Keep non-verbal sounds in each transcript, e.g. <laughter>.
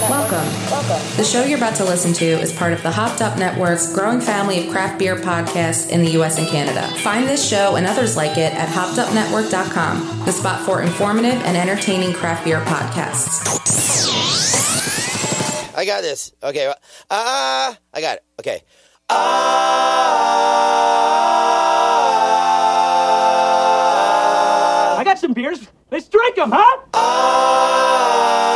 Welcome. Welcome. The show you're about to listen to is part of the Hopped Up Network's growing family of craft beer podcasts in the US and Canada. Find this show and others like it at hoppedupnetwork.com, the spot for informative and entertaining craft beer podcasts. I got this. Okay. Ah, uh, I got it. Okay. Ah. I got some beers. Let's drink them, huh? If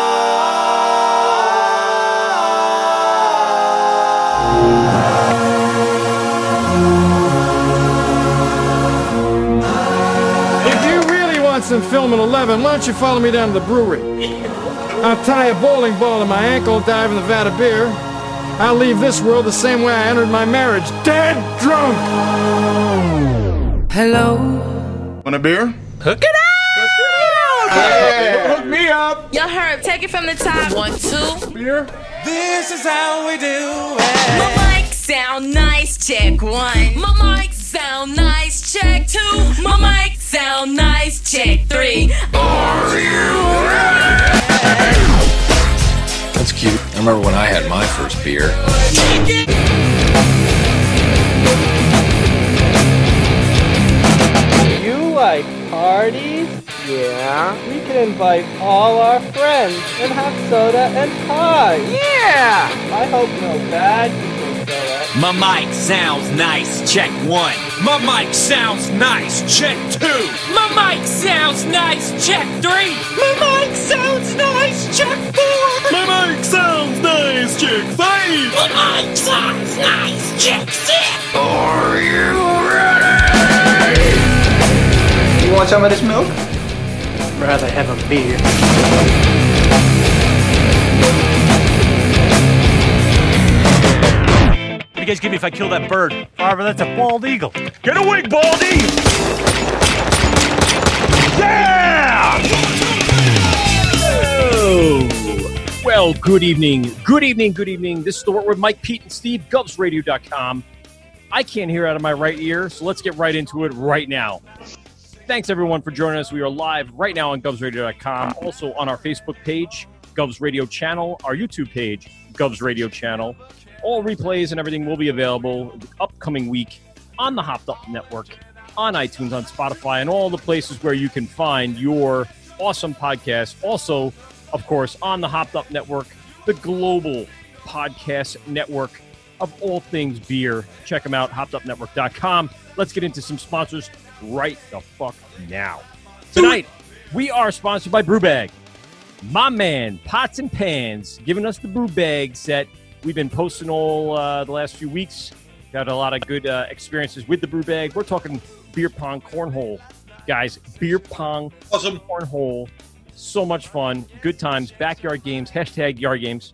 some film at 11, why don't you follow me down to the brewery? I'll tie a bowling ball to my ankle, dive in the vat of beer. I'll leave this world the same way I entered my marriage, dead drunk! Hello. Want a beer? Hook it up! Hook me up! Yo, Herb, take it from the top. One, two. Beer? This is how we do it. My mic sound nice, check one. My mic sound nice, check two. My mic sound nice, check three. Are you ready? That's cute. I remember when I had my first beer. You like parties? Yeah. We can invite all our friends and have soda and pie. Yeah! I hope no bad people show up. My mic sounds nice, check one. My mic sounds nice, check two. My mic sounds nice, check three. My mic sounds nice, check four. My mic sounds nice, check five. My mic sounds nice, check six. Are you ready? You want some of this milk? Rather have a beer. What do you guys give me if I kill that bird? Barbara, that's a bald eagle. Get away, baldy! Yeah! Oh, well, good evening. Good evening, good evening. This is the Wort with Mike, Pete, and Steve, GubsRadio.com. I can't hear out of my right ear, so let's get right into it right now. Thanks, everyone, for joining us. We are live right now on GubsRadio.com, also on our Facebook page, Gubs Radio channel, our YouTube page, Gubs Radio channel. All replays and everything will be available the upcoming week on the Hopped Up Network, on iTunes, on Spotify, and all the places where you can find your awesome podcast. Also, of course, on the Hopped Up Network, the global podcast network of all things beer. Check them out, hoppedupnetwork.com. Let's get into some sponsors right the fuck now. Tonight, we are sponsored by Brewbag. My man, Pots and Pans, giving us the brew bags that we've been posting all uh, the last few weeks. Got a lot of good uh, experiences with the brew bag. We're talking beer pong cornhole, guys. Beer pong Awesome. cornhole. So much fun. Good times. Backyard games. Hashtag yard games.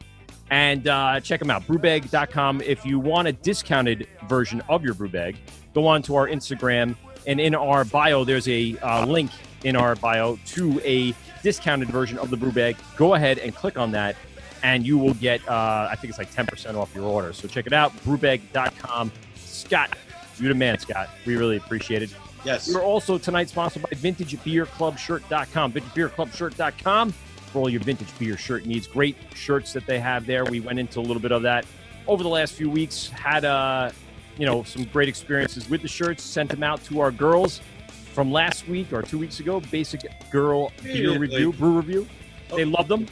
And uh, check them out. Brewbag.com. If you want a discounted version of your brew bag, go on to our Instagram. And in our bio, there's a uh, link in our bio to a discounted version of the brew bag. Go ahead and click on that, and you will get, uh, I think it's like 10% off your order. So check it out, brewbag.com. Scott, you're the man, Scott. We really appreciate it. Yes. We're also tonight sponsored by VintageBeerClubShirt.com. VintageBeerClubShirt.com for all your vintage beer shirt needs. Great shirts that they have there. We went into a little bit of that over the last few weeks. Had uh, you know some great experiences with the shirts. Sent them out to our girls from last week or two weeks ago. Basic Girl Beer Review, Brew Review. They loved them.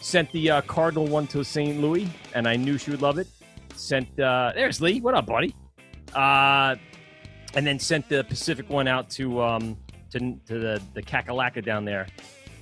Sent the uh, Cardinal one to St. Louis, and I knew she would love it. Sent uh, there's Lee. What up, buddy? Uh, and then sent the Pacific one out to um, to, to the the Kakalaka down there,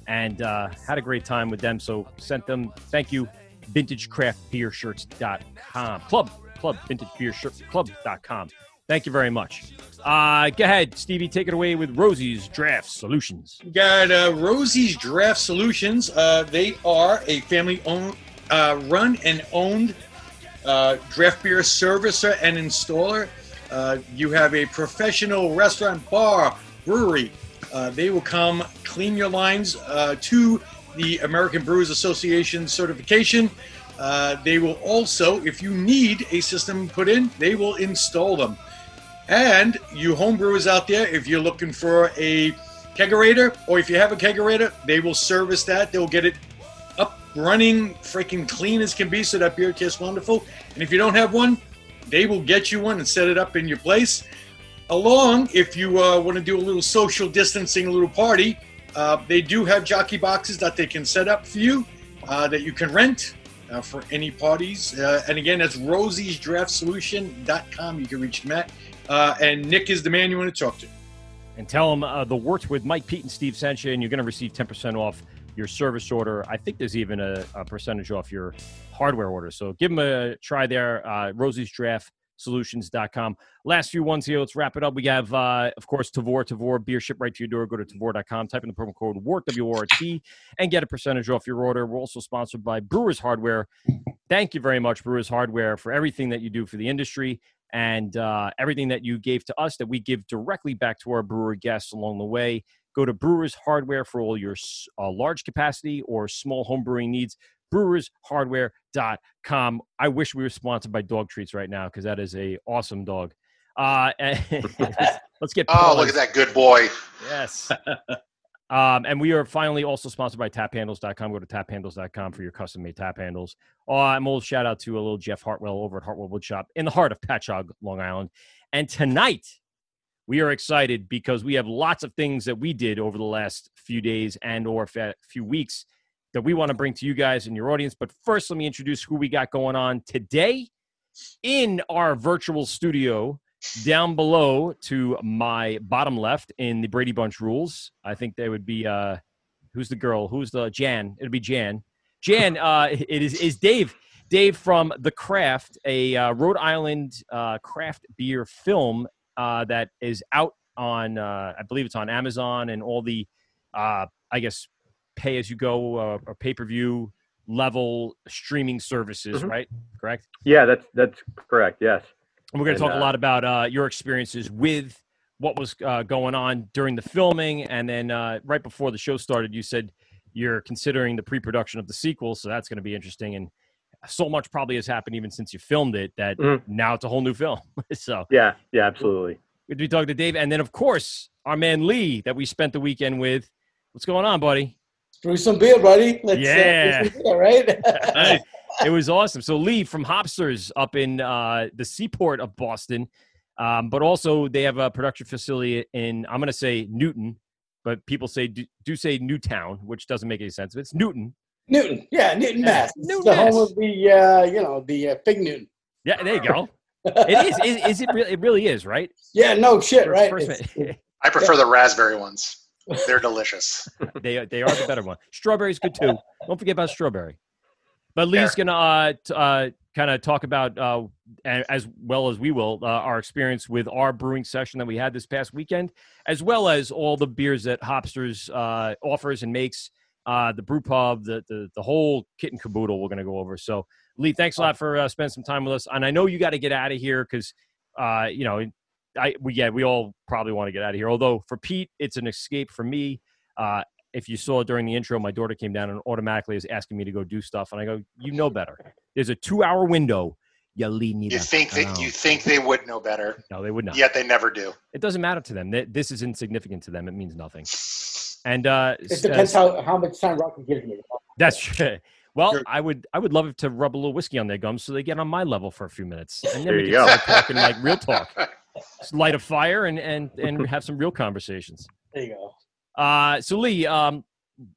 and uh, had a great time with them. So sent them. Thank you, VintageCraftBeerShirts.com club club VintageBeerShirtClub.com. Thank you very much. Uh, go ahead, Stevie. Take it away with Rosie's Draft Solutions. We got uh, Rosie's Draft Solutions. Uh, they are a family owned, uh, run and owned uh, draft beer servicer and installer. Uh, you have a professional restaurant, bar, brewery. They will come clean your lines to the American Brewers Association certification. Uh, they will also, if you need a system put in, they will install them. And you homebrewers out there, if you're looking for a kegerator, or if you have a kegerator, they will service that. They'll get it up running, freaking clean as can be, so that beer tastes wonderful. And if you don't have one, they will get you one and set it up in your place. Along, if you uh, want to do a little social distancing, a little party, uh, they do have jockey boxes that they can set up for you uh, that you can rent uh, for any parties. Uh, and again, that's rosiesdraftsolution.com. You can reach at. Uh, and Nick is the man you want to talk to. And tell them uh, the Wort with Mike Pete and Steve you, and you're going to receive 10% off your service order. I think there's even a, a percentage off your hardware order. So give them a try there. Uh, Rosie's Draft solutions.com. Last few ones here. Let's wrap it up. We have, uh, of course, Tavour, Tavour, beer shipped right to your door. Go to Tavour.com, type in the promo code WORT, W-O-R-T, and get a percentage off your order. We're also sponsored by Brewers Hardware. Thank you very much, Brewers Hardware, for everything that you do for the industry and uh, everything that you gave to us that we give directly back to our brewer guests along the way. Go to Brewers Hardware for all your uh, large capacity or small home brewing needs brewershardware.com. I wish we were sponsored by Dog Treats right now because that is a awesome dog. Uh, <laughs> let's get. Oh, look at that good boy. Yes. <laughs> Um, and we are finally also sponsored by taphandles.com. Go to taphandles.com for your custom made tap handles. Uh, I'm old shout out to a little Jeff Hartwell over at Hartwell Woodshop in the heart of Patchogue, Long Island. And tonight, we are excited because we have lots of things that we did over the last few days and or few weeks that we want to bring to you guys and your audience. But first, let me introduce who we got going on today in our virtual studio down below to my bottom left in the Brady Bunch rules. I think they would be uh who's the girl? Who's the Jan? It'll be Jan. Jan, uh it is is Dave. Dave from The Craft, a uh, Rhode Island uh, craft beer film uh, that is out on, uh, I believe it's on Amazon and all the, uh, I guess, pay as you go uh, or pay per view level streaming services, mm-hmm. right? Correct? Yeah, that's that's correct. Yes. And we're going to talk uh, a lot about uh, your experiences with what was uh, going on during the filming, and then uh, right before the show started, you said you're considering the pre-production of the sequel, so that's going to be interesting. And so much probably has happened even since you filmed it that mm. now it's a whole new film. <laughs> so yeah, yeah, absolutely. To be talking to Dave, and then of course our man Lee that we spent the weekend with. What's going on, buddy? Brew some beer, buddy. <laughs> Let's, yeah, uh, beer, right? <laughs> it was awesome. So Lee from Hopsters up in uh, the seaport of Boston, um, but also they have a production facility in I'm going to say Newton, but people say do, do, say Newtown, which doesn't make any sense. But it's Newton. Newton, yeah, Newton, Mass. Yeah, Newton, the Mass. home of the uh, you know the uh, Fig Newton. Yeah, there you go. <laughs> it is, is. Is it really? It really is, right? Yeah. No shit. Right. I prefer the raspberry ones. They're delicious. <laughs> they they are the better one. Strawberry's good too. Don't forget about strawberry. But Lee's going to uh, t- uh, kind of talk about, uh, as well as we will, uh, our experience with our brewing session that we had this past weekend, as well as all the beers that Hopsters uh, offers and makes, uh, the brew pub, the, the, the whole kit and caboodle we're going to go over. So, Lee, thanks a lot for spending some time with us. And I know you got to get out of here because, uh, you know, I we yeah we all probably want to get out of here. Although for Pete, it's an escape for me. Uh, if you saw during the intro, my daughter came down and automatically is asking me to go do stuff, and I go, "You know better. There's a two-hour window. You leave me. You think that you think they would know better? No, they would not. Yet they never do. It doesn't matter to them. This is insignificant to them. It means nothing. And uh, it depends uh, how, how much time Rocky gives me. That's <laughs> true. Well, I would I would love to rub a little whiskey on their gums so they get on my level for a few minutes, and then there we can start talking like real talk. <laughs> light a fire and and and have some real conversations. There you go. Uh, so Lee, um,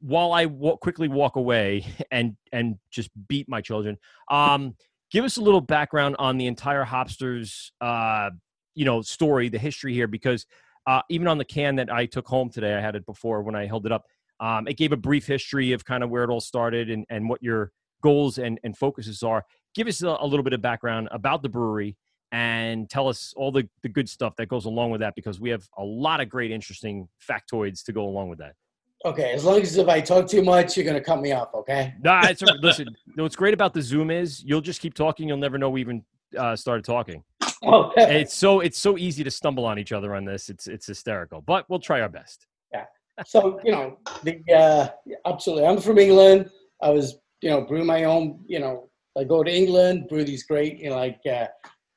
while I w- quickly walk away and and just beat my children, um, give us a little background on the entire Hopsters, uh, you know, story, the history here, because uh, even on the can that I took home today, I had it before when I held it up. Um, it gave a brief history of kind of where it all started and and what your goals and and focuses are. Give us a, a little bit of background about the brewery and tell us all the, the good stuff that goes along with that because we have a lot of great, interesting factoids to go along with that. Okay, as long as if I talk too much, you're gonna cut me off. Okay. <laughs> Nah, it's listen. what's great about the Zoom is you'll just keep talking. You'll never know we even uh, started talking. Okay. It's so it's so easy to stumble on each other on this. It's it's hysterical, but we'll try our best. Yeah. So you know the uh, absolutely. I'm from England. I was you know brew my own. You know I go to England, brew these great you know like uh,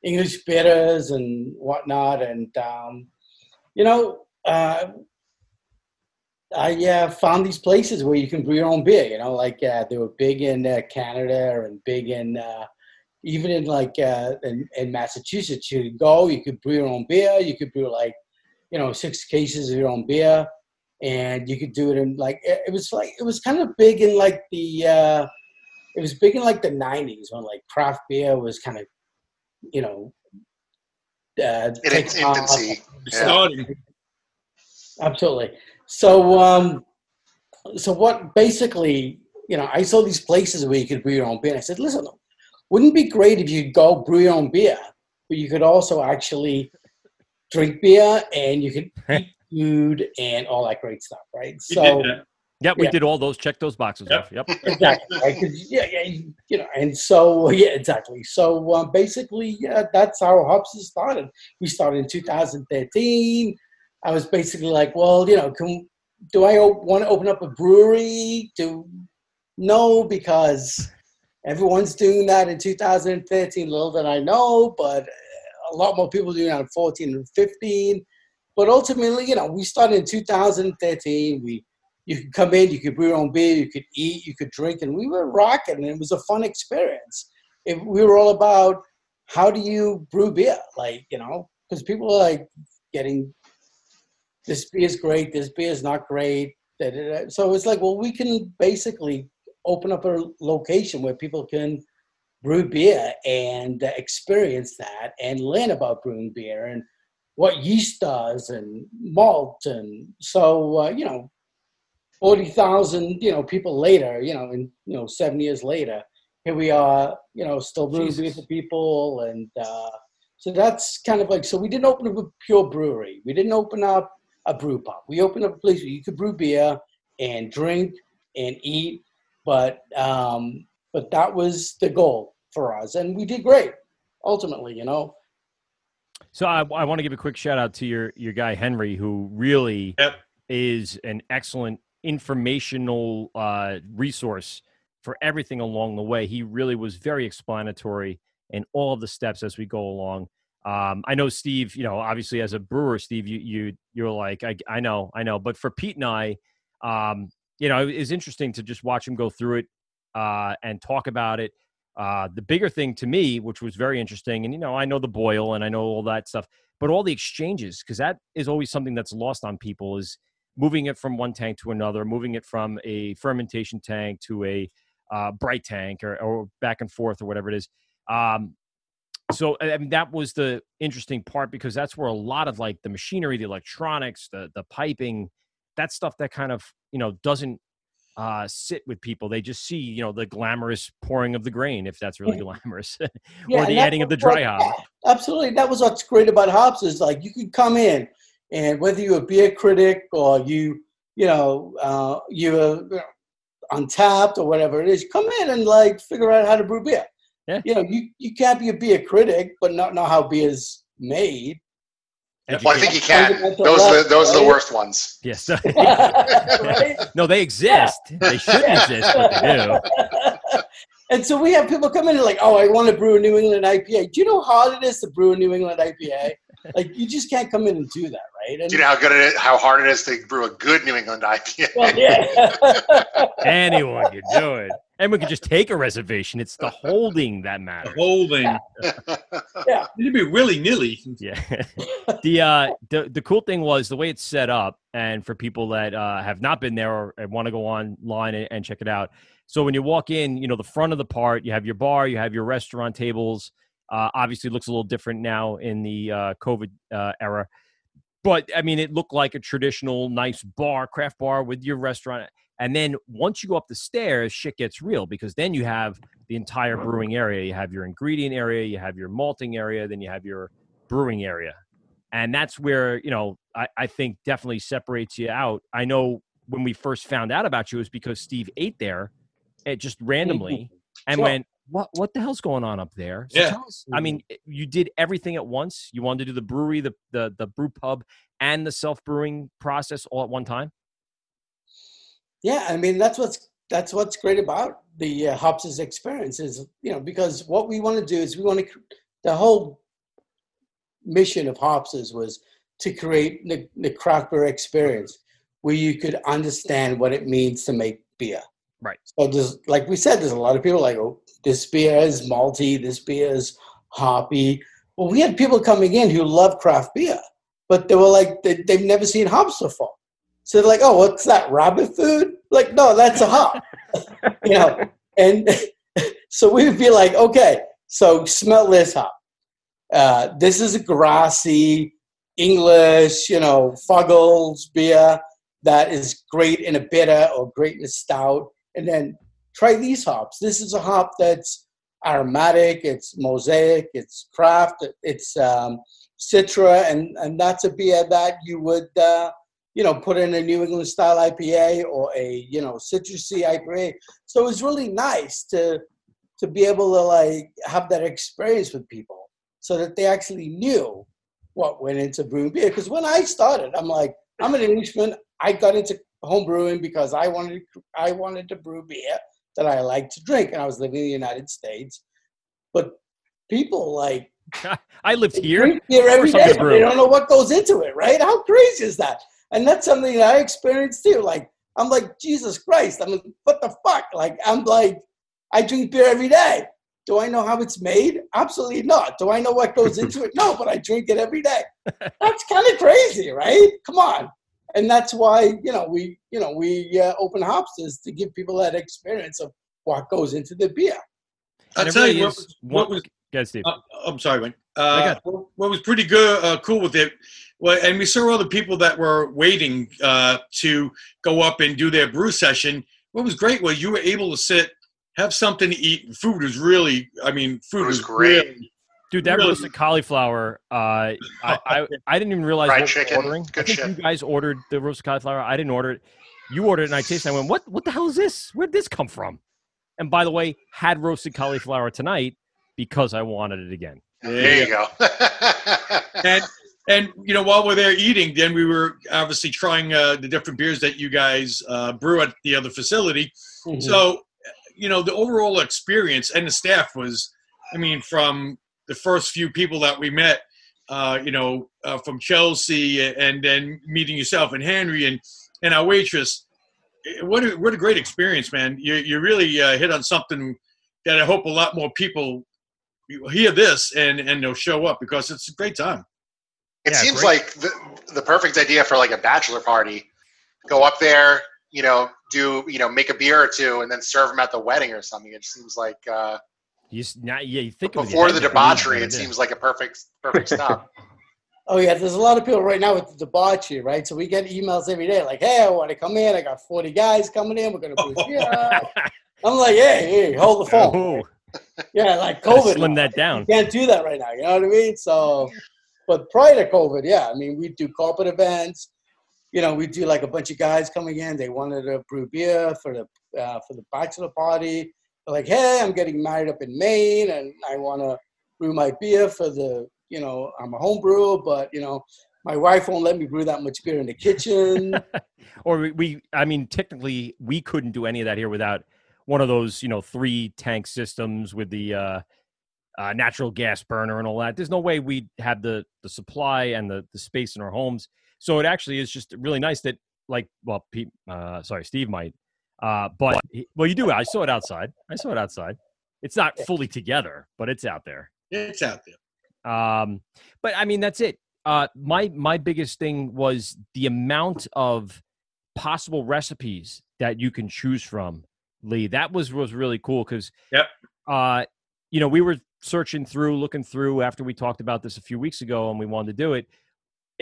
English bitters and whatnot. And, um, you know, uh, I uh, found these places where you can brew your own beer. You know, like uh, they were big in uh, Canada and big in uh, even in like uh, in, in Massachusetts. You could go, you could brew your own beer. You could brew like you know six cases of your own beer, and you could do it in like it, it was like it was kind of big in like the uh, it was big in like the '90s when like craft beer was kind of you know uh, In its taking off. infancy. Yeah. Absolutely. So, um, so what basically, you know, I saw these places where you could brew your own beer. And I said, listen, wouldn't it be great if you go brew your own beer, but you could also actually drink beer and you could eat <laughs> food and all that great stuff, right? So, did that. Yep, we Yeah. did all those. Check those boxes Yep. off. Yep. <laughs> exactly, right? yeah, yeah, you know, and so yeah, exactly. So um, basically, yeah, that's how Hubs started. We started in 2013. I was basically like, well, you know, can do I want to open up a brewery? Do no, because everyone's doing that in 2013. Little that I know, but a lot more people doing that in 14 and 15. But ultimately, you know, we started in 2013. We you could come in, you could brew your own beer, you could eat, you could drink, and we were rocking. And it was a fun experience. It, we were all about how do you brew beer, like you know, because people are like getting this beer is great, this beer is not great. So it's like, well, we can basically open up a location where people can brew beer and experience that and learn about brewing beer and what yeast does and malt and so uh, you know 40,000 you know people later you know in you know 7 years later here we are you know still brewing beer for people and uh, so that's kind of like so we didn't open up a pure brewery. We didn't open up a brew pub. We opened up a place where you could brew beer and drink and eat but um but that was the goal for us and we did great ultimately you know. So I, I want to give a quick shout out to your your guy Henry, who really is an excellent informational uh, resource for everything along the way. He really was very explanatory in all of the steps as we go along. Um, I know Steve. You know, obviously as a brewer, Steve, you you you're like I I know I know, but for Pete and I, um, you know, it's interesting to just watch him go through it uh, and talk about it. Uh, the bigger thing to me, which was very interesting, and you know, I know the boil and I know all that stuff, but all the exchanges, because that is always something that's lost on people, is moving it from one tank to another, moving it from a fermentation tank to a uh, bright tank, or, or back and forth, or whatever it is. Um, so I mean, that was the interesting part because that's where a lot of like the machinery, the electronics, the the piping, that stuff that kind of you know doesn't uh, sit with people. They just see, you know, the glamorous pouring of the grain, if that's really glamorous, <laughs> or Yeah, the adding of the dry what- hop. Absolutely. That was what's great about hops is like you could come in and whether you're a beer critic or you, you know, uh, you're untapped or whatever it is, come in and like figure out how to brew beer. Yeah. You know, you, you can't be a beer critic but not know how beer is made. Well, I think you can. Fundamental Those are the, level, those are the worst ones. Yes. <laughs> <laughs> Right? no, they exist. They shouldn't exist, but they do. <laughs> And so we have people come in and like, oh, I want to brew a New England IPA. Do you know how hard it is to brew a New England IPA? Like, you just can't come in and do that, right? And, Do you know how good it is, how hard it is to brew a good New England IPA? well, yeah. <laughs> Anyone can do it. And we could just take a reservation. It's the holding that matters. Holding. <laughs> yeah. It'd be willy nilly. Yeah. <laughs> the uh the the cool thing was the way it's set up, and for people that uh, have not been there or, want to go online and, and check it out. So when you walk in, you know the front of the part, you have your bar, you have your restaurant tables. Uh, obviously, looks a little different now in the uh, COVID uh, era, but I mean, it looked like a traditional nice bar, craft bar with your restaurant. And then once you go up the stairs, shit gets real because then you have the entire brewing area. You have your ingredient area, you have your malting area, then you have your brewing area. And that's where, you know, I, I think definitely separates you out. I know when we first found out about you it was because Steve ate there it just randomly <laughs> and Sure. went, what what the hell's going on up there? So Yeah. tell us, I mean, you did everything at once. You wanted to do the brewery, the the the brew pub, and the self brewing process all at one time. Yeah, I mean that's what's that's what's great about the uh, Hops' experience is you know because what we want to do is we want to the whole mission of Hops' was to create the, the craft beer experience where you could understand what it means to make beer. Right. So there's, like we said, there's a lot of people like, oh, this beer is malty, this beer is hoppy. Well, we had people coming in who love craft beer, but they were like, they, they've never seen hops before. So they're like, oh, what's that, rabbit food? Like, no, that's a hop. <laughs> you know, and <laughs> so we would be like, okay, so smell this hop. Uh, this is a grassy English, you know, Fuggles beer that is great in a bitter or great in a stout. And then try these hops. This is a hop that's aromatic, it's mosaic, it's craft, it's um, citra, and, and that's a beer that you would, uh, you know, put in a New England style IPA or a, you know, citrusy IPA. So it's really nice to to be able to like have that experience with people so that they actually knew what went into brewing beer. Because when I started, I'm like, I'm an Englishman. I got into home brewing because I wanted I wanted to brew beer that I liked to drink, and I was living in the United States. But people like <laughs> I lived here. drink beer every Of course I'm day. They don't know what goes into it, right? How crazy is that? And that's something that I experienced too. Like I'm like Jesus Christ. I'm like, what the fuck? Like I'm like I drink beer every day. Do I know how it's made? Absolutely not. Do I know what goes into it? <laughs> No, but I drink it every day. That's kind of crazy, right? Come on. And that's why you know we you know we uh, open hopsters to give people that experience of what goes into the beer. I'll tell really you what, is was- what was. Go ahead, Steve. Uh, I'm sorry, Wayne. Uh, got- what what was pretty good, uh, cool with it, well, and we saw all the people that were waiting uh, to go up and do their brew session. What was great was you were able to sit, have something to eat. Food was really, I mean, food was, great. really- Dude, that really- roasted cauliflower, uh, <laughs> I, I I didn't even realize Fried what chicken, were ordering. I good think shit. you guys ordered the roasted cauliflower. I didn't order it. You ordered it, and I tasted. it. I went, "What? What the hell is this? Where'd this come from?" And by the way, had roasted cauliflower tonight because I wanted it again. There you go. <laughs> and and you know while we're there eating, then we were obviously trying uh, the different beers that you guys uh, brew at the other facility. Mhm. So, you know, the overall experience and the staff was, I mean, from the first few people that we met, uh, you know, uh, from Chelsea and then meeting yourself and Henry and, and our waitress. eh, What a, what a great experience, man. You, you really uh, hit on something that I hope a lot more people hear this and, and they'll show up because it's a great time. It Yeah, seems great. like the, the perfect idea for like a bachelor party. Go up there, you know, do you know, make a beer or two, and then serve them at the wedding or something. It seems like uh, You s- now, yeah, you think of before the debauchery, believe it seems like a perfect perfect stop. <laughs> Oh yeah, there's a lot of people right now with the debauchery, right? So we get emails every day like, "Hey, I want to come in. I got 40 guys coming in. We're gonna brew beer." <laughs> I'm like, "Hey, hey, hold the phone." Oh, Yeah, like COVID. slim now. that down. You can't do that right now. You know what I mean? So, but prior to COVID, yeah, I mean, we do corporate events. You know, we do like a bunch of guys coming in. They wanted to brew beer for the uh, for the bachelor party. Like, hey, I'm getting married up in Maine, and I want to brew my beer for the. You know, I'm a home brewer, but you know, my wife won't let me brew that much beer in the kitchen. <laughs> or we, we i mean technically we couldn't do any of that here without one of those you know three tank systems with the uh, uh natural gas burner and all that there's no way we'd have the the supply and the the space in our homes so it actually is just really nice that like well pete uh sorry steve might uh but well you do i saw it outside i saw it outside it's not fully together but it's out there It's out there. um, but I mean, that's it. Uh, my my biggest thing was the amount of possible recipes that you can choose from. Lee, that was was really cool because Yep. uh, you know, we were searching through, looking through after we talked about this a few weeks ago, and we wanted to do it.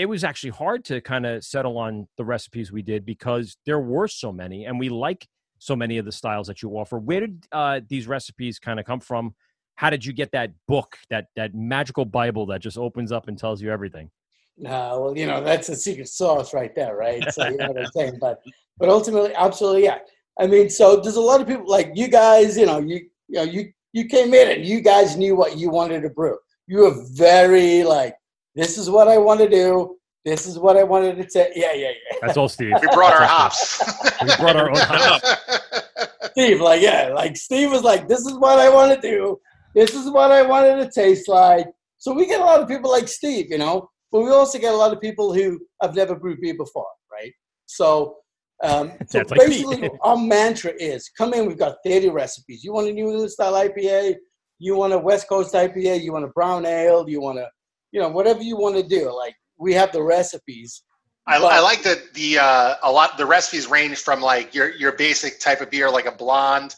It was actually hard to kind of settle on the recipes we did because there were so many, and we like so many of the styles that you offer. Where did uh, these recipes kind of come from? How did you get that book, that that magical Bible that just opens up and tells you everything? No, well, you know, that's a secret sauce right there, right? So you know what I'm <laughs> saying. But but ultimately, absolutely, yeah. I mean, so there's a lot of people like you guys, you know, you you know, you you came in and you guys knew what you wanted to brew. You were very like, this is what I want to do. This is what I wanted to say. Yeah, yeah, yeah. That's all, Steve. We brought our That's hops. We brought our own hops. Steve, like, yeah, like Steve was like, this is what I want to do. This is what I wanted to taste like. So we get a lot of people like Steve, you know, but we also get a lot of people who have never brewed beer before, right? So, um, <laughs> so like basically, our mantra is: come in. We've got 30 recipes. You want a New England style IPA? You want a West Coast IPA? You want a brown ale? You want to, you know, whatever you want to do. Like we have the recipes. I, I like that the uh, a lot the recipes range from like your your basic type of beer like a blonde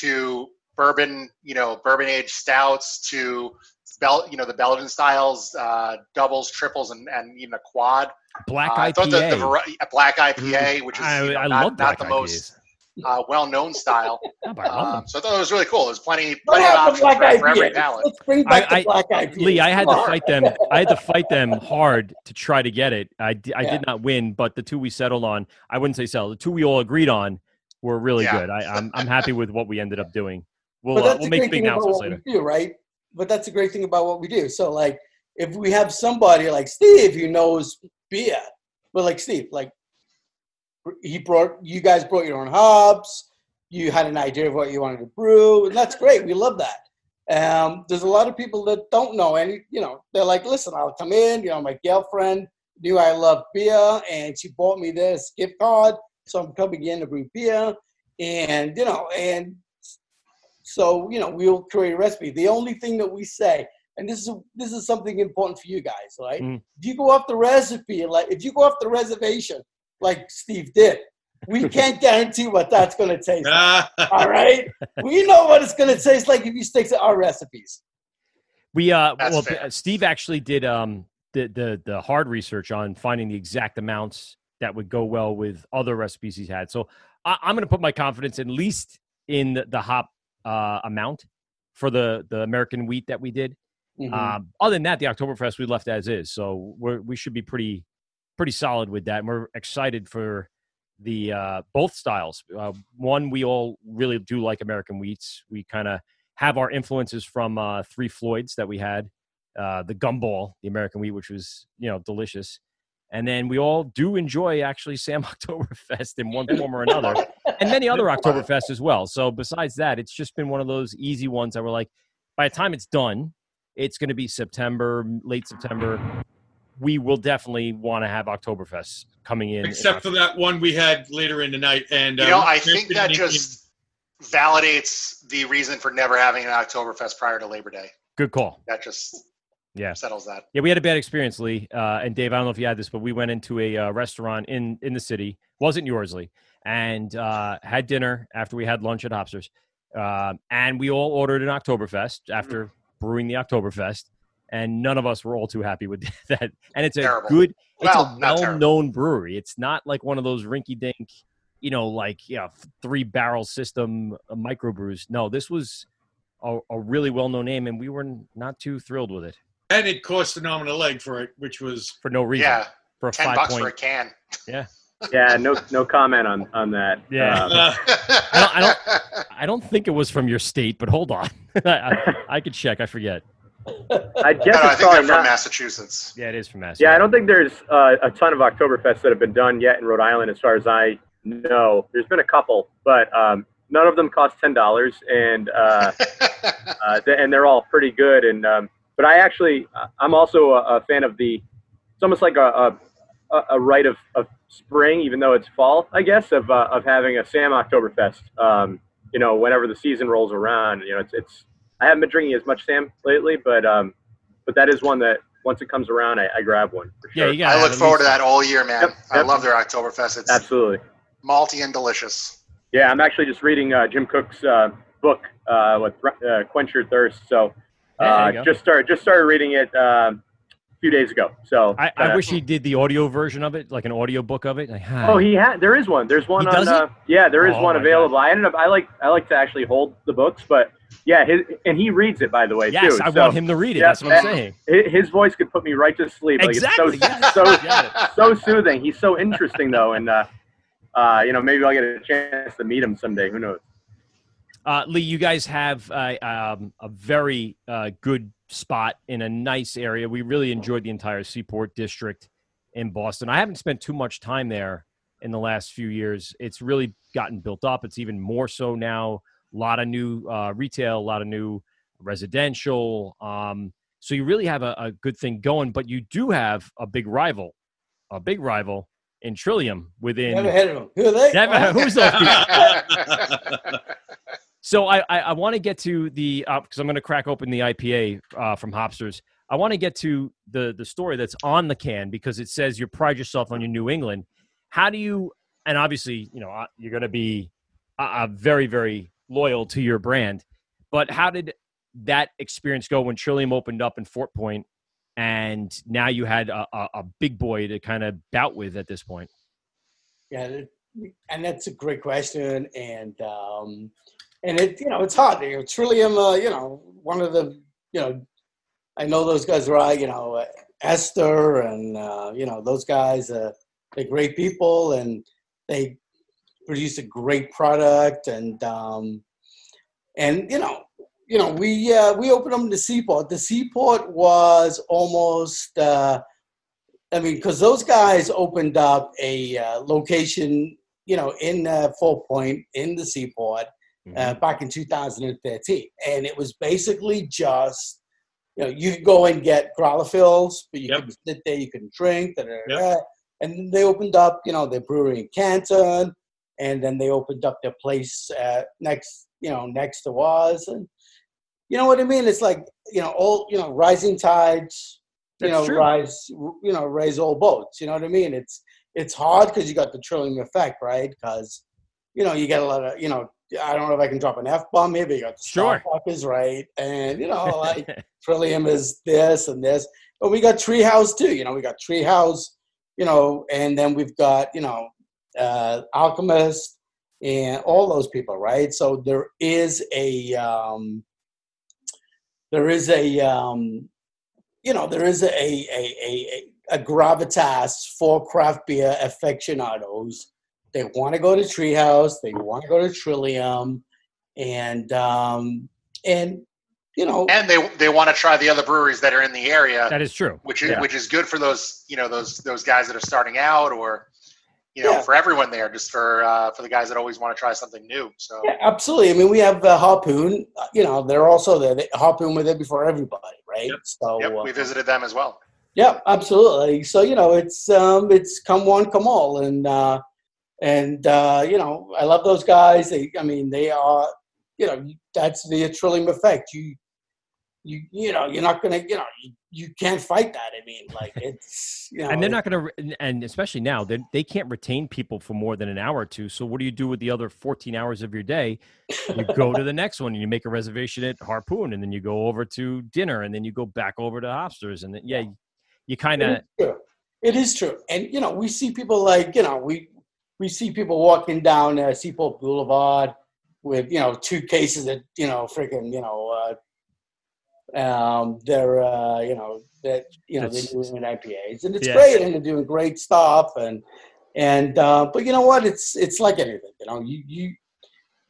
to bourbon you know bourbon aged stouts to bel you know the Belgian styles uh, doubles triples and, and even a quad. Black Uh, I thought the, the IPA. a black IPA, which is I- you know, I not, love not the IPAs. most uh, well known style. but I love Um, so I thought it was really cool. There's plenty plenty of options Black for, for every IPA? palate. Let's bring back I- the Black IPA. Lee, I had to on. fight them. I had to fight them hard to try to get it. I, I Yeah. did not win, but the two we settled on, I wouldn't say settled. The two we all agreed on were really Yeah. good. I, I'm I'm happy with what we ended up doing. We'll but uh, we'll the make great big announcements later. do, right? But that's the great thing about what we do. So, like, if we have somebody like Steve who knows beer, but like Steve, like, he brought you guys brought your own hops. You had an idea of what you wanted to brew, and that's great. We love that. Um, there's a lot of people that don't know, and you know, they're like, "Listen, I'll come in. You know, my girlfriend knew I love beer, and she bought me this gift card, so I'm coming in to brew beer." And you know, and so you know, we'll create a recipe. The only thing that we say, and this is this is something important for you guys, right? Mm. If you go off the recipe, like if you go off the reservation, like Steve did, we <laughs> can't guarantee what that's going to taste. like. <laughs> All right, we know what it's going to taste like if you stick to our recipes. We uh That's well fair. Steve actually did um the, the the hard research on finding the exact amounts that would go well with other recipes he's had. So I, I'm going to put my confidence at least in the, the hop uh, amount for the the American wheat that we did. Mhm. Um, other than that, the Oktoberfest we left as is, so we're, we should be pretty pretty solid with that. And we're excited for the uh, both styles. Uh, one, we all really do like American wheats. We kind of have our influences from uh, Three Floyds that we had, uh, the gumball, the American wheat, which was you know delicious. And then we all do enjoy actually <laughs> Sam Oktoberfest in one form or another, and many other Oktoberfest as well. So besides that, it's just been one of those easy ones that were like, by the time it's done, it's going to be September, late September. We will definitely want to have Oktoberfest coming in. in Except for that one we had later in the night, and You uh, know, I think that make just validates the reason for never having an Oktoberfest prior to Labor Day. Good call. That just Yeah. settles that. Yeah, we had a bad experience, Lee. Uh, and Dave, I don't know if you had this, but we went into a uh, restaurant in in the city. Wasn't yours, Lee, and uh, had dinner after we had lunch at Hopsters. Um and we all ordered an Oktoberfest after brewing the Oktoberfest, and none of us were all too happy with <laughs> that. And it's a Terrible. good, it's Well, a well-known brewery. It's not like one of those rinky-dink, you know, like yeah, three barrel system uh, microbrews. No, this was a, a really well-known name, and we were not too thrilled with it and it cost an arm and a leg for it, which was for no reason. Yeah, for a ten five bucks point. for a can. Yeah. <laughs> Yeah, no no comment on on that. Yeah. Um, uh, <laughs> I don't, I don't. I don't think it was from your state, but hold on. I, I, I could check. I forget. I guess No, no, I it's think they're probably from. Massachusetts. Yeah, it is from Mass. Yeah, I don't think there's uh, a ton of Oktoberfests that have been done yet in Rhode Island, as far as I know. There's been a couple, but um, none of them cost ten dollars, and uh, <laughs> uh, th- and they're all pretty good. And um, but I actually, I'm also a, a fan of the. It's almost like a a, a rite of, of spring, even though it's fall, I guess, of uh, of having a Sam Oktoberfest. Um, you know, whenever the season rolls around, you know, it's it's. I haven't been drinking as much Sam lately, but um, but that is one that once it comes around, I, I grab one for Yeah, you got. I look forward to that all year, man. Yep, I love their Oktoberfest. It's Absolutely. malty and delicious. Yeah, I'm actually just reading uh, Jim Koch's uh, book uh, with uh, Quench Your Thirst. So Hey, uh, you just started just started reading it um, a few days ago. So I, I uh, wish he did the audio version of it, like an audio book of it. Like. Oh, he had. There is one. There's one He on. does it? Uh, yeah, there is Oh, one my available. I ended up. I like. I like to actually hold the books, but yeah, his and he reads it by the way yes, too. I So, want him to read it. yeah, That's what I'm saying. His voice could put me right to sleep. Like, Exactly, It's so Got <laughs> so, so soothing. He's so interesting though, and uh, uh, you know maybe I'll get a chance to meet him someday. Who knows? Uh, Lee, you guys have uh, um, a very uh, good spot in a nice area. We really enjoyed the entire Seaport District in Boston. I haven't spent too much time there in the last few years. It's really gotten built up. It's even more so now. A lot of new uh, retail, a lot of new residential. Um, so you really have a, a good thing going, but you do have a big rival, a big rival in Trillium within. Never heard of them. Who are they? Never, who's those people? <laughs> so I I, I want to get to the because I'm going to crack open the IPA uh, from Hopsters. I want to get to the the story that's on the can because it says you pride yourself on your New England. How do you? And obviously, you know, uh, you're going to be uh, very very loyal to your brand. But how did that experience go when Trillium opened up in Fort Point, and now you had a, a, a big boy to kind of bout with at this point? Yeah, and that's a great question, and um, and it you know it's hard. You know, Trillium, uh, you know, one of the you know, I know those guys right. You know, Esther and uh, you know those guys. Uh, they're great people, and they produce a great product, and um, and you know you know, we uh, we opened up the seaport. The seaport was almost, uh, I mean, because those guys opened up a uh, location, you know, in uh, Fort Point in the seaport uh, mm-hmm. back in 2013, and it was basically just, you know, you could go and get growler fills, but you yep. could sit there, you could drink, da, da, da, yep. and they opened up, you know, their brewery in Canton, and then they opened up their place uh, next, you know, next to us, and you know what I mean? It's like you know, all you know, rising tides, you That's know, true. rise, you know, raise all boats. You know what I mean? It's it's hard because you got the Trillium effect, right? Because you know, you get a lot of you know. I don't know if I can drop an f bomb here, but you got the sure is right, and you know, like Trillium is this and this, but we got Treehouse too. You know, we got Treehouse, you know, and then we've got you know, uh, Alchemist and all those people, right? So there is a um, there is a um, you know there is a a, a, a gravitas for craft beer aficionados. They want to go to Treehouse. They want to go to Trillium, and um, and you know, and they they want to try the other breweries that are in the area. That is true. Which is yeah. which is good for those you know those those guys that are starting out or you know, yeah. for everyone there, just for uh, for the guys that always want to try something new. So yeah, absolutely. I mean, we have uh, Harpoon. You know, they're also there. They, Harpoon were there before everybody, right? Yep. So yep. we uh, visited them as well. Yeah, absolutely. So you know, it's um, it's come one, come all, and uh, and uh, you know, I love those guys. They, I mean, they are. You know, that's the Trillium effect. You you you know you're not gonna you know you, you can't fight that. I mean like <laughs> it's you know and they're not gonna and especially now they they can't retain people for more than an hour or two. So what do you do with the other 14 hours of your day? You go to the next one and you make a reservation at harpoon and then you go over to dinner and then you go back over to hopsters and then yeah you kind of it is true. And you know we see people like you know we we see people walking down uh, seaport boulevard with you know two cases of you know freaking you know uh, um, they're uh, you know that you know they're doing IPAs, and it's yeah. great, and they're doing great stuff, and and uh, but you know what? It's it's like anything, you know. You you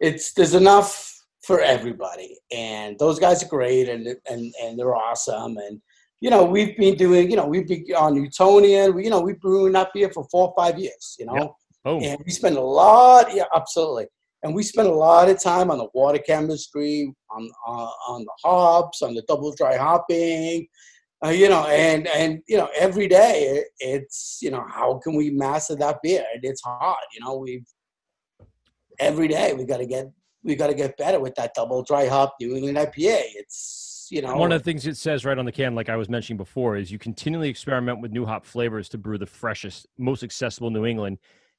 it's there's enough for everybody, and those guys are great, and and and they're awesome, and you know we've been doing you know we've been on Newtonian, we, you know we've been brewing up here for four or five years, you know, yep. oh. and we spend a lot, yeah, absolutely and we spend a lot of time on the water chemistry, on on the hops, on the double dry hopping, uh, you know, and and you know every day it's you know how can we master that beer? And it's hard, you know. We've every day we got to get we got to get better with that double dry hop New England IPA. It's you know one of the things it says right on the can, like I was mentioning before, is you continually experiment with new hop flavors to brew the freshest, most accessible New England.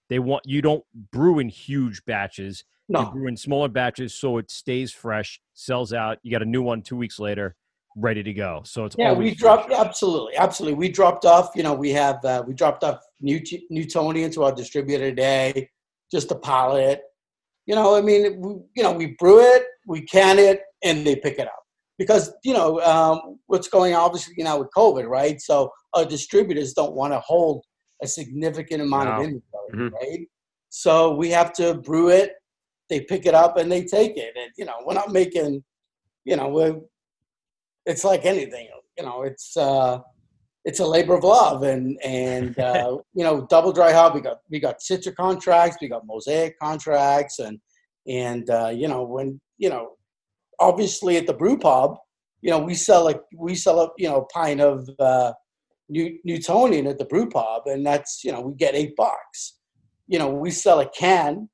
They want you don't brew in huge batches no. You brew in smaller batches so it stays fresh, sells out. You got a new one two weeks later, ready to go. So it's yeah. We dropped absolutely, absolutely. We dropped off. You know, we have uh, we dropped off New Newtonian to our distributor today, just to pilot. You know, I mean, we, you know, we brew it, we can it, and they pick it up because you know um, what's going on obviously you know with COVID, right? So our distributors don't want to hold a significant amount of inventory, mm-hmm. right? So we have to brew it they pick it up and they take it. And you know, we're not making, you know, we're it's like anything. You know, it's uh, it's a labor of love, and and uh, <laughs> you know, double dry hop. We got we got Citra contracts, we got Mosaic contracts, and and uh, you know when you know, obviously at the brew pub, you know, we sell a we sell a you know pint of uh, New, Newtonian at the brew pub, and that's you know we get eight bucks. You know, we sell a can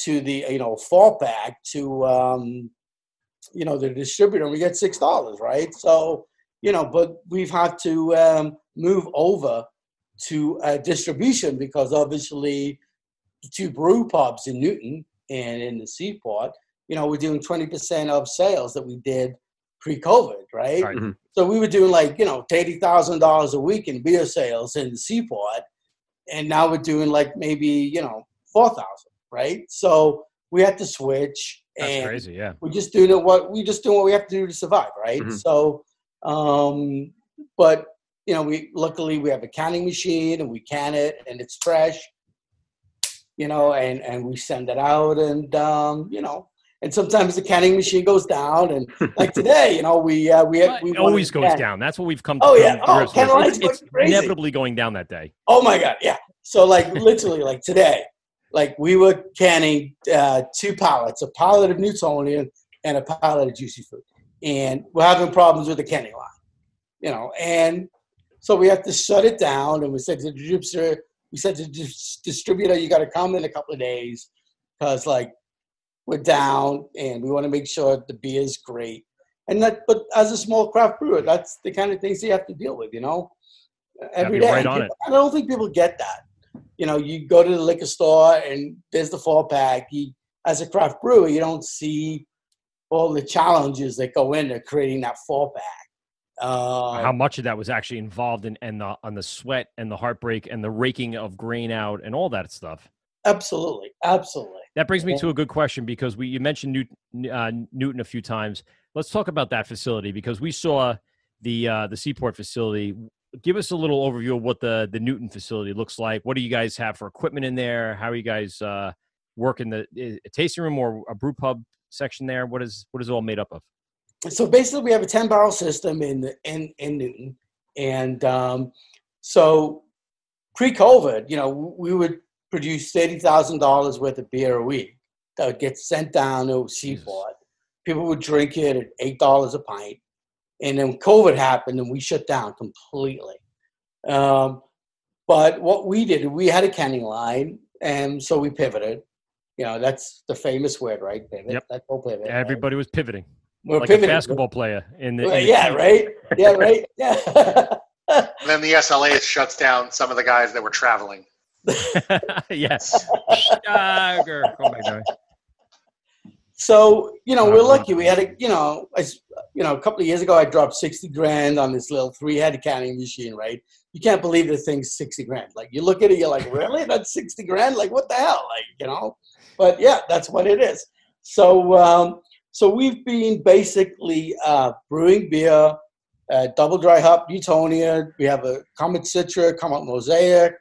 to the you know fall back to um, you know the distributor, we get six dollars, right? So you know, but we've had to um, move over to uh, distribution because obviously the two brew pubs in Newton and in the Seaport, you know, we're doing 20% of sales that we did pre-COVID, right? Right. Mhm. So we were doing like, you know, $80,000 a week in beer sales in the Seaport. And now we're doing like maybe, you know, 4,000, right? So we had to switch. That's and crazy. Yeah. we're just do what we just do what we have to do to survive, right? Mhm. So, um, but you know, we luckily we have a canning machine and we can it and it's fresh, you know, and and we send it out and um, you know, and sometimes the canning machine goes down and like <laughs> today, you know, we uh, we had, we It always goes can. down. That's what we've come to Oh, yeah. Oh, grips Ken with. Lyons It's, it's crazy. inevitably going down that day. Oh my god, yeah. So like literally like today, like we were canning uh, two pallets, a pallet of Newtonian and a pallet of juicy fruit. And we're having problems with the canning line. You know, and so we have to shut it down and we said to the distributor, we said to the distributor, you gotta come in a couple of days because like we're down and we want to make sure the beer is great. And that but as a small craft brewer, that's the kind of things you have to deal with, you know? every day. right People- I don't think people get that. You know, you go to the liquor store and there's the four pack. You, as a craft brewer, you don't see all the challenges that go into creating that four pack. Uh, How much of that was actually involved in and the on the sweat and the heartbreak and the raking of grain out and all that stuff. absolutely, absolutely. That brings me to a good question because we you mentioned Newton, uh, Newton a few times. Let's talk about that facility because we saw the uh, the Seaport facility. Give us a little overview of what the the Newton facility looks like. What do you guys have for equipment in there? How are you guys uh, working the a tasting room or a brew pub section there? What is what is it all made up of? so basically we have a 10 barrel system in the, in in Newton and um, so pre-COVID you know we would produce $30,000 worth of beer a week that would get sent down to Seaport people would drink it at $8 a pint and then COVID happened and we shut down completely um, but what we did we had a canning line and so we pivoted you know that's the famous word right pivot Yep. that's whole pivot right? Everybody was pivoting. We're like pivoting. a basketball player in the, in Well, the yeah, right. Yeah, <laughs> right. Yeah. And then the SLA shuts down some of the guys that were traveling. <laughs> yes. Stagger. Oh my god. So you know, we're lucky. We had a you know, you know, a couple of years ago, I dropped sixty grand on this little three-head counting machine. Right? You can't believe the thing's sixty grand. Like you look at it, you're like, really? That's sixty grand? Like what the hell? Like you know? But yeah, that's what it is. So um, so we've been basically uh, brewing beer, uh, double dry hop Newtonia. We have a Comet Citra, Comet Mosaic,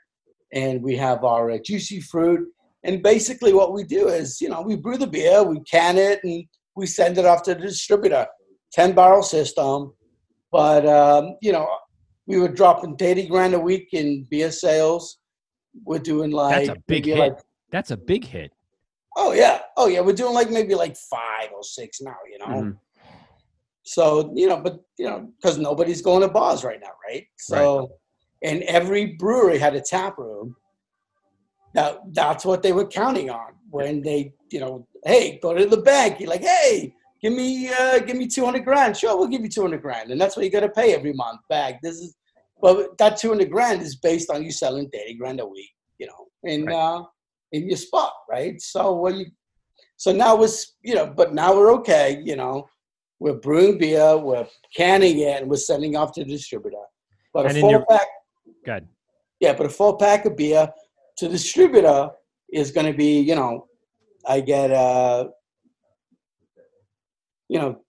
and we have our uh, juicy fruit. And basically, what we do is, you know, we brew the beer, we can it, and we send it off to the distributor. Ten barrel system, but um, you know, we were dropping thirty grand a week in beer sales. We're doing like That's a big hit. like That's a big hit. oh yeah, oh yeah, we're doing like maybe like five or six now. You know, Mhm. so you know, but you know, because nobody's going to bars right now, right? So, and every brewery had a tap room. That that's what they were counting on when they, you know, hey, go to the bank. You're like, hey, give me, uh, give me two hundred grand. Sure, we'll give you two hundred grand, and that's what you got to pay every month back. This is, but that two hundred grand is based on you selling thirty grand a week, you know, in uh, in your spot, right? So what you, so now we're, you know, but now we're okay, you know we're brewing beer, we're canning it, and we're sending off to the distributor. But And a four your- pack, Good. yeah, but a four pack of beer the distributor is going to be, you know, I get, uh, you know,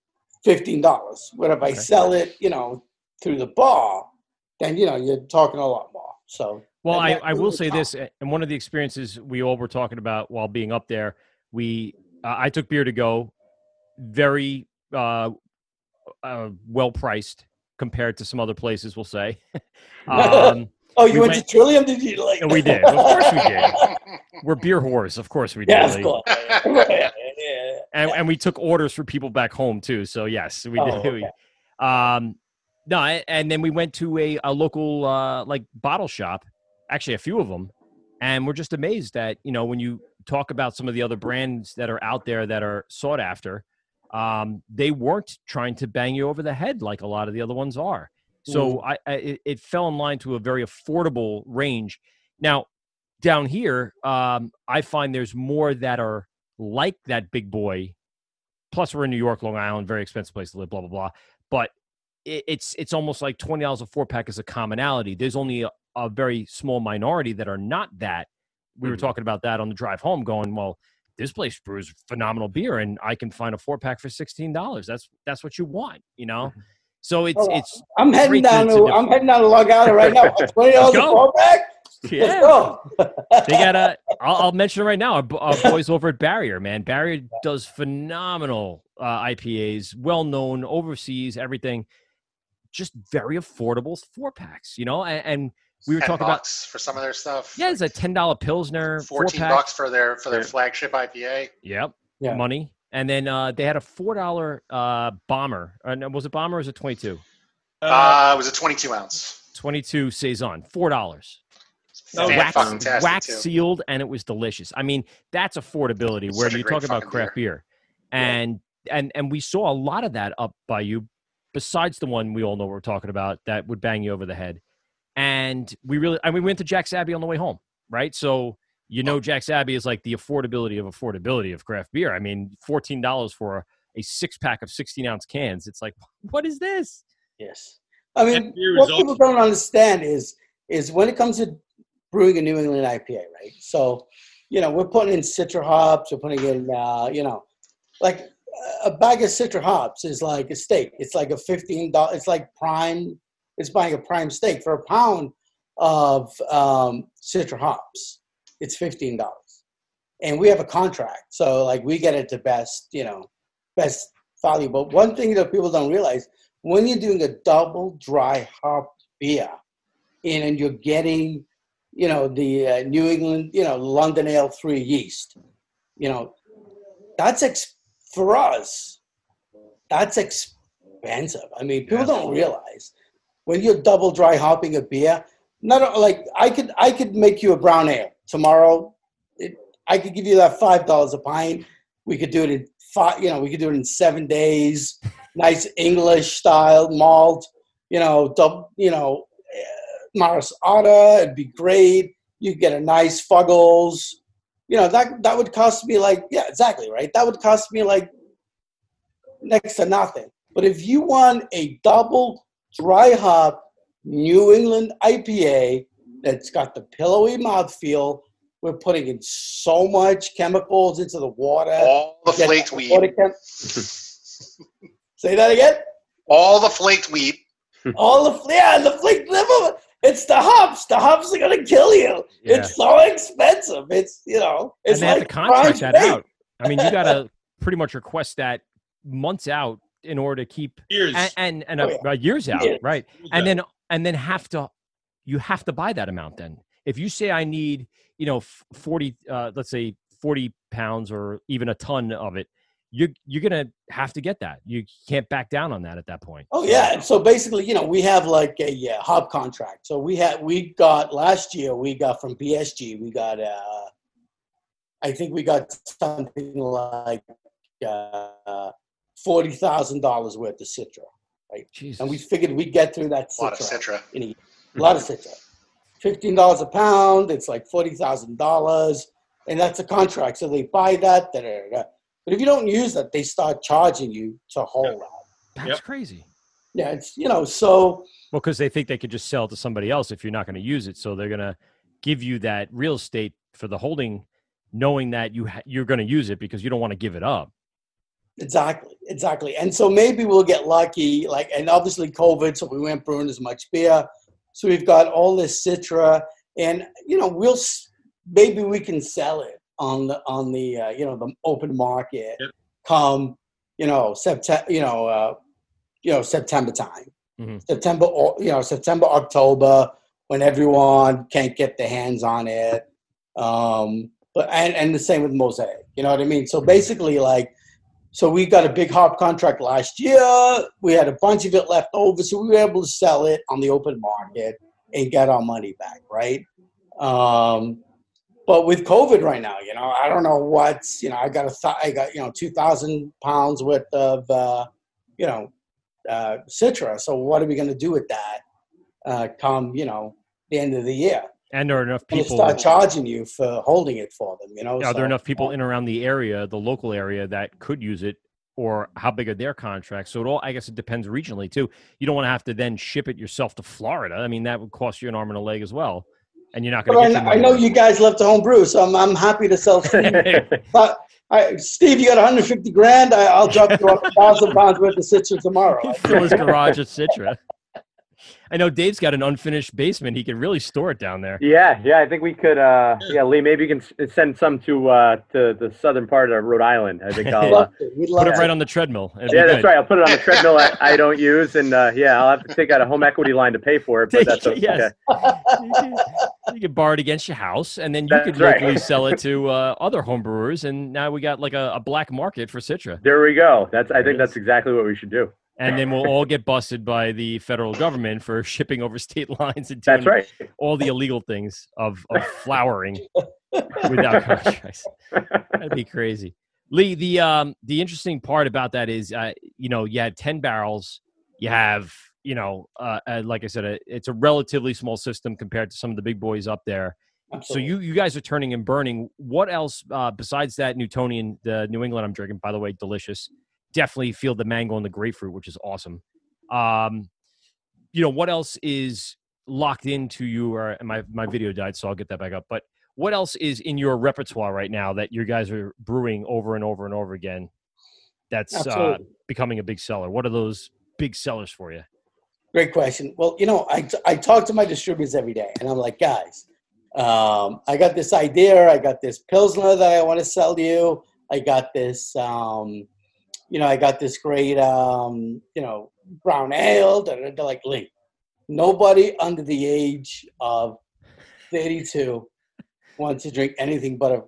fifteen dollars. But if I sell it, you know, through the bar, then you know you're talking a lot more. So Well, I, I will say this, and one of the experiences we all were talking about while being up there, we uh, I took beer to go, very uh, uh, well priced compared to some other places. We'll say. <laughs> um, oh, you we went, to Trillium? Did you like? we did. Of course we did. <laughs> We're beer whores. Of course we did. Yeah, of course. yeah, <laughs> yeah. and, and we took orders for people back home too. So yes, we Oh, did. <laughs> We- Um, No, and then we went to a, a local uh, like bottle shop, actually a few of them, and we're just amazed that you know when you talk about some of the other brands that are out there that are sought after, um, they weren't trying to bang you over the head like a lot of the other ones are. So Mm. I, I it, fell in line to a very affordable range. Now down here, um, I find there's more that are like that big boy. Plus, we're in New York, Long Island, very expensive place to live. Blah blah blah. But it, it's it's almost like twenty dollars a four pack is a commonality. There's only a, a very small minority that are not that. We were talking about that on the drive home, going, well, this place brews phenomenal beer, and I can find a four pack for sixteen dollars. That's that's what you want, you know. So it's Well, it's I'm heading down to to, I'm heading down to Long Island right now. <laughs> Twenty dollars a Go. four pack. Yeah. Let's go. they got a. <laughs> I'll, I'll mention it right now. Our, bo- our boys over at Barrier, man. Barrier does phenomenal uh, IPAs, well known overseas, everything. Just very affordable four packs, you know. And, and we were 10 talking about for some of their stuff. yeah, it's a ten dollar pilsner, four Fourteen pack. bucks for their for their flagship IPA. Yep, Yeah. money. And then uh, they had a four dollar uh, bomber. Uh, was it bomber or was it twenty two? Uh, it was a 22 ounce. Twenty two saison, four dollars. Oh, wax, wax sealed and it was delicious. I mean, that's affordability where you talk about fucking craft beer. And and and we saw a lot of that up by you, besides the one we all know we're talking about that would bang you over the head. And we really and we went to Jack's Abbey on the way home, right? So you know Jack's Abbey is like the affordability of affordability of craft beer. I mean, fourteen dollars for a, a six pack of sixteen ounce cans. It's like, <laughs> what is this? Yes. I mean, what people don't understand is is when it comes to brewing a New England IPA, right? So, you know, we're putting in citra hops, we're putting in, uh, you know, like a bag of citra hops is like a steak. It's like a fifteen dollars. It's like prime. It's buying a prime steak for a pound of um, citra hops. It's fifteen dollars, and we have a contract, so like we get it to best, you know, best value. But one thing that people don't realize when you're doing a double dry hop beer, and, and you're getting, you know, the uh, New England, you know, London Ale three yeast, you know, that's ex- for us. That's expensive. I mean, people don't realize when you're double dry hopping a beer. Not like I could, I could make you a brown ale tomorrow. It, I could give you that five dollars a pint. We could do it in five. You know, we could do it in seven days. Nice English style malt. You know, double, you know, uh, Maris Otter. It'd be great. You get a nice Fuggles. You know that that would cost me like yeah exactly right. That would cost me like next to nothing. But if you want a double dry hop New England IPA that's got the pillowy mouthfeel, we're putting in so much chemicals into the water. All the Get flaked the wheat. chem- Say that again. All the flaked wheat. All the yeah, the flake liver. It's the hops. The hops are gonna kill you. Yeah. It's so expensive. It's you know. It's and they have like to contract prime that steak. out. I mean, you got to pretty much request that months out in order to keep years and and, and Oh, uh, yeah. uh, years out, Years. right? Years And out. then and then have to you have to buy that amount. Then if you say I need you know forty, uh, let's say forty pounds or even a ton of it, you're, you're gonna have to get that. You can't back down on that at that point. Oh yeah. So basically, you know, we have like a yeah, hop contract. So we had we got last year we got from BSG we got uh I think we got something like uh forty thousand dollars worth of Citra, right? Jesus. And we figured we'd get through that A lot of Citra Citra. in a, year. A lot of Citra. Fifteen dollars a pound. It's like forty thousand dollars, and that's a contract. So they buy that. Da, da, da, da. But if you don't use that, they start charging you to hold that. That's Yep. crazy. Yeah, it's you know so Well, because they think they could just sell it to somebody else if you're not going to use it, so they're going to give you that real estate for the holding, knowing that you ha- you're going to use it because you don't want to give it up. exactly, exactly. And so maybe we'll get lucky. Like, and obviously COVID, so we weren't brewing as much beer. So we've got all this Citra, and you know we'll maybe we can sell it on the on the uh, you know the open market Yep. come you know September you know uh, you know September time. Mhm. September or you know September October when everyone can't get their hands on it. Um, but and, and the same with mosaic. You know what I mean? So basically, like so we got a big hop contract last year. We had a bunch of it left over, so we were able to sell it on the open market and get our money back, right? Um, but with COVID right now, you know, I don't know what's, you know, I got a, th- I got, you know, 2,000 pounds worth of, uh, you know, uh, Citra. So what are we going to do with that uh, come, you know, the end of the year? And there are enough people. start charging you for holding it for them, you know? Are there enough people in and around the area, the local area, that could use it, or how big are their contracts? So it all, I guess, it depends regionally too. You don't want to have to then ship it yourself to Florida. I mean, that would cost you an arm and a leg as well, and you're not going to I, get. I know you guys love to home brew, so I'm, I'm happy to sell <laughs> Steve. but I, Steve, you got 150 grand. I, I'll drop you a thousand pounds worth of Citra tomorrow. <laughs> fill his garage at Citra. I know Dave's got an unfinished basement. He could really store it down there. Yeah, yeah, I think we could. Uh, yeah, Lee, maybe you can send some to uh, to the southern part of Rhode Island. I think I'll uh, <laughs> Put it right on the treadmill. It'd Yeah, that's good. right. I'll put it on the <laughs> treadmill I, I don't use, and uh, yeah, I'll have to take out a home equity line to pay for it. But that's okay. Yes. <laughs> You could borrow it against your house, and then you That's could right. sell it to uh, other home brewers, and now we got like a, a black market for Citra. There we go. That's. I think that's exactly what we should do. And then we'll all get busted by the federal government for <laughs> shipping over state lines and doing right. all the illegal things of, of <laughs> flowering <laughs> without contracts. That'd be crazy. Lee, the um the interesting part about that is uh, you know, you had 10 barrels, you have, you know, uh, uh like I said, uh, it's a relatively small system compared to some of the big boys up there. So you you guys are turning and burning. What else uh, besides that Newtonian, the New England I'm drinking, by the way, delicious. Definitely feel the mango and the grapefruit, which is awesome. Um, you know what else is locked into you? Or my my video died, so I'll get that back up. But what else is in your repertoire right now that you guys are brewing over and over and over again? That's uh, becoming a big seller. What are those big sellers for you? Great question. Well, you know, I, I talk to my distributors every day, and I'm like, guys, um, I got this idea. I got this Pilsner that I want to sell you. I got this, um, you know, I got this great, um, you know, brown ale. Like, Lee, nobody under the age of 32 wants to drink anything but a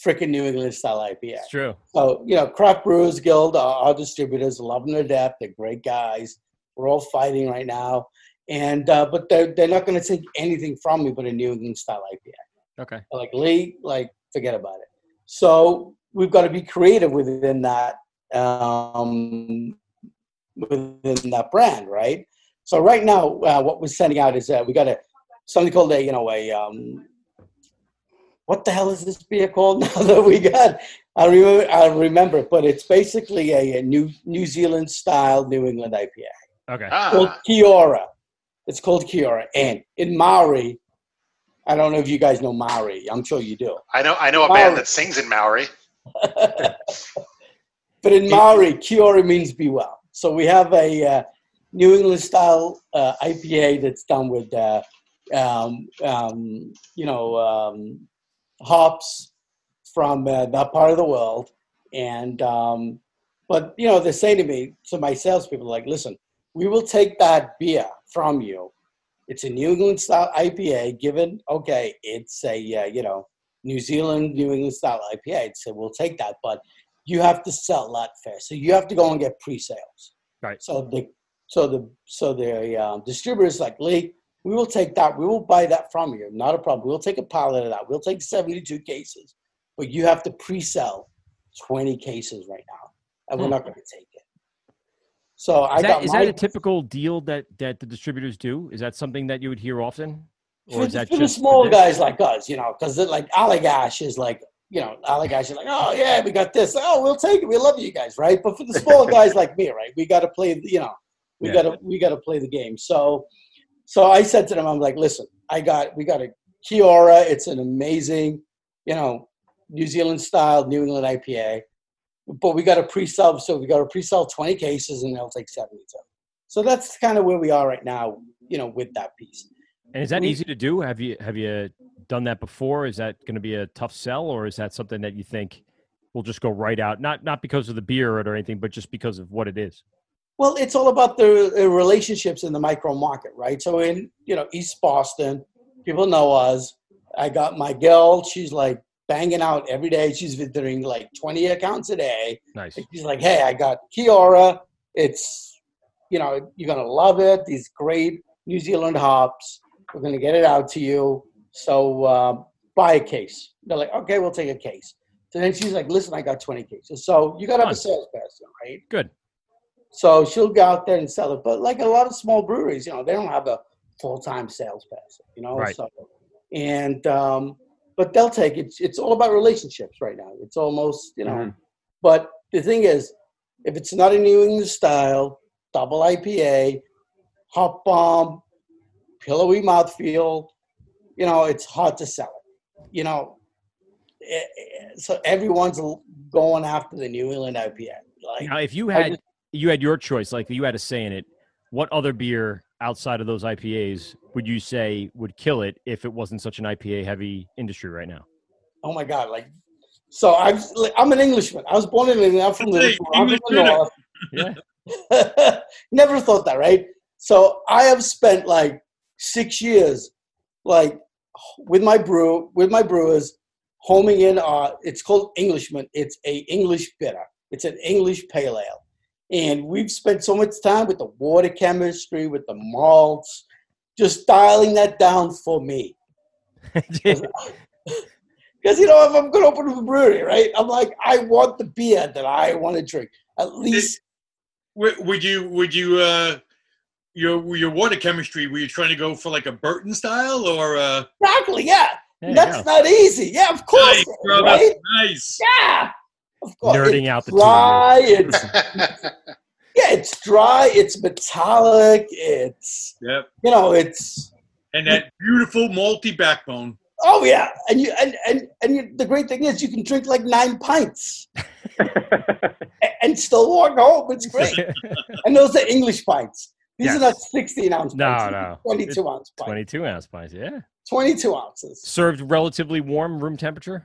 freaking New England style IPA. It's true. So, you know, Craft Brewers Guild, our, our distributors, love them to death. They're great guys. We're all fighting right now. And, uh, but they're, they're not going to take anything from me but a New England style IPA. Okay. Like, Lee, like, forget about it. So we've got to be creative within that, um, within that brand, right? So right now, uh, what we're sending out is uh, we got a, something called a, you know, a, um, what the hell is this beer called <laughs> now that we got? I remember, I remember, but it's basically a, a New New Zealand style New England IPA Okay. called Kiora. It's called Kiora, and in Maori, I don't know if you guys know Maori. I'm sure you do. I know I know a Maori. band that sings in Maori. <laughs> But in Maori, Kiora means be well. So we have a uh, New England style uh, IPA that's done with, uh, um, um, you know, um, hops from uh, that part of the world. And, um, but, you know, they say to me, to my salespeople, like, listen, we will take that beer from you. It's a New England style IPA, given, okay, it's a, uh, you know, New Zealand, New England style IPA. So we'll take that. But you have to sell that fast. So you have to go and get pre-sales. Right. So the so the so the um, distributors like Lee, we will take that. We will buy that from you. Not a problem. We'll take a pallet of that. We'll take seventy-two cases, but you have to pre-sell twenty cases right now, and we're Hmm. not going to take it. So I Is got that, is my that a typical deal that that the distributors do? Is that something that you would hear often, or for, is that for the just small this? guys like us, you know, because like Allagash is like, you know, all the guys are like, oh yeah, we got this. Oh, we'll take it. We love you guys, right? But for the small <laughs> guys like me, right, we got to play. You know, we Yeah. got to we got to play the game. So, so I said to them, I'm like, listen, I got we got a Kiora. It's an amazing, you know, New Zealand style New England IPA, but we got to pre-sell. So we got to pre-sell 20 cases, and they'll take 72. So that's kind of where we are right now, you know, with that piece. And is that We- easy to do? Have you have you done that before? Is that going to be a tough sell, or is that something that you think will just go right out? Not not because of the beer or anything, but just because of what it is. Well, it's all about the relationships in the micro market, right? So in you know East Boston, people know us. I got my girl. She's like banging out every day. She's visiting like 20 accounts a day. Nice. And she's like, hey, I got Kiora. It's, you know, you're going to love it. These great New Zealand hops. We're going to get it out to you. So uh, buy a case. They're like, okay, we'll take a case. So then she's like, listen, I got 20 cases. So you got to have a sales person, right? Good. So she'll go out there and sell it. But like a lot of small breweries, you know, they don't have a full time sales person, you know. Right. So and um, but they'll take it. It's all about relationships right now. It's almost you know. Mm-hmm. Mhm. But the thing is, if it's not a New England style double IPA, hop bomb, pillowy mouthfeel, you know, it's hard to sell it. You know, eh, eh, so everyone's going after the New England IPA. Like, Now, if you had just- you had your choice, like you had a say in it, what other beer outside of those IPAs would you say would kill it if it wasn't such an IPA heavy industry right now? Oh my God! Like, so I'm I'm an Englishman. I was born in England. I'm from Liverpool. I'm from the north. Yeah. <laughs> Never thought that, right? So I have spent like six years, like with my brew, with my brewers, homing in. Uh, it's called Englishman. It's a English bitter. It's an English pale ale, and we've spent so much time with the water chemistry, with the malts, just dialing that down for me. <laughs> Because you know, if I'm going to open up a brewery, right? I'm like, I want the beer that I want to drink. At least Would would you would you uh your your water chemistry? Were you trying to go for like a Burton style or uh? Exactly, yeah. There That's not easy. Yeah, of course. Nice, brother. right? Nice. Yeah. Of course. Nerding it's out the two dry. It's <laughs> yeah, it's dry. It's metallic. It's Yep. you know, it's And that beautiful malty backbone. oh yeah, and you and and and you, the great thing is you can drink like nine pints <laughs> a- and still walk home. It's great. <laughs> and those are English pints. These are not sixteen ounce No, pints. no. <laughs> twenty-two ounce pints. 22 ounce pints, yeah. Twenty-two ounces. Served relatively warm room temperature.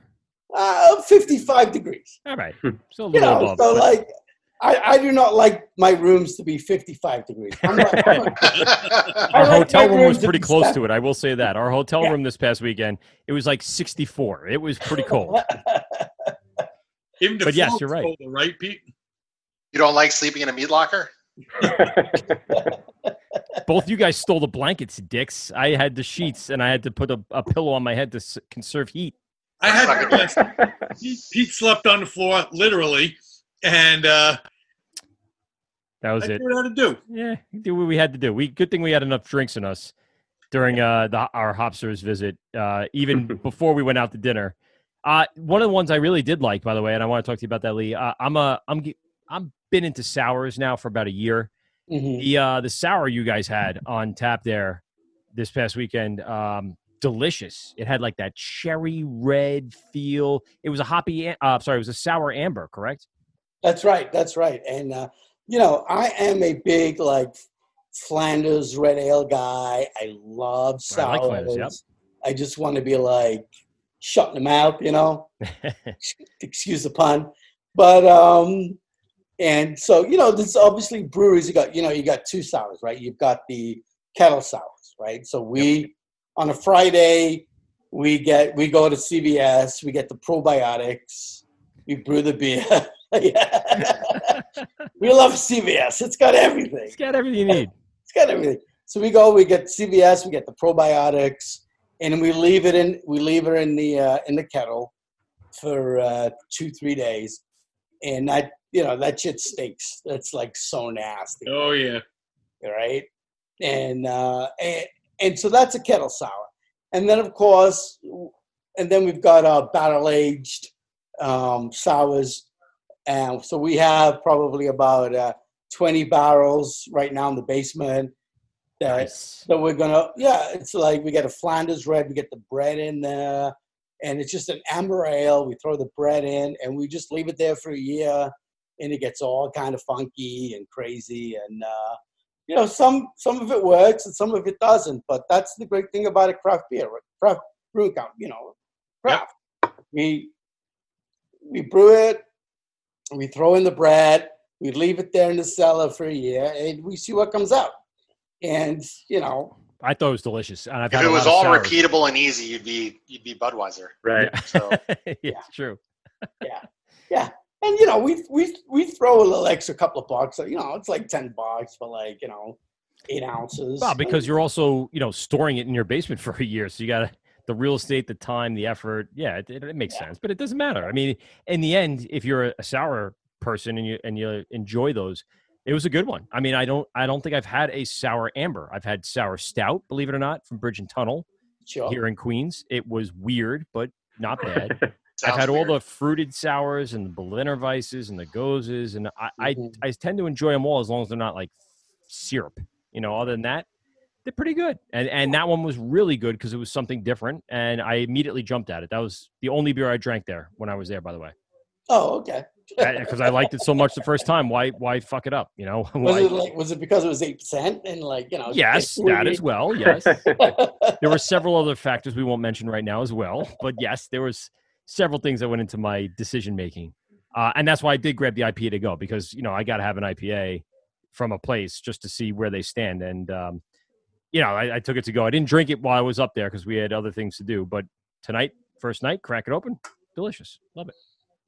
Uh, fifty-five degrees. All right. So a You little know, above. so but- like, I, I do not like my rooms to be 55 degrees. I'm like, I'm like- <laughs> Our like hotel my room was pretty close seven. to it. I will say that. Our hotel Yeah. room this past weekend, it was like 64. It was pretty cold. <laughs> Even But yes, you're right. colder, right, Pete? You don't like sleeping in a meat locker? <laughs> Both you guys stole the blankets, dicks. I had the sheets and I had to put a, a pillow on my head to s- conserve heat. I had yes, Pete, Pete slept on the floor literally, and uh, That was I it. what I had to do. Yeah, we did what we had to do. We good thing we had enough drinks in us during uh, the, our Hopsters visit, uh, even <laughs> before we went out to dinner. Uh, one of the ones I really did like, by the way, and I want to talk to you about that, Lee. Uh, I'm a I'm I'm been into sours now for about a year. Mhm. The uh, the sour you guys had on tap there this past weekend, um, delicious. It had like that cherry red feel. It was a hoppy. Uh, sorry, it was a sour amber, correct? That's right. That's right. And, uh, you know, I am a big, like, Flanders red ale guy. I love I like Flanders, yep. I just want to be like shutting them out, you know? <laughs> Excuse the pun. But, um, and so, you know, there's obviously breweries, you got, you know, you got two sours, right? You've got the kettle sours, right? So we, on a Friday, we get, we go to CVS, we get the probiotics, we brew the beer. <laughs> <laughs> We love CVS. It's got everything. It's got everything you need. <laughs> It's got everything. So we go, we get CVS, we get the probiotics, and we leave it in. We leave it in the uh, in the kettle for uh, two three days, and that you know that shit stinks. That's like so nasty, Oh yeah. right? And uh, and and so that's a kettle sour, and then of course, and then we've got our barrel aged um, sours, and so we have probably about uh, twenty barrels right now in the basement that that we're gonna yeah it's like we get a flanders red we get the bread in there and it's just an amber ale we throw the bread in and we just leave it there for a year and it gets all kind of funky and crazy and uh you know some some of it works and some of it doesn't but that's the great thing about a craft beer craft brew count you know craft we we brew it we throw in the bread we leave it there in the cellar for a year and we see what comes out and you know I thought it was delicious. And I've If had it was all sours. repeatable and easy, you'd be you'd be Budweiser. Right. So <laughs> yeah, it's true. Yeah, yeah, and you know we we we throw a little extra couple of bucks. You know, it's like ten bucks for like you know eight ounces. Well, because you're also, you know, storing it in your basement <laughs> for a year. So you got to, the real estate, the time, the effort. Yeah, it, it, it makes sense, but it doesn't matter. I mean, in the end, if you're a, a sour person and you, and you enjoy those, it was a good one. I mean, I don't, I don't think I've had a sour amber. I've had sour stout, believe it or not, from Bridge and Tunnel Sure. here in Queens. It was weird, but not bad. <laughs> I've Sounds had all the fruited sours and the Berliner Weisses and the Gozes, and I, I, Mm-hmm. I tend to enjoy them all as long as they're not like syrup. You know, other than that, they're pretty good. And and that one was really good because it was something different, and I immediately jumped at it. That was the only beer I drank there when I was there, by the way, oh, okay. because I liked it so much the first time. Why why fuck it up? You know? <laughs> Was it like was it because it was eight percent and like you know? Yes, that as well. <laughs> Yes, there were several other factors we won't mention right now as well. But yes, there was several things that went into my decision making, uh, and that's why I did grab the IPA to go because you know I got to have an IPA from a place just to see where they stand, and um, you know I, I took it to go. I didn't drink it while I was up there because we had other things to do. But tonight, first night, crack it open, delicious, love it.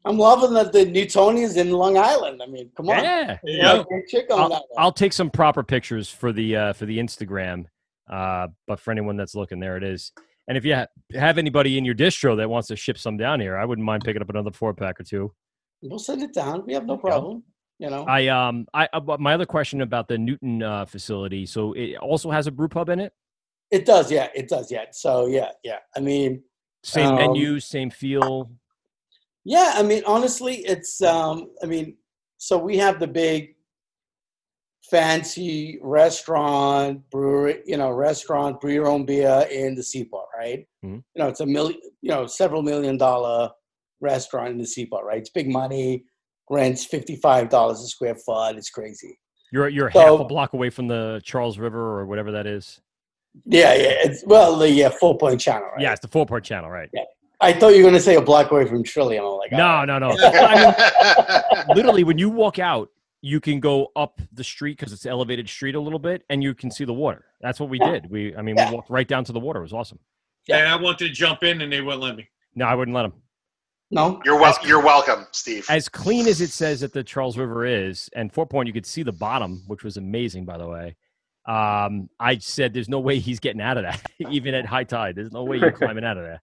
I'm loving that the Newtonians in Long Island. I mean, come on. Yeah, You know, on that I'll. I'll take some proper pictures for the uh, for the Instagram. Uh, but for anyone that's looking, there it is. And if you ha- have anybody in your distro that wants to ship some down here, I wouldn't mind picking up another four pack or two. We'll send it down. We have no problem. You know. I um I uh, but my other question about the Newton uh, facility. So it also has a brew pub in it. It does, yeah. It does, yeah. So yeah, yeah. I mean, Same Um, menu, same feel. yeah. I mean, honestly, it's. um I mean, so we have the big, fancy restaurant brewery. You know, restaurant brew your own beer in the Seaport, right? Mhm. You know, it's a million. You know, several million dollar restaurant in the Seaport, right? It's big money. Rents fifty five dollars a square foot. It's crazy. You're you're So- half a block away from the Charles River or whatever that is. Yeah, yeah. It's well, the yeah, Fort Point Channel, right? Yeah, it's the Fort Point Channel, right? Yeah. I thought you were gonna say a block away from Trillium. I'm like, No, no, no. <laughs> I mean, literally, when you walk out, you can go up the street because it's elevated street a little bit, and you can see the water. That's what we Yeah. did. We, I mean, Yeah. we walked right down to the water. It was awesome. And I wanted to jump in, and they wouldn't let me. No, I wouldn't let them. No, you're wel- you're welcome, Steve. As clean as it says that the Charles River is, and Fort Point, you could see the bottom, which was amazing, by the way. Um, I said, "There's no way he's getting out of that, <laughs> even at high tide. There's no way you're <laughs> climbing out of there."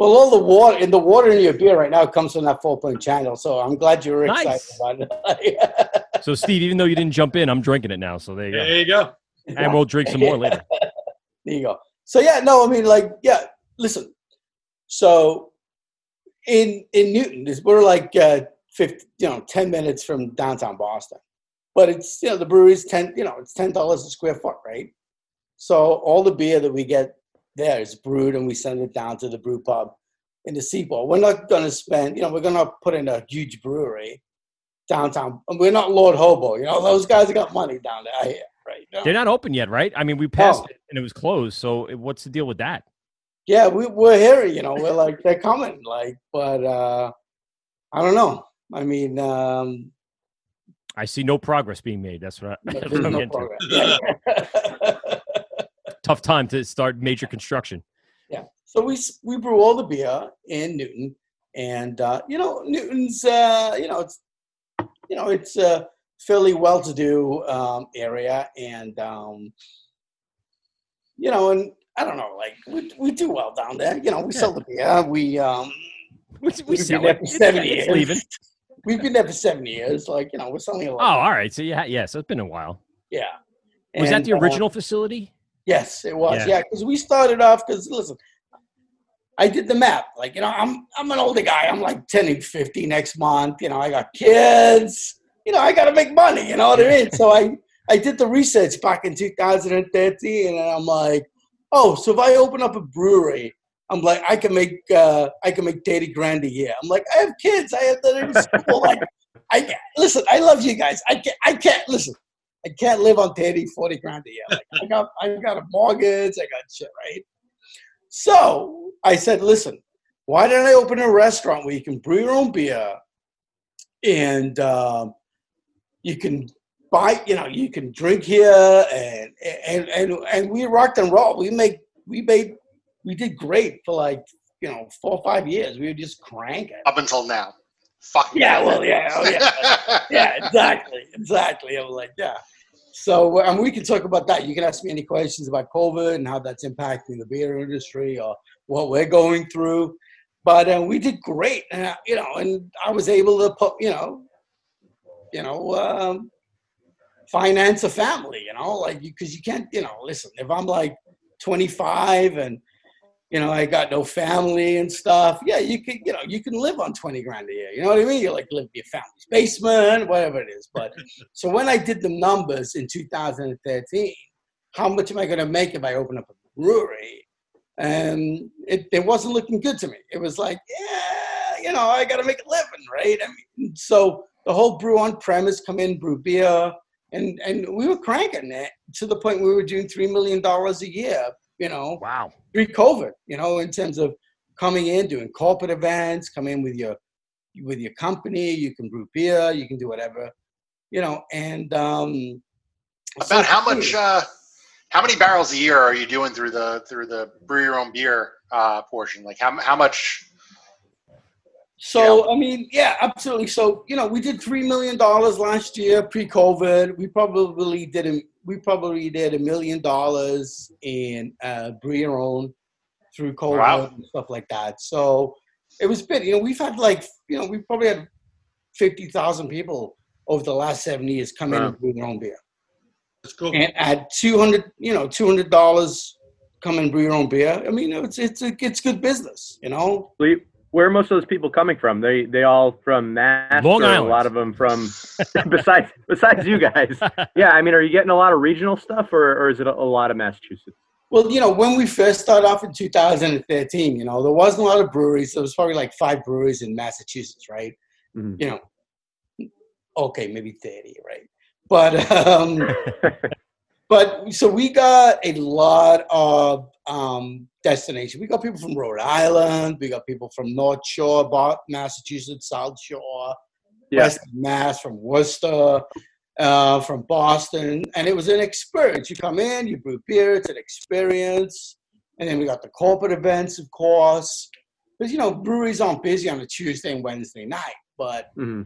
Well, all the water in the water in your beer right now comes from that Fort Point Channel. So I'm glad you were Nice. excited about it. <laughs> So, Steve, even though you didn't jump in, I'm drinking it now. So there you go. There you go. And we'll drink some more later. <laughs> there you go. So yeah, no, I mean, like, yeah. Listen, so in in Newton, is we're like uh, fifty, you know, ten minutes from downtown Boston, but it's you know the brewery's ten, you know, it's ten dollars a square foot, right? So all the beer that we get there is brewed, and we send it down to the brew pub in the Seaport. We're not going to spend, you know, we're going to put in a huge brewery downtown. And we're not Lord Hobo, you know. Those guys have got money down there, right? They're not open yet, right? I mean, we passed No. it and it was closed. So, what's the deal with that? yeah, we, we're here. you know, we're like, they're coming, like, but uh, I don't know. I mean, um, I see no progress being made. That's what, I, <laughs> there's that's what I'm no getting to. progress. <laughs> Yeah. <laughs> Tough time to start major construction. yeah. So we we brew all the beer in Newton, and uh, you know, Newton's, uh, you know, it's you know, it's a fairly well-to-do um, area, and um, you know, and I don't know, like we, we do well down there. You know, we sell the beer. We um, We, we we've sell been there it. for It's- years. leaving. <laughs> We've been there for seven years. Like you know, we're selling a lot. Oh, all right. So yeah, yes, it's been a while. Yeah. Was that And, the uh, original facility? Yes, it was. Yeah. Yeah, because we started off. Because listen, I did the math. Like you know, I'm I'm an older guy. I'm like turning fifty next month. You know, I got kids. You know, I got to make money. You know what I mean? So I I did the research back in 2013, and I'm like, oh, so if I open up a brewery. I'm like, I can make uh, I can make thirty grand a year. I'm like, I have kids. I have that in school. like, I can't, listen. I love you guys. I can't. I can't listen. I can't live on 30, 40 grand a year. Like, I got I got a mortgage, I got shit, right? So I said, listen, why don't I open a restaurant where you can brew your own beer and um, you can buy, you know, you can drink here, and and and and we rocked and roll. We make we made we did great for like you know four or five years. We were just cranking up until now. Fuck yeah, well, yeah, oh, yeah, <laughs> yeah, exactly, exactly. I'm like, yeah. So, and we can talk about that. You can ask me any questions about COVID and how that's impacting the beer industry or what we're going through. But uh, we did great, and you know, and I was able to put, you know, you know, um, finance a family. You know, like because you can't, you know, listen. If I'm like 25 and you know, I got no family and stuff. Yeah, you can, you know, you can live on 20 grand a year. You know what I mean? You like live in your family's basement, whatever it is. But <laughs> so when I did the numbers in 2013, how much am I going to make if I open up a brewery? And it, it wasn't looking good to me. It was like, yeah, you know, I got to make a living, right? I mean, so the whole brew on premise, come in, brew beer, and and we were cranking it to the point we were doing three million dollars a year you know, wow, pre-COVID, you know, in terms of coming in, doing corporate events, come in with your with your company, you can brew beer, you can do whatever, you know, and um, about so how much, uh, how many barrels a year are you doing through the through the brew your own beer uh, portion? Like how how much? So yeah. I mean, yeah, absolutely. So you know, we did three million dollars last year pre-COVID. We probably did we probably did a million dollars in uh, brew your own through COVID wow. and stuff like that. So it was big. You know, we've had like you know we probably had fifty thousand people over the last seven years come wow. in and brew their own beer. That's cool. And at two hundred, you know, two hundred dollars, come and brew your own beer. I mean, it's it's it's good business. You know where are most of those people coming from? They they all from Mass. Long Island. A lot of them from <laughs> <laughs> besides besides you guys. <laughs> Yeah, I mean, are you getting a lot of regional stuff, or or is it a, a, lot of Massachusetts? Well, you know, when we first started off in 2013, you know, there wasn't a lot of breweries. There was probably like five breweries in Massachusetts, right? Mm-hmm. You know, okay, maybe 30, right? But um, but so we got a lot of um, destination. We got people from Rhode Island. We got people from North Shore, Massachusetts, South Shore, yeah. West Mass, from Worcester, uh, from Boston, and it was an experience. You come in, you brew beer. It's an experience, and then we got the corporate events, of course. Because you know breweries aren't busy on a Tuesday and Wednesday night, but mm-hmm.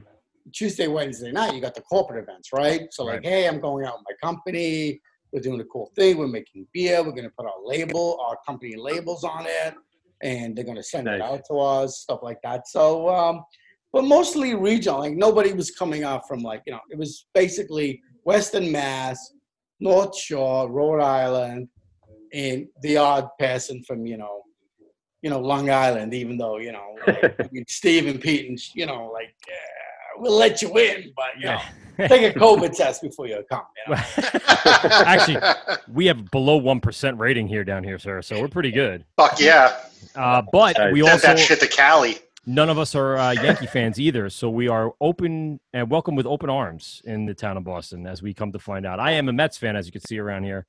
Tuesday, Wednesday night you got the corporate events, right? So like, hey, I'm going out with my company we're doing a cool thing. We're making beer. We're going to put our label, our company labels on it, and they're going to send nice. it out to us, stuff like that. So, um, but mostly regional. Like nobody was coming out from like you know, it was basically Western Mass, North Shore, Rhode Island, and the odd person from you know, you know Long Island. Even though you know, like, <laughs> I mean, Steve and Pete, and you know, like yeah, we'll let you in, but you know <laughs> take a COVID test before you come. You know? <laughs> Actually, we have below one percent rating here down here, sir. So we're pretty good. Fuck yeah! Uh, but we Send also that shit to Cali. None of us are uh, Yankee fans either, so we are open and welcome with open arms in the town of Boston. As we come to find out, I am a Mets fan, as you can see around here.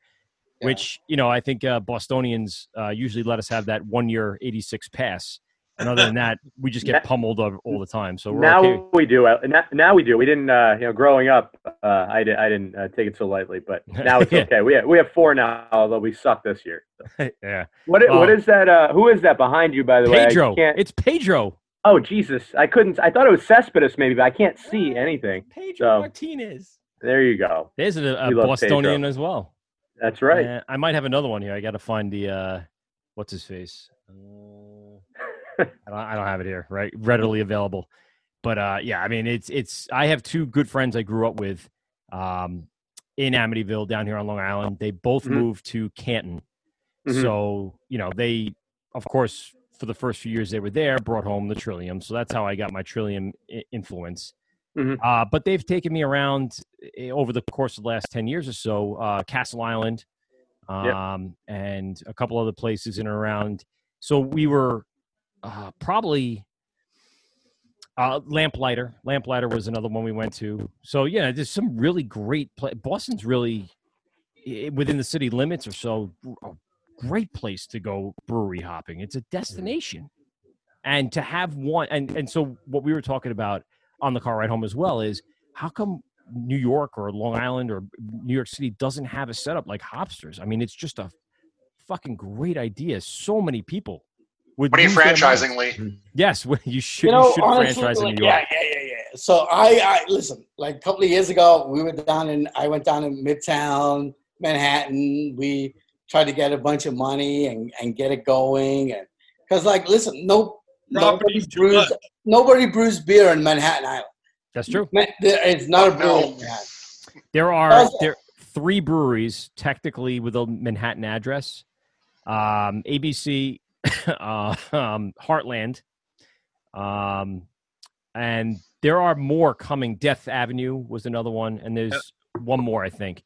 Yeah. Which you know, I think uh, Bostonians uh, usually let us have that one year '86 pass and other than that, we just get pummeled all the time. So now okay. we do. Uh, now we do. We didn't. Uh, you know, growing up, uh, I, did, I didn't uh, take it so lightly, but <laughs> now it's yeah. okay. We have, we have four now, although we suck this year. So. <laughs> yeah. What what is that? Uh, who is that behind you? By the Pedro. way, Pedro. It's Pedro. Oh Jesus! I couldn't. I thought it was Cespedes maybe, but I can't see anything. Pedro so, Martinez. There you go. There's a, a Bostonian Pedro. as well. That's right. I might have another one here. I got to find the uh, what's his face. I, don't, I don't have it here, right? Readily available. But uh, yeah, I mean, it's it's. I have two good friends I grew up with um, in Amityville down here on Long Island. They both mm-hmm. moved to Canton, mm-hmm. so you know they, of course, for the first few years they were there, brought home the Trillium. So that's how I got my Trillium influence. Mm-hmm. Uh, but they've taken me around eh, over the course of the last 10 years or so uh, Castle Island um, yep. and a couple other places in and around. So we were uh, probably uh, Lamplighter. Lamplighter was another one we went to. So yeah, there's some really great. Play- Boston's really within the city limits or so. A great place to go brewery hopping. It's a destination, and to have one. And and so what we were talking about on the car ride home as well is how come New York or Long Island or New York City doesn't have a setup like Hopsters. I mean, it's just a fucking great idea. So many people would. What are you lose their franchising, minds. Lee? Yes, you should. you know, should honestly, franchise in New York. yeah, yeah, yeah, yeah. So I, I listen. Like a couple of years ago, we were down in. I went down in Midtown Manhattan. We tried to get a bunch of money and and get it going, and because like, listen, no, nobody brews, nobody brews beer in Manhattan Island. That's true. Ma- There, it's not a brewery in Manhattan. There are Also- there three breweries technically with a Manhattan address. Um, ABC, <laughs> uh, um, Heartland, um, and there are more coming. Death Avenue was another one, and there's one more, I think.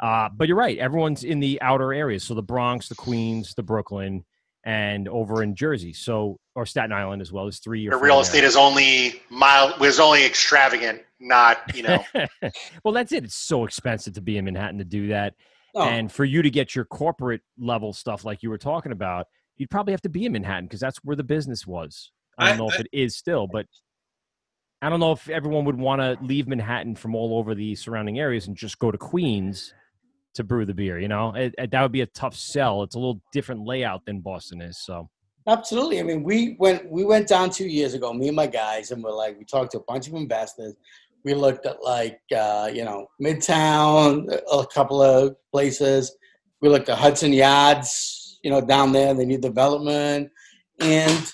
Uh, but you're right. Everyone's in the outer areas, so the Bronx, the Queens, the Brooklyn, and over in Jersey. So or Staten Island as well. There's three or The four real there. estate is only mild was only extravagant, not you know. <laughs> well, that's it. It's so expensive to be in Manhattan to do that. Oh. And for you to get your corporate level stuff like you were talking about, you'd probably have to be in Manhattan because that's where the business was. I don't I- know if I- it is still, but I don't know if everyone would want to leave Manhattan from all over the surrounding areas and just go to Queens to brew the beer. You know, it, it- that would be a tough sell. It's a little different layout than Boston is. So Absolutely. I mean, we went we went down two years ago, me and my guys, and we're like, we talked to a bunch of investors. We looked at like uh, you know Midtown, a couple of places. We looked at Hudson Yards, you know, down there, They need development, and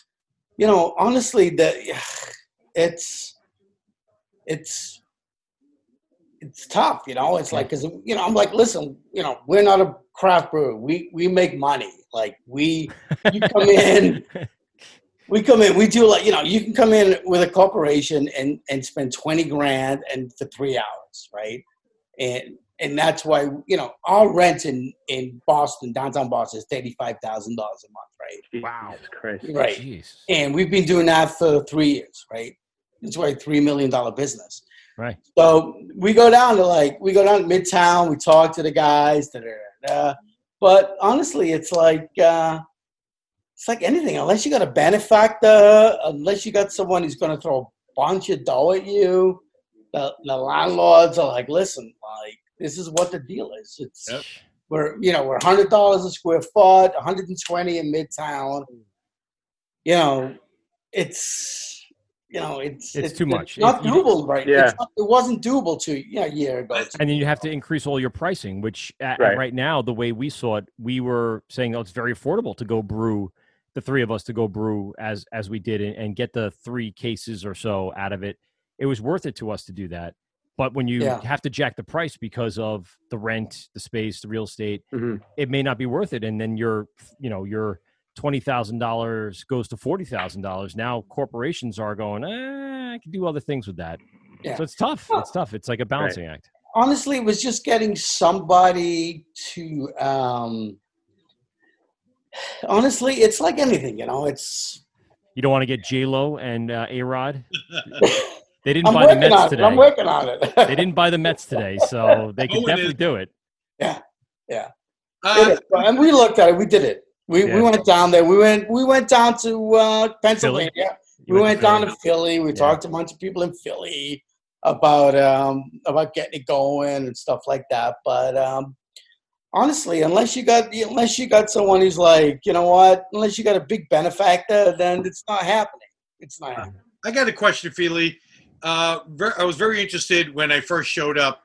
you know, honestly, the it's it's it's tough. You know, it's like because you know, I'm like, listen, you know, we're not a craft brewer. We we make money. Like we, you come in, <laughs> we come in, we do like you know, you can come in with a corporation and and spend twenty grand and for three hours, right? And and that's why you know our rent in in Boston, downtown Boston, is thirty five thousand dollars a month, right? Wow, Christ. Right. And we've been doing that for three years, right? It's like three million dollar business. Right. So we go down to like we go down to Midtown. We talk to the guys. Da, da, da, da. But honestly, it's like uh, it's like anything. Unless you got a benefactor, unless you got someone who's going to throw a bunch of dough at you, the, the landlords are like, listen, like this is what the deal is. It's we're you know we're hundred dollars a square foot, 120 in Midtown. You know, it's you know it's It's too much. not It- doable right. Yeah. It's not, it wasn't doable to yeah, a year ago. and then you have to increase all your pricing which at, Right. right. now the way we saw it we were saying oh it's very affordable to go brew the three of us to go brew as as we did and, and get the three cases or so out of it it was worth it to us to do that but when you Yeah. have to jack the price because of the rent the space the real estate Mm-hmm. it may not be worth it and then your you know your $20000 goes to $40000 now corporations are going eh, i can do other things with that Yeah. so it's tough it's tough it's like a balancing act Honestly, it was just getting somebody to. Um, honestly, it's like anything, you know. It's You don't want to get J Lo and uh, A Rod. <laughs> They didn't I'm buy the Mets today. I'm working on it. they didn't buy the Mets today, so <laughs> they can Oh, definitely is. do it. Yeah, yeah. It is. and we looked at it. We did it. We, Yeah. we went down there. We went we went down to uh, Pennsylvania. You We went went, to down Philly? to Philly. We talked to a bunch of people in Philly about um, about getting it going and stuff like that. But um, honestly, unless you got unless you got someone who's like, you know what, unless you got a big benefactor, then it's not happening. It's not happening. I got a question for you, Lee. Uh, ver- I was very interested when I first showed up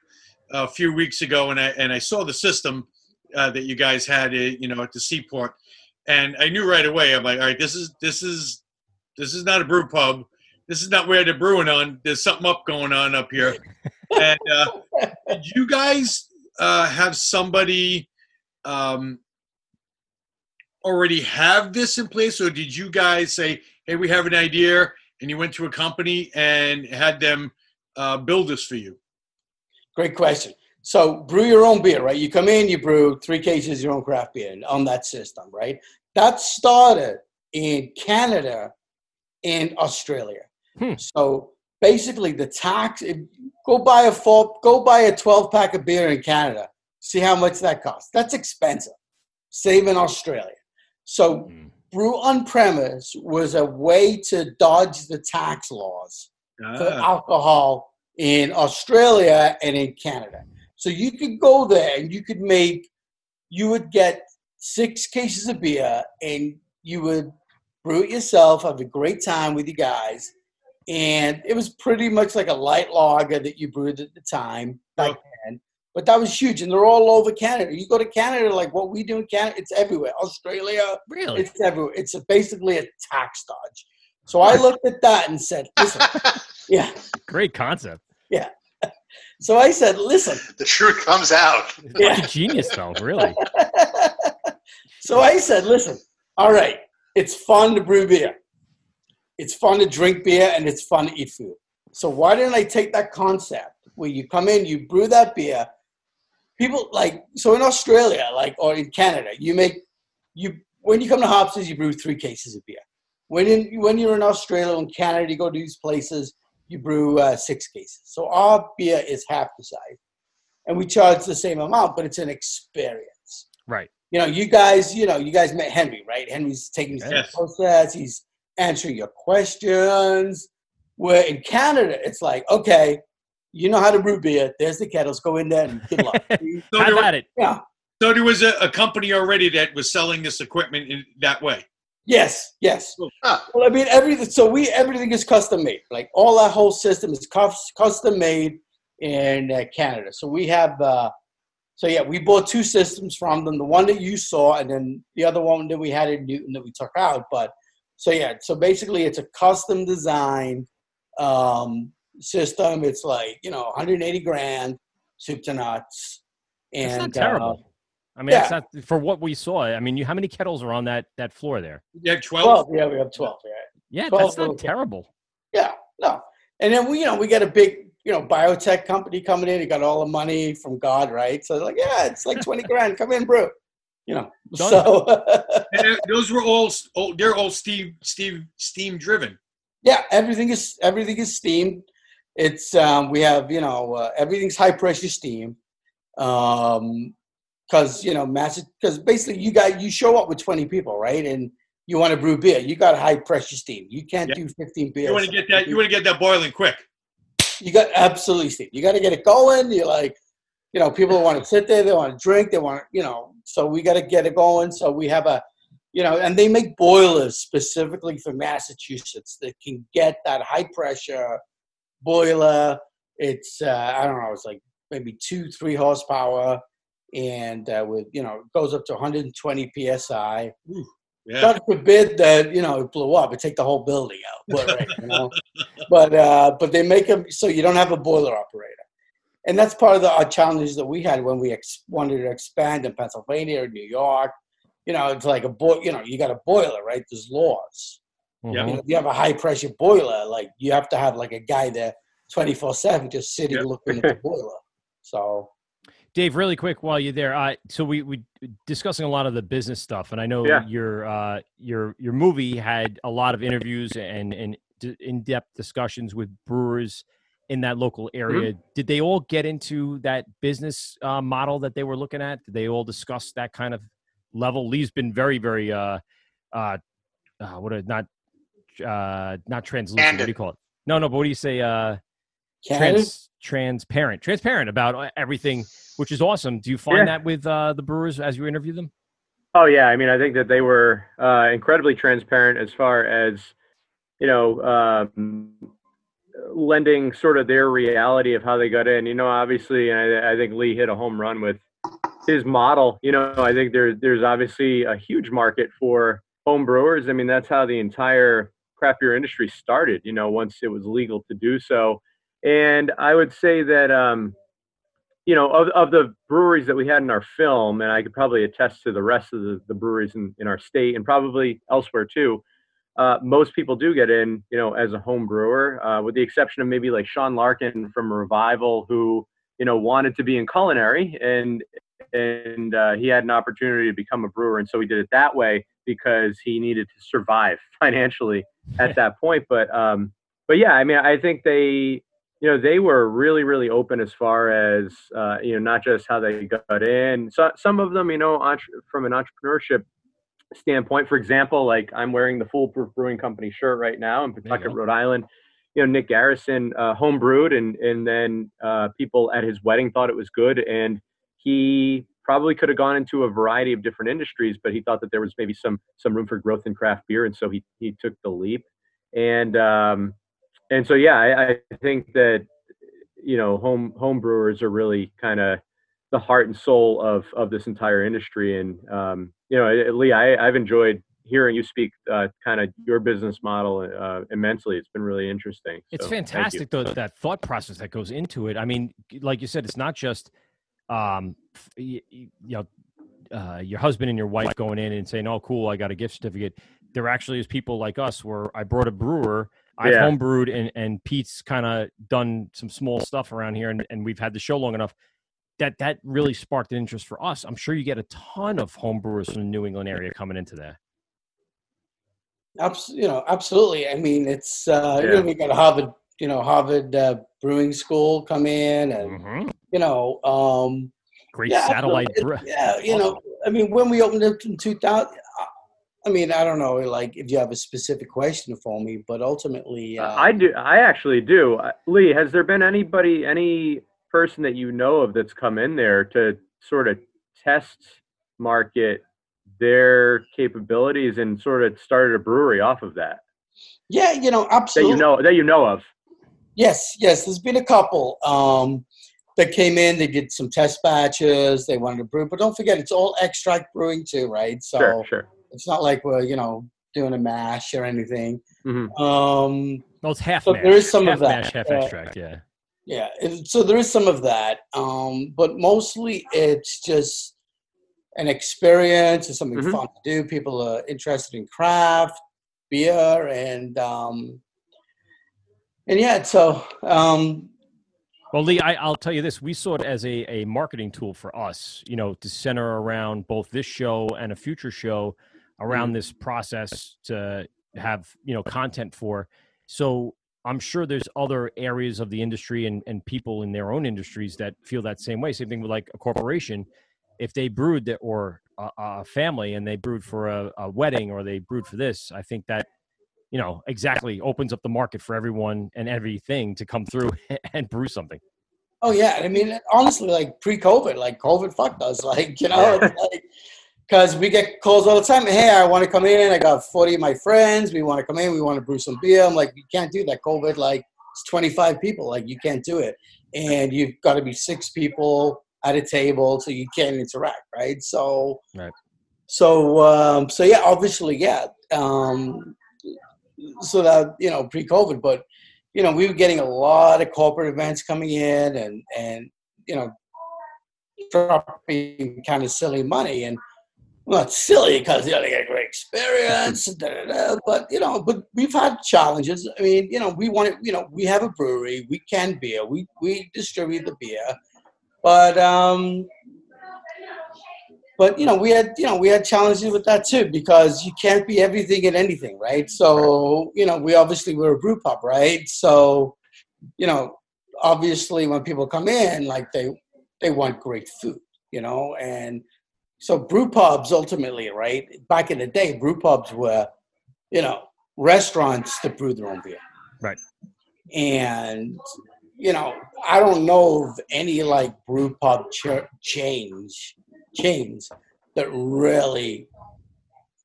a few weeks ago, and I and I saw the system uh, that you guys had, uh, you know, at the seaport, and I knew right away. I'm like, all right, this is this is this is not a brew pub. This is not where they're brewing on. There's something up going on up here. <laughs> and uh, did you guys uh, have somebody um, already have this in place, or did you guys say, "Hey, we have an idea," and you went to a company and had them uh, build this for you? Great question. So brew your own beer, right? You come in, you brew three cases of your own craft beer on that system, right? That started in Canada and Australia. So basically, the tax. Go buy a four, go buy a twelve pack of beer in Canada. See how much that costs. That's expensive. Save in Australia. So brew on premise was a way to dodge the tax laws for Ah. alcohol in Australia and in Canada. So you could go there and you could make, you would get six cases of beer and you would brew it yourself, have a great time with you guys. And it was pretty much like a light lager that you brewed at the time then. But that was huge, and they're all over Canada. You go to Canada, like what we do in Canada, it's everywhere. Australia, really, it's everywhere. It's a, basically a tax dodge. So I looked at that and said, "Listen, <laughs> yeah, Great concept. yeah." <laughs> So I said, "Listen, <laughs> The truth comes out. Fucking genius, though. Really. So I said, listen, all right, it's fun to brew beer. It's fun to drink beer and it's fun to eat food. So why didn't I take that concept where you come in, you brew that beer, people like so in Australia, like or in Canada, you make you when you come to Hopsters, you brew three cases of beer. When in when you're in Australia and Canada, you go to these places, you brew uh, six cases. So our beer is half the size, and we charge the same amount, but it's an experience Right. you know, you guys, you know, you guys met Henry, right? Henry's taking you through Yes. the process. He's answering your questions. Where in Canada, it's like, okay, you know how to brew beer. There's the kettles. Go in there and good luck. <laughs> So Have there, it. yeah. so there was a, a company already that was selling this equipment in that way. Yes, yes. Huh. Well, I mean, everything. So we everything is custom made. Like all our whole system is custom made in uh, Canada. So we have. Uh, so yeah, we bought two systems from them. The one that you saw, and then the other one that we had in Newton that we took out. But so yeah, so basically, it's a custom design um, system. It's like you know, 180 grand, soup to nuts, It's and not terrible. I mean, yeah. it's not for what we saw. I mean, you how many kettles are on that that floor there? Yeah, Uh, 12. 12. Yeah, we have 12. Yeah. Yeah, 12 that's little not terrible. Yeah, no. And then we, you know, we got a big, you know, biotech company coming in. He got all the money from God, right? So like, yeah, it's like twenty grand. Come in, brew. You know. Done. So <laughs> And uh, those were all, oh, they're all Steve, Steve, steam driven. yeah, everything is everything is steam. It's um, we have you know uh, everything's high pressure steam. Um, because you know, massive. Because basically, you got you show up with twenty people, right? And you want to brew beer. You got high pressure steam. You can't do fifteen beers. You want to get that, you want to get that boiling quick. you got absolutely Steve. You got to get it going. You're like, you know, people want to sit there, they want to drink, they want, you know, so we got to get it going. So we have a, you know, and they make boilers specifically for Massachusetts that can get that high pressure boiler. It's uh, I don't know, it's like maybe two, three horsepower, and uh, with you know, it goes up to 120 psi. Yeah. God forbid that you know it blew up It take the whole building out. But, right, you know, <laughs> but uh, but they make them so you don't have a boiler operator, and that's part of the our challenges that we had when we ex- wanted to expand in Pennsylvania or New York. You know, it's like a boil. You know, you got a boiler, right? There's laws. Mm-hmm. You know, if you have a high pressure boiler, like you have to have like a guy there twenty four seven just sitting looking at the <laughs> boiler. So Dave, really quick while you're there, uh, so we we discussing a lot of the business stuff, and I know Yeah. your uh, your your movie had a lot of interviews and and d- in depth discussions with brewers in that local area. Did they all get into that business uh, model that they were looking at? Did they all discuss that kind of level? Lee's been very very uh, uh, uh, what are not uh, not translucent. What do you call it? No, no, but what do you say? Uh, trans, transparent, transparent about uh, everything, which is awesome. Do you find Yeah. that with uh, the brewers as you interview them? Oh yeah, I mean, I think that they were uh, incredibly transparent as far as you know, um, lending sort of their reality of how they got in. You know, obviously, and I, I think Lee hit a home run with his model. You know, I think there's there's obviously a huge market for home brewers. I mean, that's how the entire craft beer industry started. You know, once it was legal to do so, and I would say that. Um, you know, of, of the breweries that we had in our film, and I could probably attest to the rest of the, the breweries in, in our state and probably elsewhere too, uh, most people do get in, you know, as a home brewer, uh, with the exception of maybe like Sean Larkin from Revival, who, you know, wanted to be in culinary and and uh, he had an opportunity to become a brewer, and so he did it that way because he needed to survive <laughs> financially at that point. But um, but yeah, I mean, I think they you know they were really really open as far as uh, you know not just how they got in so some of them you know entre- from an entrepreneurship standpoint for example like i'm wearing the foolproof brewing company shirt right now in pawtucket rhode island you know Nick Garrison uh, homebrewed, and and then uh, people at his wedding thought it was good, and he probably could have gone into a variety of different industries, but he thought that there was maybe some some room for growth in craft beer, and so he he took the leap, and um, and so yeah, I, I think that you know home home brewers are really kind of the heart and soul of of this entire industry, and um, you know Lee, I, I've enjoyed hearing you speak uh, kind of your business model uh, immensely. It's been really interesting. It's So, fantastic though that thought process that goes into it. I mean, like you said, it's not just um, f- y- y- you know uh, your husband and your wife going in and saying, "Oh, cool, I got a gift certificate." There actually is people like us where I brought a brewer. I've Yeah. homebrewed and and Pete's kind of done some small stuff around here, and, and we've had the show long enough that that really sparked an interest for us. I'm sure you get a ton of homebrewers from the New England area coming into there. Abs- you know, absolutely. I mean, it's uh, you know, we got a Harvard, you know, Harvard uh, Brewing School come in, and Mm-hmm. you know, um, Great yeah, satellite. absolutely. bre- Yeah, you know, I mean, when we opened it in 2000, I mean, I don't know, like if you have a specific question for me, but ultimately, uh, I do. I actually do. Uh, Lee, has there been anybody, any person that you know of that's come in there to sort of test market their capabilities and sort of started a brewery off of that? yeah, you know, absolutely. That you know that you know of. Yes, yes. There's been a couple um, that came in. They did some test batches. They wanted to brew, but don't forget, it's all extract brewing too, right? So Sure, sure. it's not like we're you know doing a mash or anything. Mhm. Um, Well, it's half so mash. there is some half of that. mash, half Uh, extract. Yeah. yeah, and so there is some of that, um, but mostly it's just an experience. It's something Mhm. fun to do. People are interested in craft beer, and um, and yeah, so um, Well, Lee, I, I'll tell you this: we saw it as a, a marketing tool for us, you know, to center around both this show and a future show around mm-hmm. this process to have you know content for. So I'm sure there's other areas of the industry and, and people in their own industries that feel that same way. Same thing with like a corporation. If they brewed that, or a, a family and they brewed for a, a wedding or they brewed for this, I think that you know exactly opens up the market for everyone and everything to come through <laughs> and brew something. Oh yeah, I mean, honestly, like pre-COVID, like COVID fucked us, <laughs> like you know, like because we get calls all the time. Hey, I want to come in. I got forty of my friends. We want to come in. We want to brew some beer. I'm like, you can't do that. COVID, like it's twenty five people. Like you can't do it, and you've got to be six people at a table, so you can't interact, right? So, Right. so, um, so yeah, obviously, yeah. Um, so that you know, pre-COVID, but you know, we were getting a lot of corporate events coming in, and and you know, dropping kind of silly money, and well, it's silly because you know they get a great experience, da, da, da, but you know, but we've had challenges. I mean, you know, we want to, you know, we have a brewery, we can beer, we we distribute the beer, but um, but you know, we had you know we had challenges with that too because you can't be everything and anything, right? So you know, we obviously we're a brew pub, right? So you know, obviously when people come in, like they they want great food, you know, and so brew pubs ultimately, right? Back in the day, brew pubs were, you know, restaurants that brew their own beer. Right. And you know, I don't know of any like brew pub ch- chains chains that really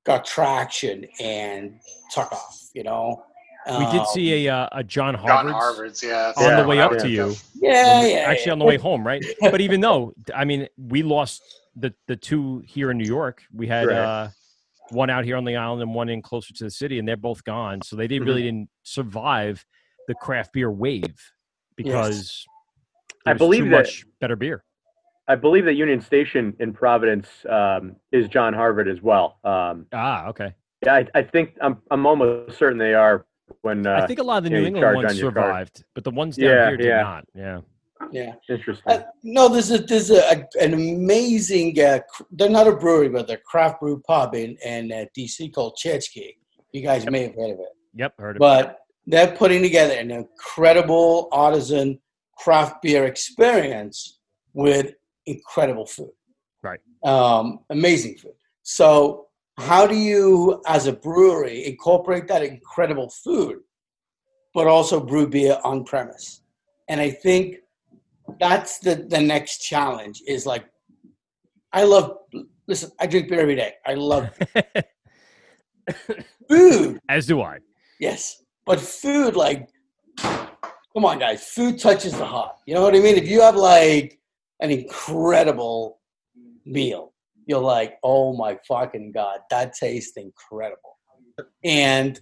got traction and took off. You know, We did Um, see a uh, a John John Harvard's Harvard's, yeah. on Yeah, the way up was to you. the- Yeah, yeah, Actually, yeah. on the way home, right? <laughs> But even though, I mean, we lost the the two here in New York. We had Right. uh, one out here on the island and one in closer to the city, and they're both gone. So they did, Mhm. really didn't survive the craft beer wave because I believe too that- much better beer. I believe that Union Station in Providence um, is John Harvard as well. Um, Ah, okay. yeah, I, I think I'm I'm almost certain they are. When uh, I think a lot of the you know, New England ones on your card. survived, but the ones down Yeah, here did yeah. not. Yeah. yeah. Interesting. Uh, no, there's a there's a, a- an amazing. Uh, cr- they're not a brewery, but they're a craft brew pub in in uh, DC called ChurchKey. You guys may have heard of it, Yep, heard of it. but they're putting together an incredible artisan craft beer experience with incredible food. Right. Um, amazing food. So, how do you, as a brewery, incorporate that incredible food but also brew beer on premise. And I think that's the the next challenge is like I love listen, I drink beer every day. I love <laughs> food. As do I. Yes. But food like come on guys, food touches the heart. You know what I mean? If you have like an incredible meal, you're like, "Oh my fucking god, that tastes incredible." And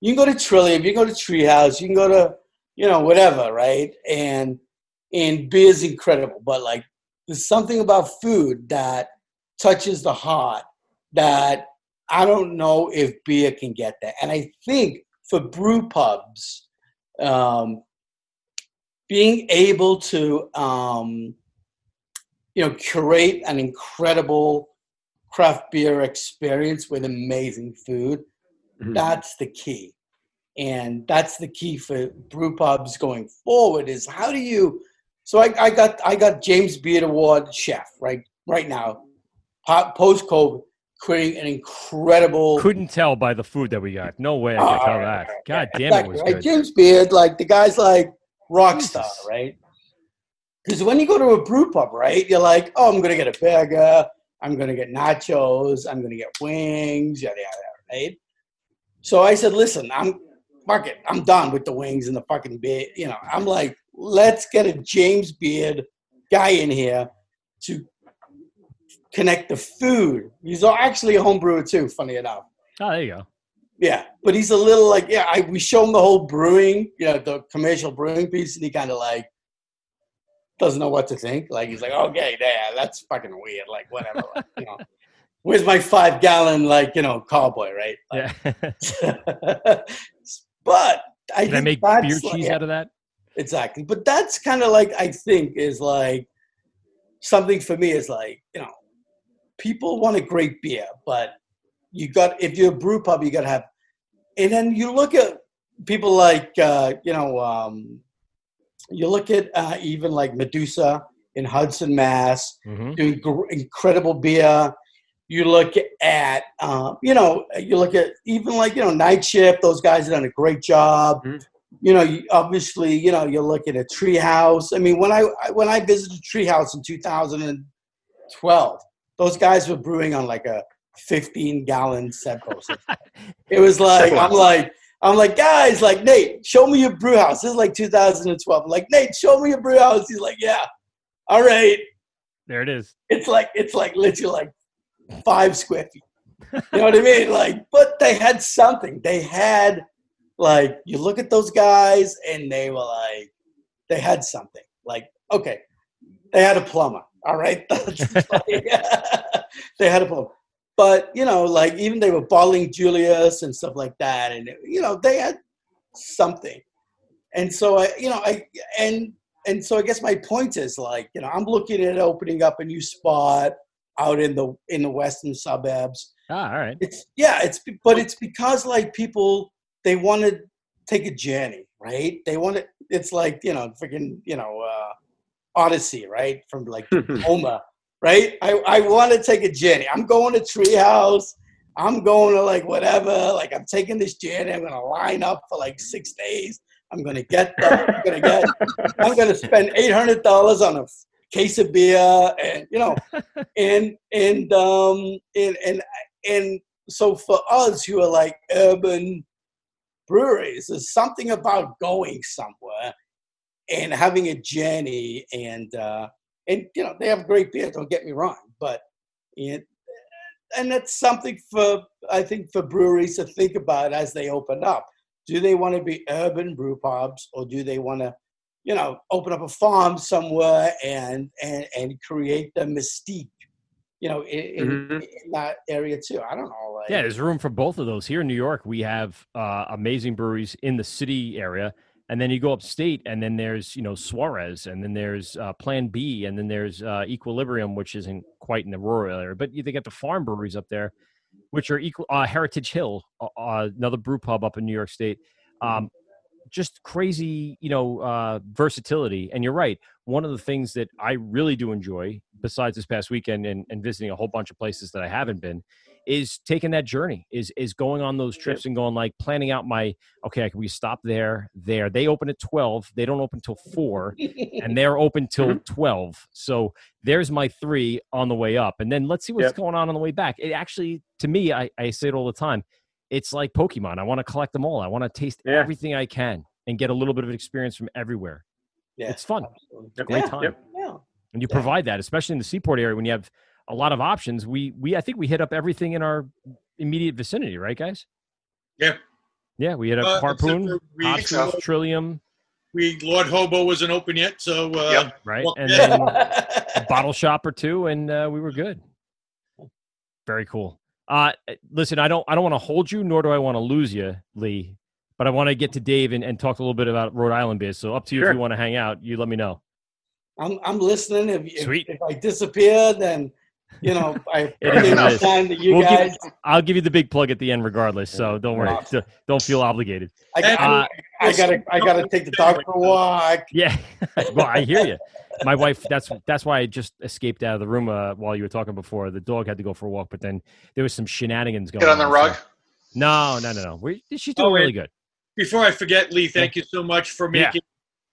you can go to Trillium, you can go to Treehouse, you can go to, you know, whatever, right? And and beer is incredible, but like there's something about food that touches the heart that I don't know if beer can get that. And I think for brew pubs, um, being able to um, you know curate an incredible craft beer experience with amazing food Mm-hmm. that's the key and that's the key for brew pubs going forward is how do you so i, I got i got james beard award chef right right now post covid creating an incredible Couldn't tell by the food that we got. No way I could Oh, tell that. God damn, it was right? good. James Beard, like the guy's like rock star, right? Because when you go to a brew pub, right, you're like, oh, I'm gonna get a burger, I'm gonna get nachos, I'm gonna get wings, yada yada, yada, right? So I said, listen, I'm fuck it, I'm done with the wings and the fucking beer. You know, I'm like, let's get a James Beard guy in here to connect the food. He's actually a home brewer too, funny enough. Oh, there you go. Yeah, but he's a little like yeah. I, we show him the whole brewing, you know, the commercial brewing piece, and he kind of like doesn't know what to think. Like he's like, okay, yeah, that's fucking weird. Like whatever, like, you know. Where's my five gallon like you know cowboy, right? Like, Yeah. <laughs> <laughs> but I Can I make beer cheese yeah, out of that? Exactly, but that's kind of like I think is like something for me is like you know people want a great beer, but you got if you're a brew pub, you got to have. And then you look at people like uh, you know um, you look at uh, even like Medusa in Hudson, Mass, Mhm. doing gr- incredible beer. You look at um, you know you look at even like you know Night Shift; those guys have done a great job. You know, you, obviously, you know you're looking at Treehouse. I mean, when I I- when I visited Treehouse in 2012, those guys were brewing on like a 15 gallon SABCO system. <laughs> it was like I'm like I'm like guys, like Nate, show me your brew house. This is like 2012. I'm like Nate, show me your brew house. He's like, yeah, all right. There it is. It's like it's like literally like five square feet. You know what I mean? Like, but they had something. They had like you look at those guys and they were like they had something. Like, okay, they had a plumber. All right. <laughs> Like- <laughs> they had a plumber. But you know, like even they were bottling Julius and stuff like that, and you know, they had something. And so I, you know, I and and so I guess my point is like, you know, I'm looking at opening up a new spot out in the in the western suburbs. Ah, all right. It's yeah, it's but it's because like people they want to take a journey, right? They want to. It's like you know, freaking you know, uh, Odyssey, right? From like <laughs> Homer, right? I I want to take a journey. I'm going to Treehouse. I'm going to like whatever. Like I'm taking this journey. I'm gonna line up for like six days. I'm gonna get. The, I'm gonna get. <laughs> I'm gonna spend eight hundred dollars on a case of beer, and you know, <laughs> and and um and and and so for us who are like urban breweries, there's something about going somewhere and having a journey, and uh, and you know they have great beer. Don't get me wrong, but it, and that's something for I think for breweries to think about as they open up. Do they want to be urban brew pubs, or do they want to, you know, open up a farm somewhere and and and create the mystique, you know, in, in, in that area too? I don't know. Like, Yeah, there's room for both of those. Here in New York, we have uh, amazing breweries in the city area, and then you go upstate, and then there's you know Suarez, and then there's uh, Plan B, and then there's uh, Equilibrium, which isn't quite in the rural area, but you- they got the farm breweries up there, which are equal. Uh, Heritage Hill, uh, uh, another brew pub up in New York State. Um, just crazy, you know, uh, versatility. And you're right. One of the things that I really do enjoy, besides this past weekend and, and visiting a whole bunch of places that I haven't been, is taking that journey, is is going on those trips and going like planning out my okay, can we stop there, there. They open at twelve, they don't open till four, and they're open <laughs> mm-hmm. till twelve. So there's my three on the way up, and then let's see what's Yep. going on on the way back. It actually, to me, I, I say it all the time. It's like Pokemon. I want to collect them all. I want to taste everything I can and get a little bit of experience from everywhere. Yeah, it's fun. It's a Yeah, great time. yeah. And you provide that, especially in the seaport area when you have a lot of options. We we I think we hit up everything in our immediate vicinity, right, guys? Yeah. Yeah, we hit Uh, up except Harpoon, we- Hot Springs, Trillium, We Lord Hobo wasn't open yet, so uh, right, well, and yeah. then <laughs> a bottle shop or two, and uh, we were good. Very cool. Uh, listen, I don't I don't want to hold you, nor do I want to lose you, Lee. But I want to get to Dave and, and talk a little bit about Rhode Island biz. So up to you Sure. if you want to hang out. You let me know. I'm I'm listening. If, if, if I disappear, then you know <laughs> I It is give what it is. time to you We'll give- guys. I'll give you the big plug at the end, regardless. So don't worry. Awesome. D- Don't feel obligated. I, I, Uh, I gotta I gotta take the dog for a walk. Yeah, <laughs> well, I hear you. My wife. That's that's why I just escaped out of the room uh, while you were talking before. The dog had to go for a walk, but then there was some shenanigans going. Get on the so- rug. No, no, no, no. We, she's doing Oh, really good. Before I forget, Lee, thank you so much for Yeah. making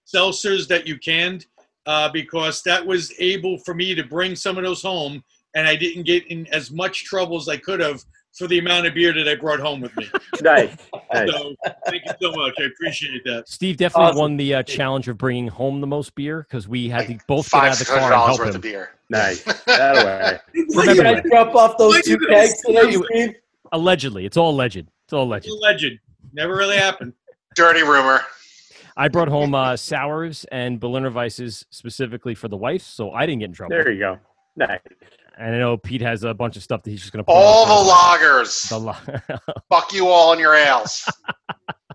seltzers that you canned, uh, because that was able for me to bring some of those home, and I didn't get in as much trouble as I could have for the amount of beer that I brought home with me. Nice. <laughs> nice. So thank you so much. I appreciate that. Steve definitely Awesome. won the uh, challenge of bringing home the most beer because we had to both get Five out of the six car hundred and dollars help worth him. of beer. Nice. <laughs> That way. Did you drop off those two kegs today, Steve? Allegedly, it's all alleged. It's all alleged. Legend. Never really happened. Dirty rumor. I brought home uh, sours and Berliner Weisses specifically for the wife, so I didn't get in trouble. There you go. Nice. And I know Pete has a bunch of stuff that he's just going to put All the loggers. The lo- <laughs> Fuck you all in your ales.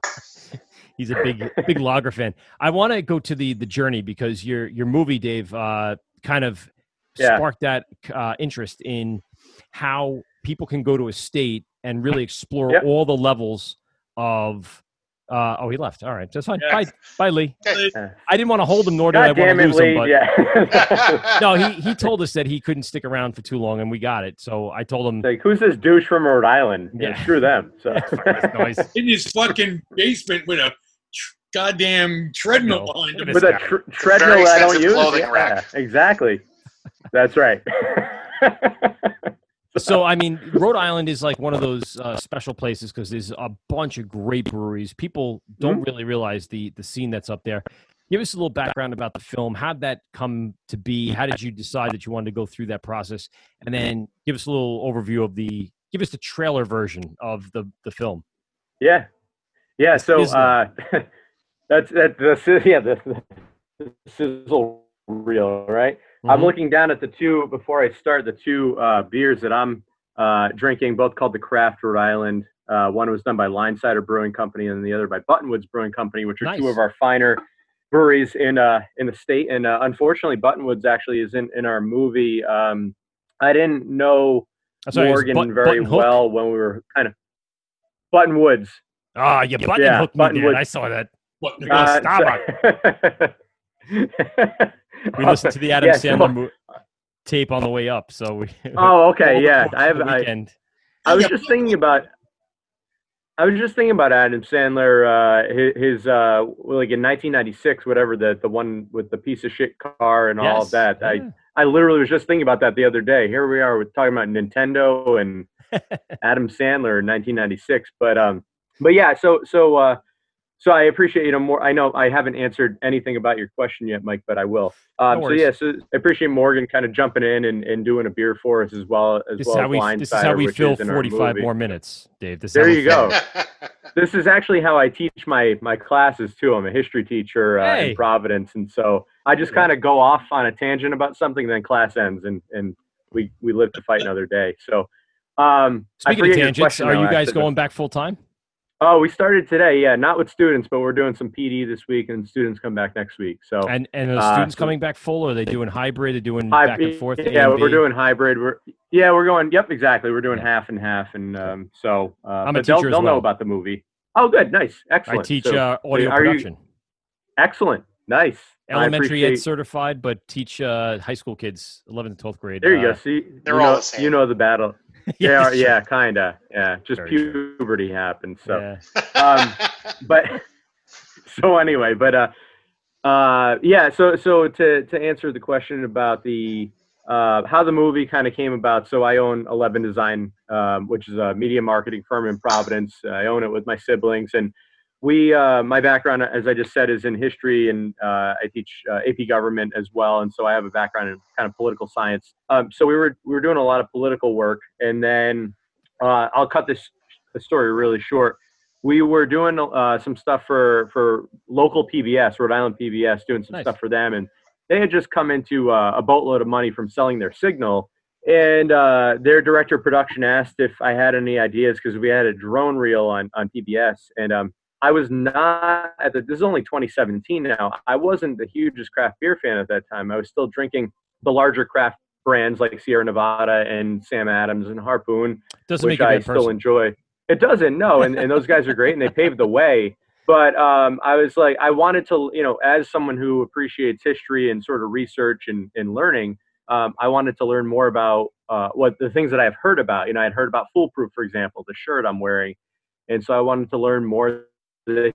<laughs> he's a big big logger fan. I want to go to the the journey because your your movie, Dave, uh, kind of Yeah. sparked that uh, interest in how people can go to a state and really explore Yep. all the levels of. Uh, oh, he left. All right, that's fine. Yeah. Bye, bye, Lee. I didn't want to hold him, nor did I want to it, lose him. But Yeah. <laughs> no, he he told us that he couldn't stick around for too long, and we got it. So I told him. like, who's this douche from Rhode Island? Yeah. Yeah. screw them. So. <laughs> noise. <laughs> In his fucking basement with a tr- goddamn treadmill behind him. With a tr- treadmill very I don't use. clothing yeah, rack. Exactly. That's right. So I mean, Rhode Island is like one of those uh, special places because there's a bunch of great breweries. People don't Mm-hmm. really realize the the scene that's up there. Give us a little background about the film. How would that come to be? How did you decide that you wanted to go through that process? And then give us a little overview of the. Give us the trailer version of the the film. Yeah, yeah. So uh, <laughs> that's that. The, si- <laughs> yeah, the, the sizzle reel, right? I'm Mhm. looking down at the two before I start. The two uh, beers that I'm uh, drinking, both called the Craft Rhode Island. Uh, one was done by LineSider Brewing Company, and the other by Buttonwoods Brewing Company, which are two of our finer breweries in uh, in the state. And uh, unfortunately, Buttonwoods actually is in in our movie. Um, I didn't know I'm sorry, Morgan Button- very well when we were kind of Buttonwoods. Ah, you button Yeah, hooked me, dude. Buttonwoods. I saw that. What? Uh, stop so- it. <laughs> We listened to the Adam Yeah, so- Sandler mo- tape on the way up, so we. <laughs> Oh, okay, <laughs> yeah. I have. I. I was just thinking about. I was just thinking about Adam Sandler. Uh, his, his uh, like in 1996, whatever the the one with the piece of shit car and all of that. yeah. I I literally was just thinking about that the other day. Here we are, we're talking about Nintendo and Adam Sandler in 1996. But um, but yeah. So so uh, so I appreciate you know more. I know I haven't answered anything about your question yet, Mike, but I will. Um, so yeah, so I appreciate Morgan kind of jumping in and, and doing a beer for us as well as This is well how we. This is how we fill is in our 45 more minutes, Dave. This is There you go. <laughs> this is actually how I teach my my classes too. I'm a history teacher uh, Hey. in Providence, and so I just kind of go off on a tangent about something, then class ends, and and we we live to fight another day. So, um, I Speaking of tangents, are you guys going back full time? Oh, we started today. Yeah, not with students, but we're doing some PD this week, and students come back next week. So And and are the uh, students so- coming back full, or are they doing hybrid? They're doing Hy- back and forth. A Yeah, and we're doing hybrid. We're yeah, we're going. Yep, exactly. We're doing half and half, and um, so uh, I'm a but they'll, teacher as they'll know about the movie. Oh, good, nice, excellent. I teach So, uh, audio are you- production. excellent, nice. Elementary ed certified, but teach uh, high school kids, 11th to 12th grade. There you uh, go. See, They're you all know, the same. You know the battle. <laughs> yeah, yeah, kind of. Yeah, just Very puberty happened. So, <laughs> um, but <laughs> so anyway, but uh, uh, yeah. So so to to answer the question about the uh, how the movie kind of came about. So I own Eleven Design, um, which is a media marketing firm in Providence. I own it with my siblings, and we uh, my background, as I just said, is in history, and uh, I teach uh, AP government as well. And so I have a background in kind of political science. Um, so we were we were doing a lot of political work, and then uh, I'll cut this story really short. We were doing uh, some stuff for for local PBS, Rhode Island PBS, doing some Nice. stuff for them, and they had just come into uh, a boatload of money from selling their signal. And uh, their director of production asked if I had any ideas because we had a drone reel on, on PBS. And um, I was not at the, this is only 2017 now. I wasn't the hugest craft beer fan at that time. I was still drinking the larger craft brands like Sierra Nevada and Sam Adams and Harpoon, Doesn't which make you a I still person. enjoy. It doesn't, no. And, and those guys are great and they paved the way. But um, I was like, I wanted to, you know, as someone who appreciates history and sort of research and, and learning, um, I wanted to learn more about uh, what the things that I've heard about. You know, I'd heard about Foolproof, for example, the shirt I'm wearing. And so I wanted to learn more. It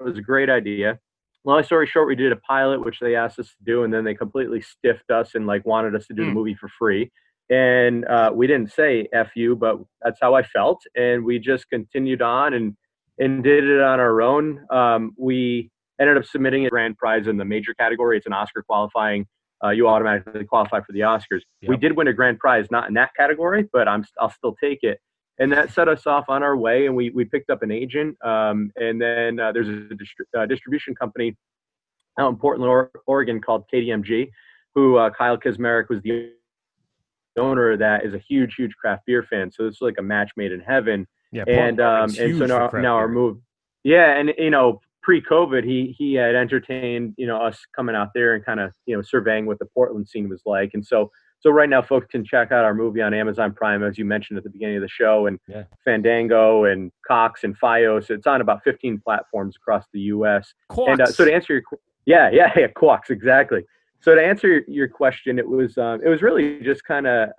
was a great idea. Long story short, we did a pilot, which they asked us to do, and then they completely stiffed us and like wanted us to do the Hmm. movie for free. And uh, we didn't say "f you," but that's how I felt, and we just continued on and and did it on our own. Um, we ended up submitting a grand prize in the major category. It's an Oscar qualifying. Uh, you automatically qualify for the Oscars. We did win a grand prize, not in that category, but I'm I'll still take it. And that set us off on our way, and we we picked up an agent. Um, and then uh, there's a distri- uh, distribution company out in Portland, or- Oregon, called KDMG, who uh, Kyle Kismerick was the owner of that. Is a huge, huge craft beer fan. So it's like a match made in heaven Yeah, and um, and so now, now our move yeah and you know pre-covid he he had entertained you know us coming out there and kind of you know surveying what the portland scene was like and so so right now folks can check out our movie on amazon prime as you mentioned at the beginning of the show and Yeah. fandango and cox and fios. It's on about 15 platforms across the us and uh, so to answer your yeah yeah <laughs> yeah quarks exactly. So to answer your, your question it was um, it was really just kind of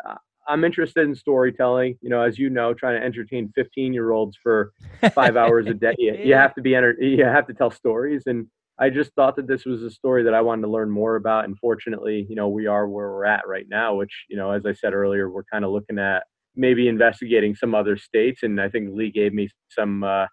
i'm interested in storytelling you know as you know trying to entertain 15 year olds for five hours a day. <laughs> You, you have to be enter- you have to tell stories and i just thought that this was a story that i wanted to learn more about and fortunately you know we are where we're at right now which you know as i said earlier we're kind of looking at maybe investigating some other states and i think lee gave me some uh,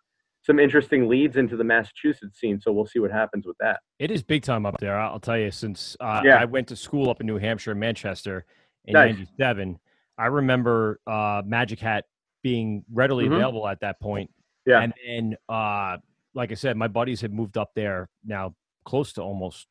some interesting leads into the massachusetts scene so we'll see what happens with that It is big time up there. I'll tell you. Since uh, Yeah. I went to school up in New Hampshire, and Manchester, in Nice. '97, I remember uh, Magic Hat being readily Mhm. available at that point. Yeah. And then, uh, like I said, my buddies had moved up there now, close to almost.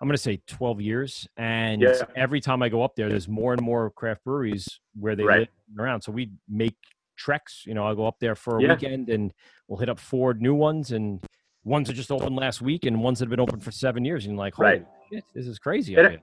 I'm going to say 12 years, and Yeah. every time I go up there, there's more and more craft breweries where they Right. live around. So we make treks. You know, I'll go up there for a Yeah. weekend, and we'll hit up four new ones, and ones that just opened last week, and ones that have been open for seven years. And you're like, holy Right. shit, this is crazy. And I- here.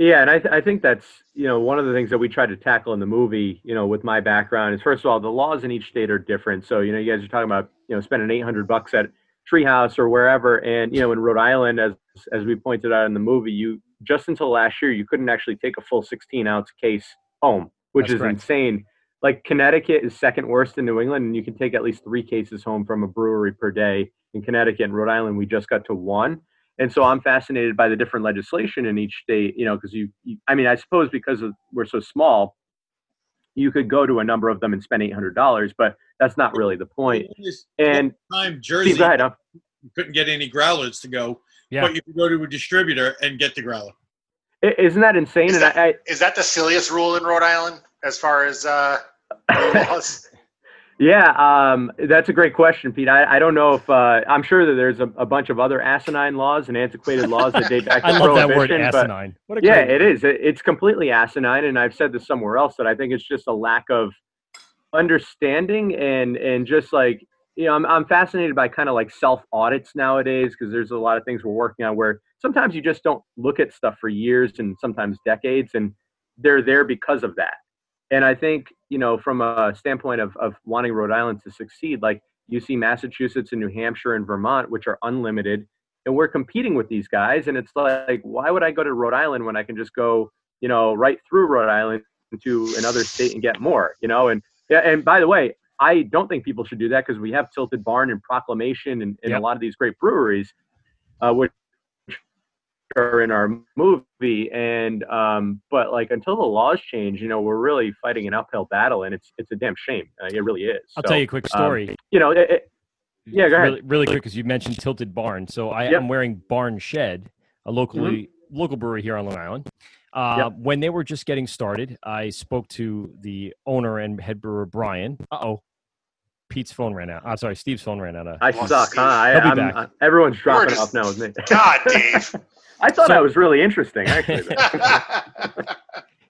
Yeah, and I, th- I think that's you know one of the things that we tried to tackle in the movie. You know, with my background is first of all the laws in each state are different. So you know, you guys are talking about you know spending eight hundred bucks at Treehouse or wherever, and you know in Rhode Island, as as we pointed out in the movie, you just until last year you couldn't actually take a full sixteen ounce case home, which That's is correct. insane. Like Connecticut is second worst in New England, and you can take at least three cases home from a brewery per day. In Connecticut and Rhode Island, we just got to one and so i'm fascinated by the different legislation in each state you know because you, you i mean i suppose because of, we're so small you could go to a number of them and spend $800 but that's not really the point This and time Jersey Steve, go ahead, huh? you couldn't get any growlers to go, Yeah. but you could go to a distributor and get the growler. I- isn't that insane Is and that, I, I is that the silliest rule in Rhode Island as far as uh, <laughs> laws? Yeah um, that's a great question pete i, I don't know if uh, i'm sure that there's a, a bunch of other asinine laws and antiquated laws that date back <laughs> to I love that word, asinine. What yeah, it is. It- It's completely asinine, and I've said this somewhere else that I think it's just a lack of understanding and and just like you know, I'm I'm fascinated by kind of like self audits nowadays because there's a lot of things we're working on where sometimes you just don't look at stuff for years and sometimes decades, and they're there because of that. And I think you know, from a standpoint of of wanting Rhode Island to succeed, like you see Massachusetts and New Hampshire and Vermont, which are unlimited and we're competing with these guys and it's like why would i go to rhode island when i can just go you know right through rhode island into another state and get more. You know, and yeah, and by the way, I don't think people should do that because we have Tilted Barn and Proclamation and, and Yep. a lot of these great breweries, uh, which are in our movie. And um, but like until the laws change, you know, we're really fighting an uphill battle, and it's it's a damn shame. Uh, it really is. I'll So, tell you a quick um, story. you know, it, it, yeah, go ahead. Really, really quick, because you mentioned Tilted Barn. So I Yep. Mm-hmm. am wearing Barn Shed, a locally local brewery here on Long Island. Uh, Yep. When they were just getting started, I spoke to the owner and head brewer Brian. Uh oh, Pete's phone ran out. I'm sorry, Steve's phone ran out. Of, I suck, huh? I, He'll be I'm, back. uh, everyone's dropping just- off now with me. God, Dave. <laughs> I thought So- that was really interesting, actually. <laughs>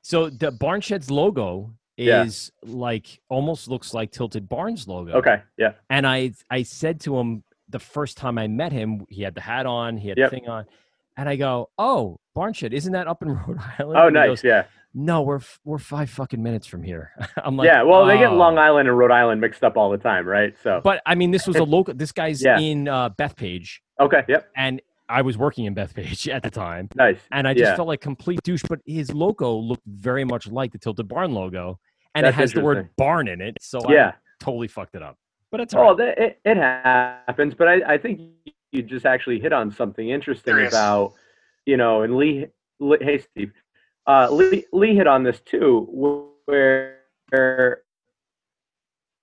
So the Barn Shed's logo Yeah. is like almost looks like Tilted Barn's logo. okay, yeah. And I I said to him the first time I met him, he had the hat on, he had Yep. the thing on, and I go, "Oh, Barnshed, isn't that up in <laughs> Rhode Island?" Oh, And nice, goes, yeah. No, we're we're five fucking minutes from here. <laughs> I'm like, yeah, well, they get "Oh." Long Island and Rhode Island mixed up all the time, right? So, But I mean, this was a local. This guy's Yeah. in uh, Bethpage, okay, yep, and I was working in Bethpage <laughs> at the time, nice. and I just yeah. felt like complete douche. But his logo looked very much like the Tilted Barn logo, and That's it has the word barn in it. So Yeah. I totally fucked it up. But it's all Oh, right. it, it happens, but I, I think you just actually hit on something interesting Curious. about, you know, and Lee, Lee hey Steve, uh, Lee, Lee hit on this too, where,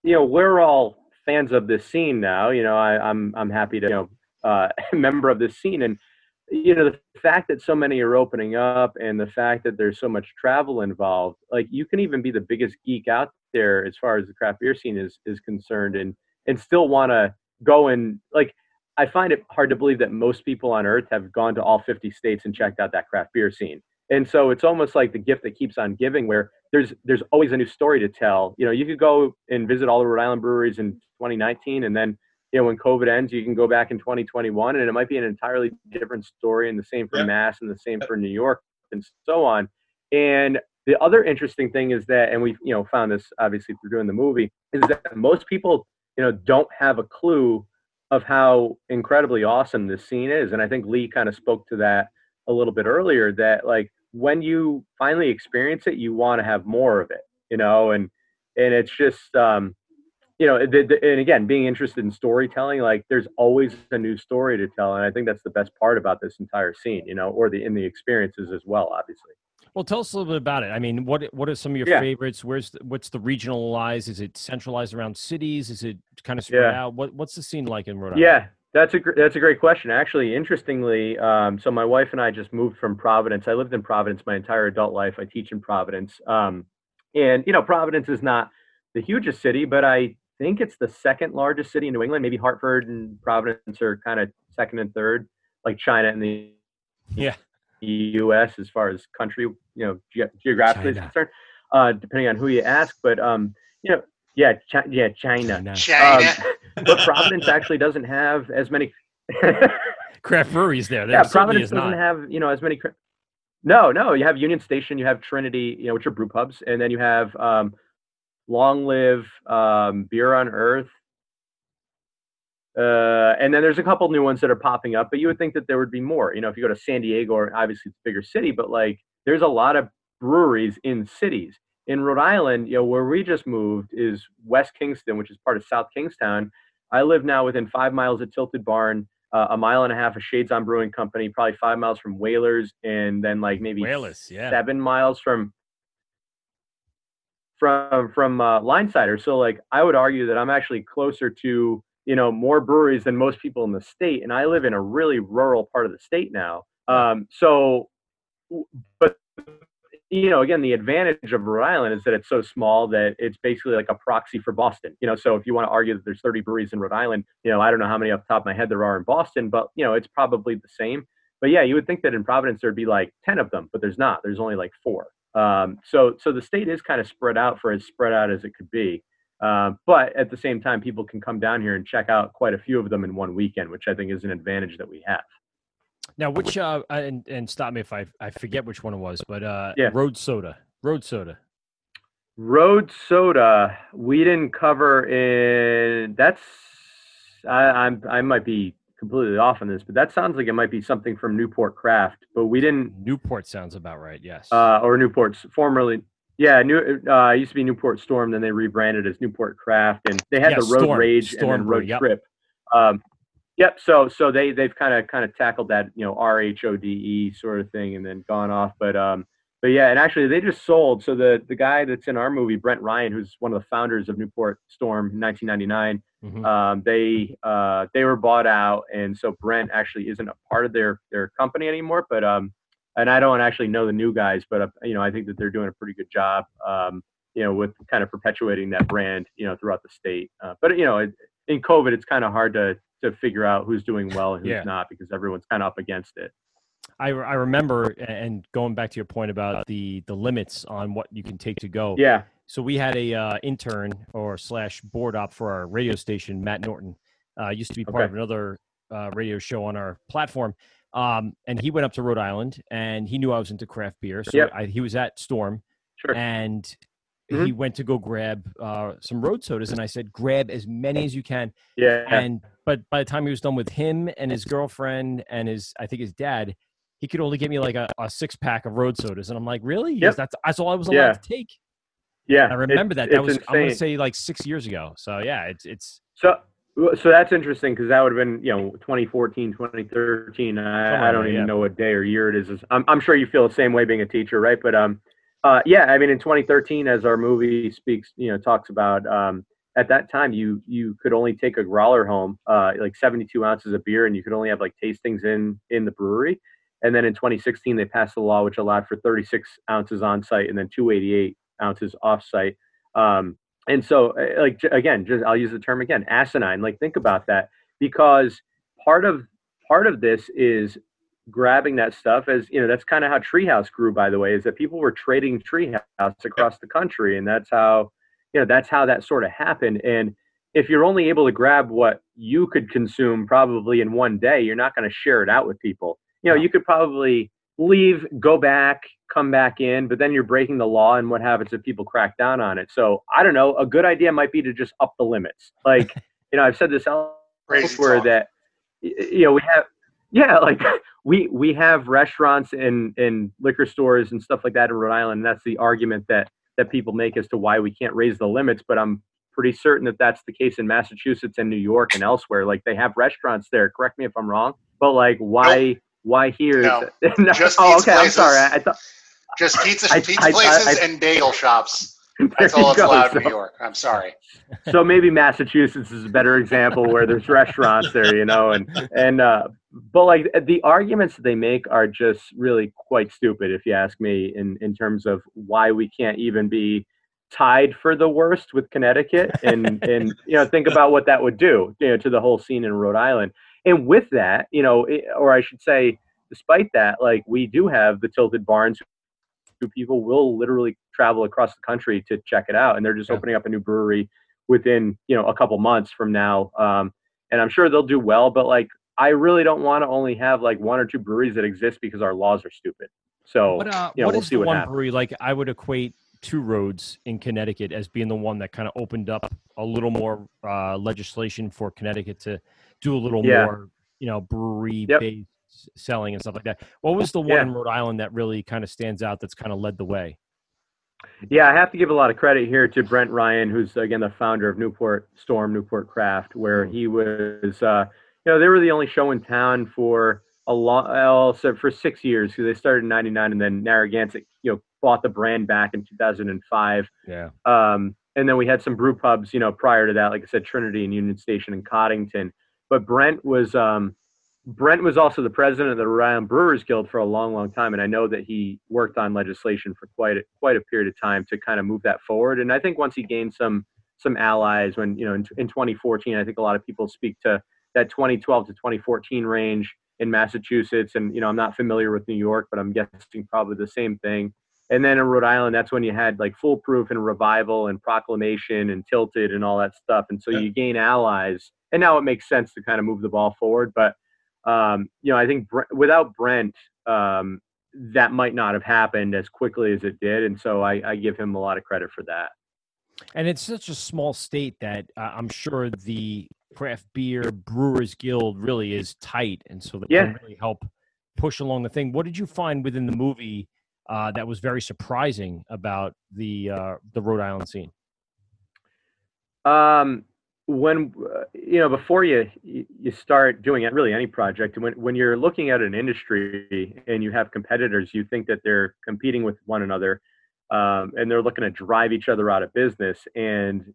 you know, we're all fans of this scene now. You know, I, I'm I'm happy to, you know, uh, <laughs> member of this scene, and you know, the fact that so many are opening up, and the fact that there's so much travel involved, like you can even be the biggest geek out there as far as the craft beer scene is is concerned, and and still want to go and like. I find it hard to believe that most people on earth have gone to all 50 states and checked out that craft beer scene. And so it's almost like the gift that keeps on giving where there's there's always a new story to tell. You know, you could go and visit all the Rhode Island breweries in 2019 and then you know when COVID ends, you can go back in 2021 and it might be an entirely different story and the same for Yeah. Mass and the same for New York and so on. And the other interesting thing is that and we've, you know found this obviously through doing the movie is that most people you know don't have a clue of how incredibly awesome this scene is and i think lee kind of spoke to that a little bit earlier that like when you finally experience it you want to have more of it you know and and it's just um you know the, the, and again being interested in storytelling like there's always a new story to tell and i think that's the best part about this entire scene you know or the in the experiences as well obviously Well, tell us a little bit about it. I mean, what what are some of your Yeah. favorites? Where's the, what's the regionalized? Is it centralized around cities? Is it kind of spread Yeah. out? What what's the scene like in Rhode Island? Yeah, that's a gr- that's a great question. Actually, interestingly, um, so my wife and I just moved from Providence. I lived in Providence my entire adult life. I teach in Providence, um, and you know, Providence is not the hugest city, but I think it's the second largest city in New England. Maybe Hartford and Providence are kind of second and third, like China and the Yeah. U.S. as far as country, you know, ge- geographically is concerned, uh, depending on who you ask. But um, you know, yeah, Chi- yeah, China. China. China. Um, <laughs> but Providence actually doesn't have as many. <laughs> Craft breweries there. There yeah, Providence doesn't not. have you know as many. cra- No, no, you have Union Station, you have Trinity, you know, which are brew pubs, and then you have um, Long Live, um, Beer on Earth, uh, and then there's a couple new ones that are popping up. But you would think that there would be more. You know, if you go to San Diego, or obviously it's a bigger city, but like there's a lot of breweries in cities. In Rhode Island, you know, where we just moved is West Kingston, which is part of South Kingstown. I live now within five miles of Tilted Barn, uh, a mile and a half of Shaidzon Brewing Company, probably five miles from Whalers, and then like maybe Whalers, yeah. seven miles from from from uh, LineSider. So like I would argue that I'm actually closer to you know more breweries than most people in the state, and I live in a really rural part of the state now. Um, so, but you know, again, the advantage of Rhode Island is that it's so small that it's basically like a proxy for Boston. You know, so if you want to argue that there's 30 breweries in Rhode Island, you know, I don't know how many off the top of my head there are in Boston, but you know, it's probably the same. But yeah, you would think that in Providence there'd be like 10 of them, but there's not. There's only like four. Um, so, so the state is kind of spread out for as spread out as it could be. Um, but at the same time, people can come down here and check out quite a few of them in one weekend, which I think is an advantage that we have. Now, which uh, and and stop me if I I forget which one it was, but uh, Yeah. Road Soda, Road Soda. Road soda, we didn't cover in. That's I, I'm I might be completely off on this, but that sounds like it might be something from Newport Craft, but we didn't. Newport sounds about right. Yes. Uh, or Newport's formerly Yeah, new. Uh, it used to be Newport Storm, then they rebranded as Newport Craft, and they had Yeah, the Road Storm. Rage Storm and then Road yep. Trip. Um, yep. So so they they've kind of kind of tackled that you know R H O D E sort of thing, and then gone off. But um, but yeah, and actually they just sold. So the the guy that's in our movie, Brent Ryan, who's one of the founders of Newport Storm in 1999. Mhm. Um, they uh, they were bought out, and so Brent actually isn't a part of their their company anymore. But um, and I don't actually know the new guys, but uh, you know I think that they're doing a pretty good job. Um, you know, with kind of perpetuating that brand, you know, throughout the state. Uh, but you know, it, in COVID, it's kind of hard to to figure out who's doing well and who's Yeah. not because everyone's kind of up against it. I, I remember, and going back to your point about the the limits on what you can take to go. Yeah. So we had a uh, intern or slash board op for our radio station, Matt Norton. Uh, used to be part Okay. of another uh, radio show on our platform. Um, and he went up to Rhode Island, and he knew I was into craft beer, so Yep. I, he was at Storm, Sure. and Mhm. he went to go grab uh, some road sodas, and I said, "Grab as many as you can." Yeah. And but by the time he was done with him and his girlfriend and his, I think his dad, he could only get me like a, a six pack of road sodas, and I'm like, "Really? Yep. That's that's all I was allowed Yeah. to take." Yeah, I remember that. That was I'm gonna say like six years ago. So yeah, it's it's So, so that's interesting because that would have been, you know, 2014, 2013. I, I don't even yeah. know what day or year it is. I'm, I'm sure you feel the same way being a teacher, right? But um, uh, yeah, I mean, in 2013, as our movie speaks, you know, talks about, um, at that time, you you could only take a growler home, uh, like 72 ounces of beer, and you could only have like tastings in in the brewery. And then in 2016, they passed a law which allowed for 36 ounces on site and then 288 ounces off site. Um, and so, uh, like again, just I'll use the term again, asinine. Like think about that, because part of part of this is grabbing that stuff as you know that's kind of how treehouse grew by the way is that people were trading treehouse across the country and that's how you know that's how that sort of happened and if you're only able to grab what you could consume probably in one day you're not going to share it out with people you know you could probably leave go back come back in but then you're breaking the law and what happens if people crack down on it so i don't know a good idea might be to just up the limits like <laughs> you know i've said this elsewhere talk. that you know we have yeah <laughs> like we we have restaurants and and liquor stores and stuff like that in rhode island and that's the argument that that people make as to why we can't raise the limits but i'm pretty certain that that's the case in massachusetts and new york and elsewhere like they have restaurants there correct me if i'm wrong but like why why here No. <laughs> No. Just oh pizza okay i'm sorry i, I thought Just pizza, I- pizza I- places I- and bagel shops. <laughs> That's all go. allowed in New York. I'm sorry. <laughs> so maybe Massachusetts is a better example where there's <laughs> restaurants there, you know, and and uh, but like the arguments that they make are just really quite stupid, if you ask me, in in terms of why we can't even be tied for the worst with Connecticut, and and you know think about what that would do, you know, to the whole scene in Rhode Island, and with that, you know, or I should say, despite that, like we do have the Tilted Barns who people will literally travel across the country to check it out and they're just opening up a new brewery within you know a couple months from now um, and i'm sure they'll do well but like i really don't want to only have like one or two breweries that exist because our laws are stupid so What, uh, you know, what we'll is see the what one happens brewery like? I would equate Two Roads in Connecticut as being the one that kind of opened up a little more uh, legislation for Connecticut to do a little Yeah. more, you know, brewery Yep. Selling and stuff like that. What was the one Yeah. in Rhode Island that really kind of stands out? That's kind of led the way. Yeah, I have to give a lot of credit here to Brent Ryan, who's again the founder of Newport Storm, Newport Craft, where he was, uh, you know, they were the only show in town for a long, also for six years because they started in '99, and then Narragansett, you know, bought the brand back in 2005. Yeah. Um, and then we had some brew pubs, you know, prior to that, like I said, Trinity and Union Station and Coddington. But Brent was um, Brent was also the president of the Rhode Island Brewers Guild for a long, long time, and I know that he worked on legislation for quite a, quite a period of time to kind of move that forward. And I think once he gained some some allies, when you know in, in 2014, I think a lot of people speak to that 2012 to 2014 range in Massachusetts, and you know I'm not familiar with New York, but I'm guessing probably the same thing. And then in Rhode Island, that's when you had like Foolproof and Revival and Proclamation and Tilted and all that stuff. And so you gain allies, and now it makes sense to kind of move the ball forward. But um, you know, I think Bre- without Brent, um, that might not have happened as quickly as it did. And so I, I give him a lot of credit for that. And it's such a small state that uh, I'm sure the craft beer brewers guild really is tight, and so that Yeah. can really help push along the thing. What did you find within the movie uh, that was very surprising about the uh, the Rhode Island scene? Um, when uh, you know before you you start doing it, really any project, when when you're looking at an industry and you have competitors, you think that they're competing with one another, um, and they're looking to drive each other out of business. And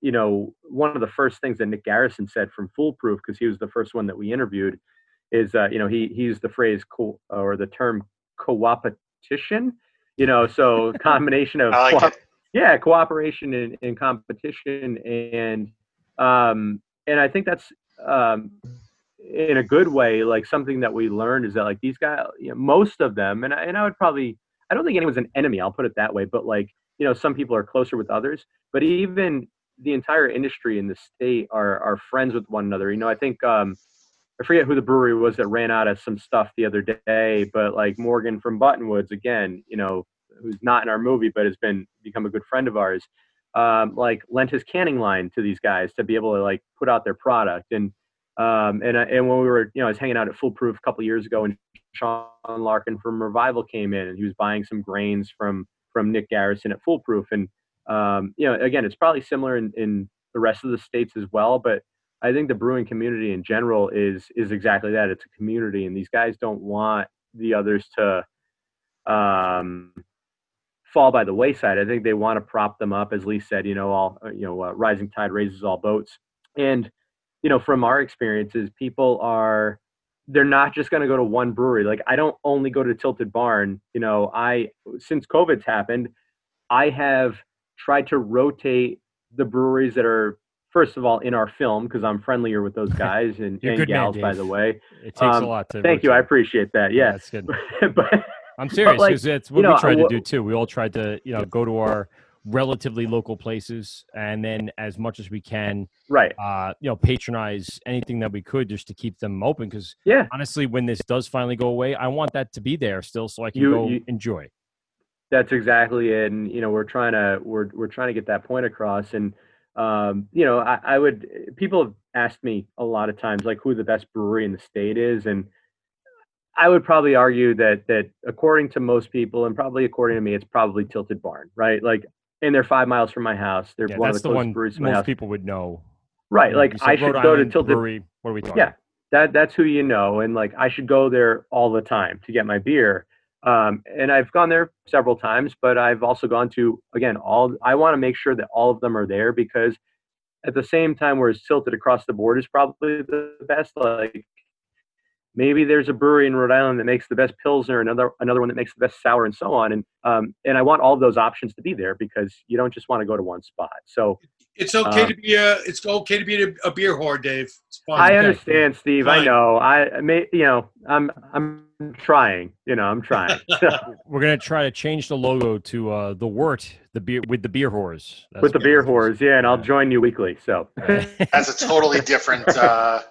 you know, one of the first things that Nick Garrison said from Foolproof, because he was the first one that we interviewed, is uh, you know he he used the phrase co- or the term co-opetition. You know, so <laughs> combination of like co- yeah cooperation and, and competition and um and i think that's um in a good way like something that we learned is that like these guys you know, most of them and I, and I would probably i don't think anyone's an enemy i'll put it that way but like you know some people are closer with others but even the entire industry in the state are are friends with one another. You know i think um I forget who the brewery was that ran out of some stuff the other day, but like Morgan from Buttonwoods, again, you know, who's not in our movie but has been become a good friend of ours, um, like lent his canning line to these guys to be able to like put out their product. And um, and uh, and when we were, you know, I was hanging out at Foolproof a couple years ago, and Sean Larkin from Revival came in, and he was buying some grains from from Nick Garrison at Foolproof, and um, you know, again, it's probably similar in, in the rest of the states as well, but I think the brewing community in general is is exactly that. It's a community, and these guys don't want the others to um, fall by the wayside. I think they want to prop them up, as Lee said. You know, all you know, uh, rising tide raises all boats. And you know, from our experiences, people are they're not just going to go to one brewery. Like I don't only go to Tilted Barn. You know, I since COVID's happened, I have tried to rotate the breweries that are first of all in our film because I'm friendlier with those <laughs> guys and, and good man, gals, by the way. It takes a Um, lot to Thank you, I appreciate that. Yeah, that's good. <laughs> but I'm serious like, because it's you what know, we tried to do too. We all tried to, you know, go to our relatively local places and then as much as we can, right? Uh, you know, patronize anything that we could just to keep them open. Because yeah, honestly, when this does finally go away, I want that to be there still, so I can You- go you- enjoy. That's exactly it, and you know we're trying to we're we're trying to get that point across, and um, you know I, I would people have asked me a lot of times like who the best brewery in the state is, and I would probably argue that that according to most people, and probably according to me, it's probably Tilted Barn, right? Like, and they're five miles from my house. They're Yeah, one of the the closest one breweries most house. people would know. Right, like I should Rhode go to Tilted. Brewery. What are we talking? Yeah, that that's who you know, and like I should go there all the time to get my beer. Um, and I've gone there several times, but I've also gone to again all. I want to make sure that all of them are there because at the same time, whereas tilted across the board is probably the best. Like maybe there's a brewery in Rhode Island that makes the best pilsner, another another one that makes the best sour, and so on. And um, and I want all those options to be there because you don't just want to go to one spot. So It's okay um, to be a. It's okay to be a, a beer whore, Dave. It's fun. I understand, Steve. I know. I I may, you know, I'm I'm trying. You know, I'm trying. <laughs> We're gonna try to change the logo to uh, the wort, the beer with the beer whores. That's With the beer whores, yeah, and I'll join you weekly. So That's a totally different. Uh,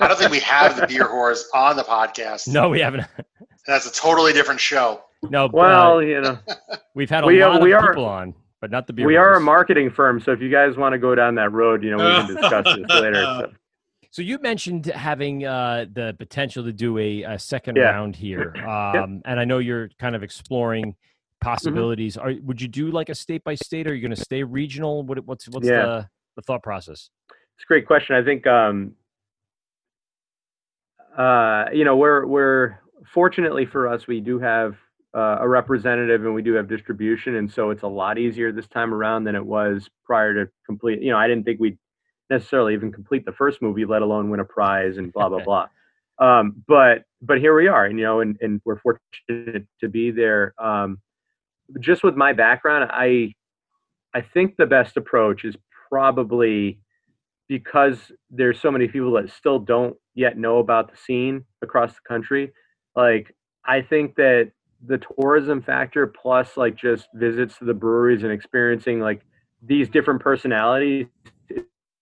I don't think we have the beer whores on the podcast. No, we haven't. <laughs> That's a totally different show. No, well, uh, you know, we've had a we, uh, lot we of are- people on, but not the beer. we are a marketing firm. So if you guys want to go down that road, you know, we can discuss this <laughs> later. So. So you mentioned having uh, the potential to do a, a second Yeah. round here, um, and I know you're kind of exploring possibilities. Mm-hmm. Are would you do like a state by state? Are you going to stay regional? What, what's what's Yeah. the the thought process? It's a great question. I think um, uh, you know we're we're fortunately for us we do have uh, a representative and we do have distribution, and so it's a lot easier this time around than it was prior to complete. You know, I didn't think we'd necessarily even complete the first movie, let alone win a prize and blah blah <laughs> blah. Um, but but here we are, and you know, and, and we're fortunate to be there. Um, just with my background, I I think the best approach is probably because there's so many people that still don't yet know about the scene across the country. Like I think that the tourism factor plus like just visits to the breweries and experiencing like these different personalities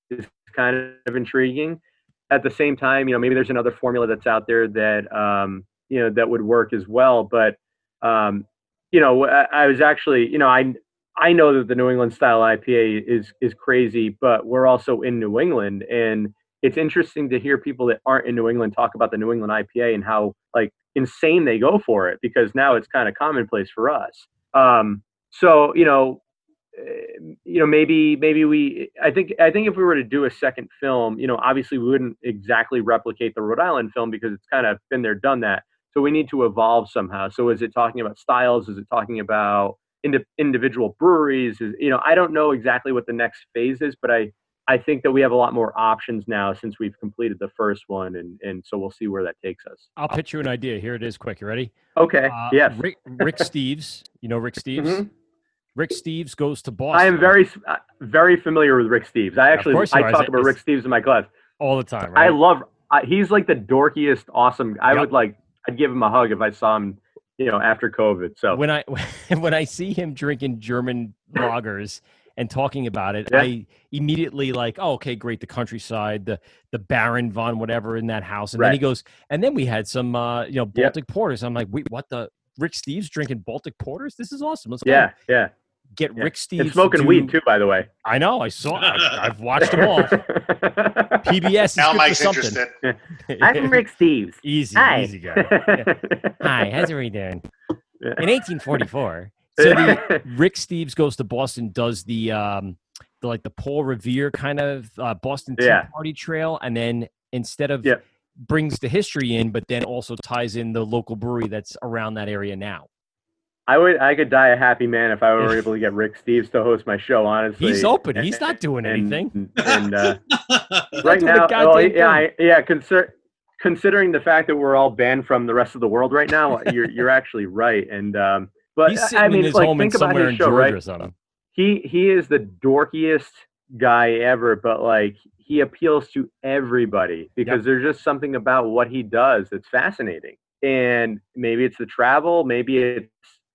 is kind of intriguing. At the same time, you know, maybe there's another formula that's out there that um, you know that would work as well. But um, you know, I, I was actually, you know, I I know that the New England style IPA is is crazy, but we're also in New England, and it's interesting to hear people that aren't in New England talk about the New England IPA and how like insane they go for it because now it's kind of commonplace for us. Um, so you know, eh, you know, maybe maybe we. I think I think if we were to do a second film, you know, obviously we wouldn't exactly replicate the Rhode Island film because it's kind of been there, done that. So we need to evolve somehow. So is it talking about styles? Is it talking about indi- individual breweries? Is, you know, I don't know exactly what the next phase is, but I I think that we have a lot more options now since we've completed the first one, and and so we'll see where that takes us. I'll pitch you an idea. Here it is. Quick, you ready? Okay. Uh, yes. Rick, Rick Steves. You know Rick Steves. Mhm. Rick Steves goes to Boston. I am very uh, very familiar with Rick Steves. I actually I are. talk about Rick Steves in my class. all the time. I love. I, he's like the dorkiest, awesome. I Yep. would like. I'd give him a hug if I saw him. You know, after COVID. So when I <laughs> when I see him drinking German lagers and talking about it, Yeah. I immediately like, oh, okay, great, the countryside, the the Baron von whatever in that house, and then he goes, and then we had some, uh, you know, Yep. Baltic porters. I'm like, wait, what the? Rick Steves drinking Baltic porters? This is awesome. Let's go. yeah, yeah. Get yeah. Rick Steves and to smoking do- weed too, by the way. I know. I saw. I, <laughs> I've watched them all. PBS is Now good Mike's for something. interested. <laughs> I'm Rick Steves. Easy, Hi. easy guy. Yeah. <laughs> Hi, how's everybody doing? In 1844, so the Rick Steves goes to Boston, does the um, the like the Paul Revere kind of uh, Boston Tea Yeah. Party trail, and then instead of Yeah. brings the history in, but then also ties in the local brewery that's around that area now. I would. I could die a happy man if I were able to get Rick Steves to host my show. Honestly, He's open. He's not doing anything. And uh, <laughs> right doing a now, well, yeah. I, yeah. Consider, considering the fact that we're all banned from the rest of the world right now, <laughs> you're you're actually right. And um, but He's I- sitting I mean, in his like, home think about somewhere his in show, Georgia right? he he is the dorkiest guy ever but like he appeals to everybody because there's just something about what he does that's fascinating and maybe it's the travel maybe it's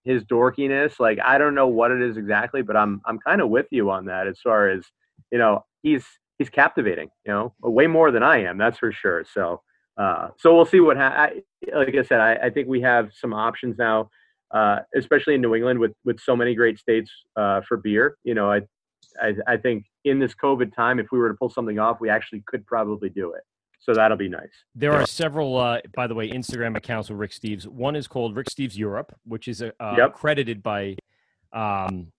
his dorkiness like i don't know what it is exactly but i'm i'm kind of with you on that as far as you know he's he's captivating you know way more than i am that's for sure so uh so we'll see what ha- I, like i said I, I think we have some options now uh, especially in New England with with so many great states uh, for beer. You know, I, I I think in this COVID time, if we were to pull something off, we actually could probably do it. So that'll be nice. There are several, uh, by the way, Instagram accounts with Rick Steves. One is called Rick Steves Europe, which is uh, Yep. accredited by um,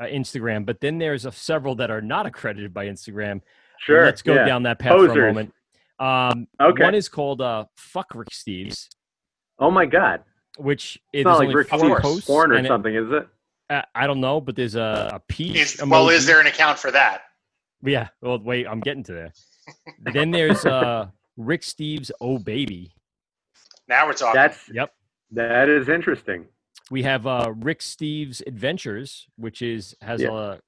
uh, Instagram. But then there's a, several that are not accredited by Instagram. Sure, Let's go yeah. down that path for a moment. Um, Okay. One is called uh, Fuck Rick Steves, Oh my God! which It's is not like Rick Steves posts. porn or something, is it? uh, I don't know, but there's a, a peach. Is, well, is there an account for that? Yeah. Well, wait, I'm getting to there. Then there's uh, Rick Steves, Oh Baby. Now we're talking. That's Yep. that is interesting. We have uh, Rick Steves Adventures, which is has Yeah. uh,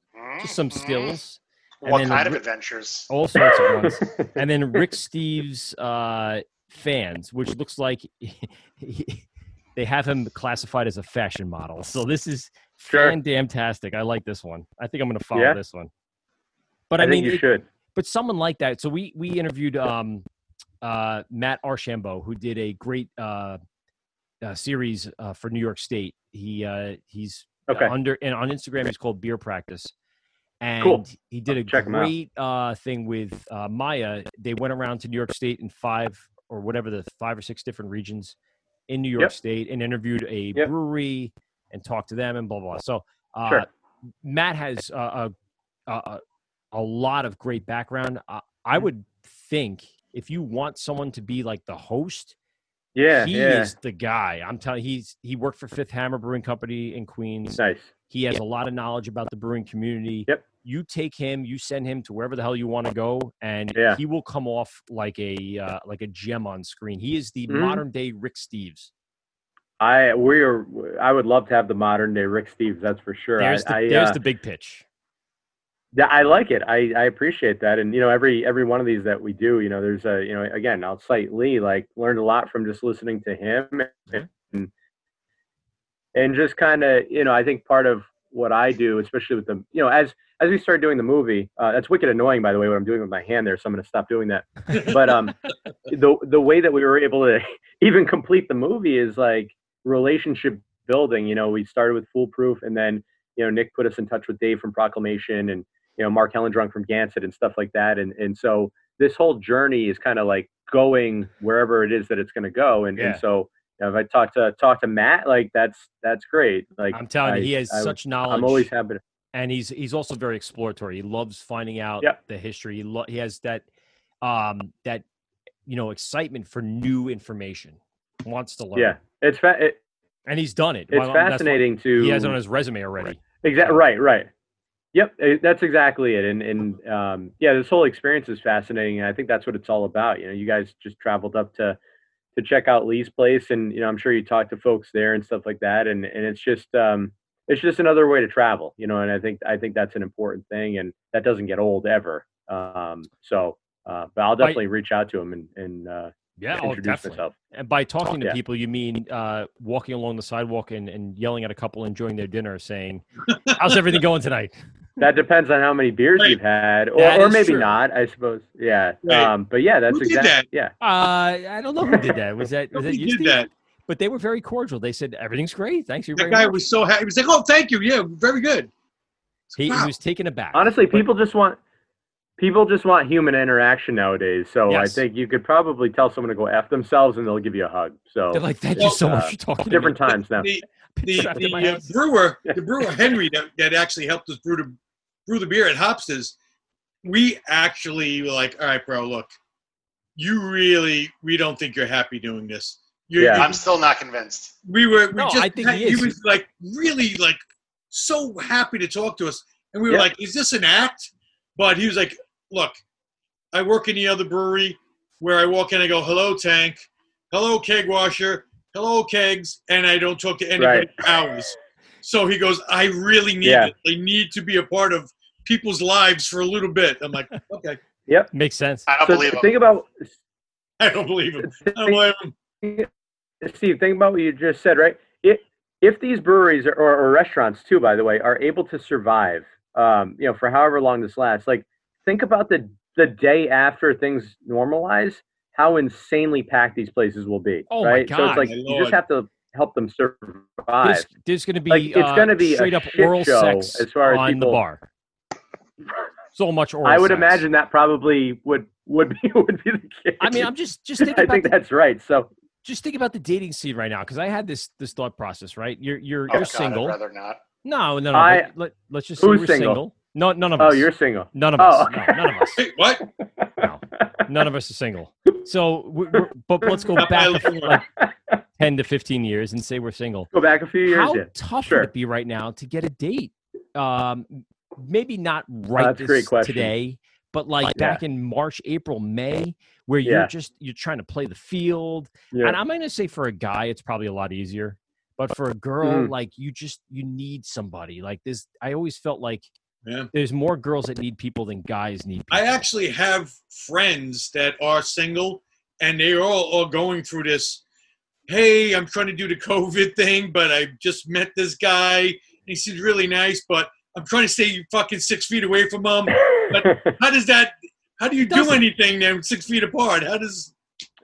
just some stills. and what then kind of Rick- adventures? All sorts of ones. <laughs> and then Rick Steves uh, fans, which looks like <laughs> they have him classified as a fashion model. So this is Sure. fan damn tastic. I like this one. I think I'm going to follow Yeah. this one. But I, I, mean, you it- should. But someone like that. So we we interviewed um, uh, Matt Archambault, who did a great uh, uh, series uh, for New York State. He uh, he's Okay. under and on Instagram. He's called Beer Practice, and Cool. he did a check great uh, thing with uh, Maya. They went around to New York State in five or whatever the five or six different regions in New York Yep. State and interviewed a Yep. brewery and talked to them and blah blah. blah. So uh, Sure. Matt has uh, a, a a lot of great background. Uh, I Mm-hmm. would think if you want someone to be like the host, Yeah, he yeah. is the guy. I'm telling. He's he worked for Fifth Hammer Brewing Company in Queens. Nice. He has a lot of knowledge about the brewing community. Yep. You take him, you send him to wherever the hell you want to go, and Yeah. he will come off like a uh, like a gem on screen. He is the Mhm. modern day Rick Steves. I we are. I would love to have the modern day Rick Steves. That's for sure. There's I, I, there's uh, the big pitch. Yeah, I like it. I, I appreciate that. And you know, every every one of these that we do, you know, there's a you know, again, I'll cite Lee. Like, learned a lot from just listening to him, and and just kind of you know, I think part of what I do, especially with the you know, as as we start doing the movie, uh, that's wicked annoying, by the way, what I'm doing with my hand there. So I'm going to stop doing that. But um, <laughs> the the way that we were able to <laughs> even complete the movie is like relationship building. You know, we started with Foolproof, and then you know Nick put us in touch with Dave from Proclamation, and you know Mark Hellendrung from Gansett, and stuff like that. And and so this whole journey is kind of like going wherever it is that it's going to go. And Yeah. and so know, if I talk to talk to Matt, like that's that's great. Like I'm telling I- you, he has I- such knowledge. I'm always happy. To, and he's he's also very exploratory. He loves finding out Yep. the history. He, lo- he has that um that you know excitement for new information. Wants to learn. yeah, it's fa- it, and he's done it. it's Well, fascinating to He has it on his resume already. Exactly right, right. Yep, eh, that's exactly it. And and um, yeah, this whole experience is fascinating, and I think that's what it's all about. You know, you guys just traveled up to to check out Lee's place, and you know, I'm sure you talked to folks there and stuff like that. And and it's just um, it's just another way to travel, you know. And I think I think that's an important thing, and that doesn't get old ever. Um, so, uh, but I'll By- definitely reach out to him and and uh, Yeah, oh, introduce definitely. myself. And by talking to Yeah. people, you mean uh, walking along the sidewalk and, and yelling at a couple enjoying their dinner, saying, <laughs> "How's everything going tonight?" That depends on how many beers you've had, or, or maybe true. not. I suppose. Yeah. Right. Um, but yeah, that's exactly. that? Yeah. Uh, I don't know who did that. Was that was that Nobody you? did Steve? that. But they were very cordial. They said everything's great. Thanks you That very guy much. was so happy. He was like, "Oh, thank you. Yeah, very good." he, he was taken aback. Honestly, people just want people just want human interaction nowadays. So I think you could probably tell someone to go f themselves, and they'll give you a hug. So They're like, "Thank you so much uh, for talking to Different me." times now. The <laughs> the, Trapped in my the uh, brewer, <laughs> the brewer Henry that, that actually helped us brew the brew the beer at Hopsters. We actually were like, "All right, bro, look, you really we don't think you're happy doing this." You're, I'm you're- still not convinced. we were we No, just I think had- he is. was like really like so happy to talk to us and we were Yeah. like is this an act but he was like look i work in the other brewery where i walk in i go hello tank hello keg washer hello kegs and i don't talk to anybody Right. for hours so he goes i really need Yeah. it they need to be a part of people's lives for a little bit i'm like <laughs> okay Yep. Makes sense. I don't So believe him. think about i don't believe him i don't blame him Steve, think about what you just said, right? If if these breweries or, or restaurants too, by the way, are able to survive, um, you know, for however long this lasts, like think about the the day after things normalize, how insanely packed these places will be. Oh my right? So it's like you just have to help them survive. There's, there's going to be Like, it's uh, gonna be a straight up oral show sex as far as on the bar. So much oral. I would sex. imagine that probably would would be <laughs> would be the case. I mean, I'm just just thinking <laughs> I about think the- that's right. So just think about the dating scene right now because I had this this thought process. Right, you're you're Oh, you're God, single. I'd rather not. No, no, no. I- let, let, let's just say we're single? single. No, none of us. oh, you're single. None of Oh, us. okay. No, none of us. <laughs> Wait, what None of us are single. So, we- we're, but let's go back a a few- like ten to fifteen years and say we're single. Go back a few years. How yeah. tough Sure. would it be right now to get a date? Um, maybe not right that's a great this today, but like Yeah. back in March, April, May, where you're just you're trying to play the field. Yeah. And I'm going to say for a guy, it's probably a lot easier. But for a girl, Mhm. like you just you need somebody. Like this, I always felt like Yeah. there's more girls that need people than guys need people. I actually have friends that are single, and they're all, all going through this. Hey, I'm trying to do the COVID thing, but I just met this guy. And he seems really nice, but I'm trying to stay fucking six feet away from him. But <laughs> how does that? How do you do anything then six feet apart? How does?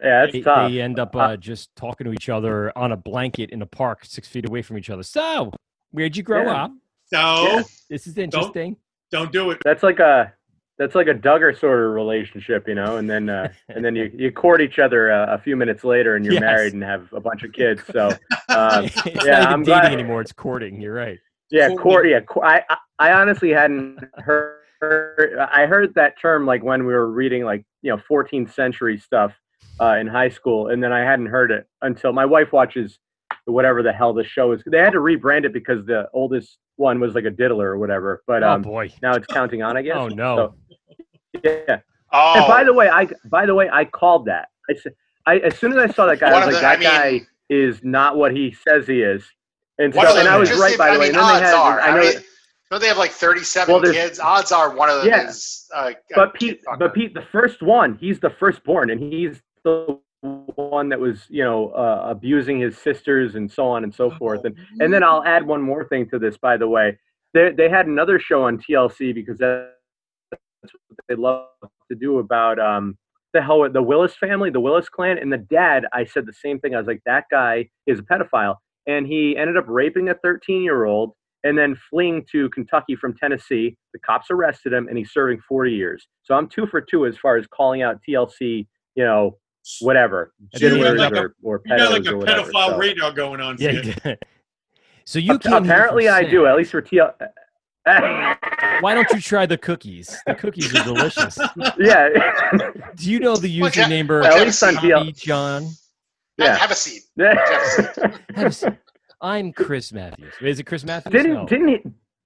yeah, that's they, tough. they end up uh, just talking to each other on a blanket in a park six feet away from each other. So, where'd you grow Yeah. up? So, Yeah. This is interesting. don't do it. That's like a that's like a Duggar sort of relationship, you know. And then uh, <laughs> and then you, you court each other uh, a few minutes later, and you're Yes. married and have a bunch of kids. So um, <laughs> it's yeah, not even I'm dating glad. anymore. It's courting. You're right. Yeah, Courting. court. Yeah, co- I I- I honestly hadn't heard. I heard that term like when we were reading like you know 14th century stuff uh, in high school, and then I hadn't heard it until my wife watches whatever the hell the show is. They had to rebrand it because the oldest one was like a diddler or whatever. But oh um, boy. now it's counting on, I guess. Oh no. So, yeah. Oh, And by the way, I by the way I called that. I said, I as soon as I saw that guy, I was like, the- that I mean- guy is not what he says he is. And so, and I was right if- by the way. mean, And then they odds had, are. I know, mean, don't they have like 37 Well, kids? Odds are one of them Yeah. is. Uh, but Pete, but Pete, the first one, he's the firstborn, and he's the one that was, you know, uh, abusing his sisters and so on and so forth. And and then I'll add one more thing to this, by the way. They they had another show on TLC because that's what they love to do about um the hell with the Willis family, the Willis clan, and the dad. I said the same thing. I was like, that guy is a pedophile, and he ended up raping a 13 year old and then fleeing to Kentucky from Tennessee. The cops arrested him, and he's serving 40 years. So I'm two for two as far as calling out TLC, you know, whatever So you got diddlers like a- or, or You got like a whatever. pedophile so. radar going on. Yeah. for you. you did. <laughs> so you Ap- came apparently I do. At least for TL. <laughs> Why don't you try the cookies? The cookies are delicious. yeah. Do you know the Well, Jeff- username number? well, At least on Tommy TL. John. Yeah. Have a seat. Have a seat. I'm Chris Matthews. Is it Chris Matthews? didn't No. didn't he?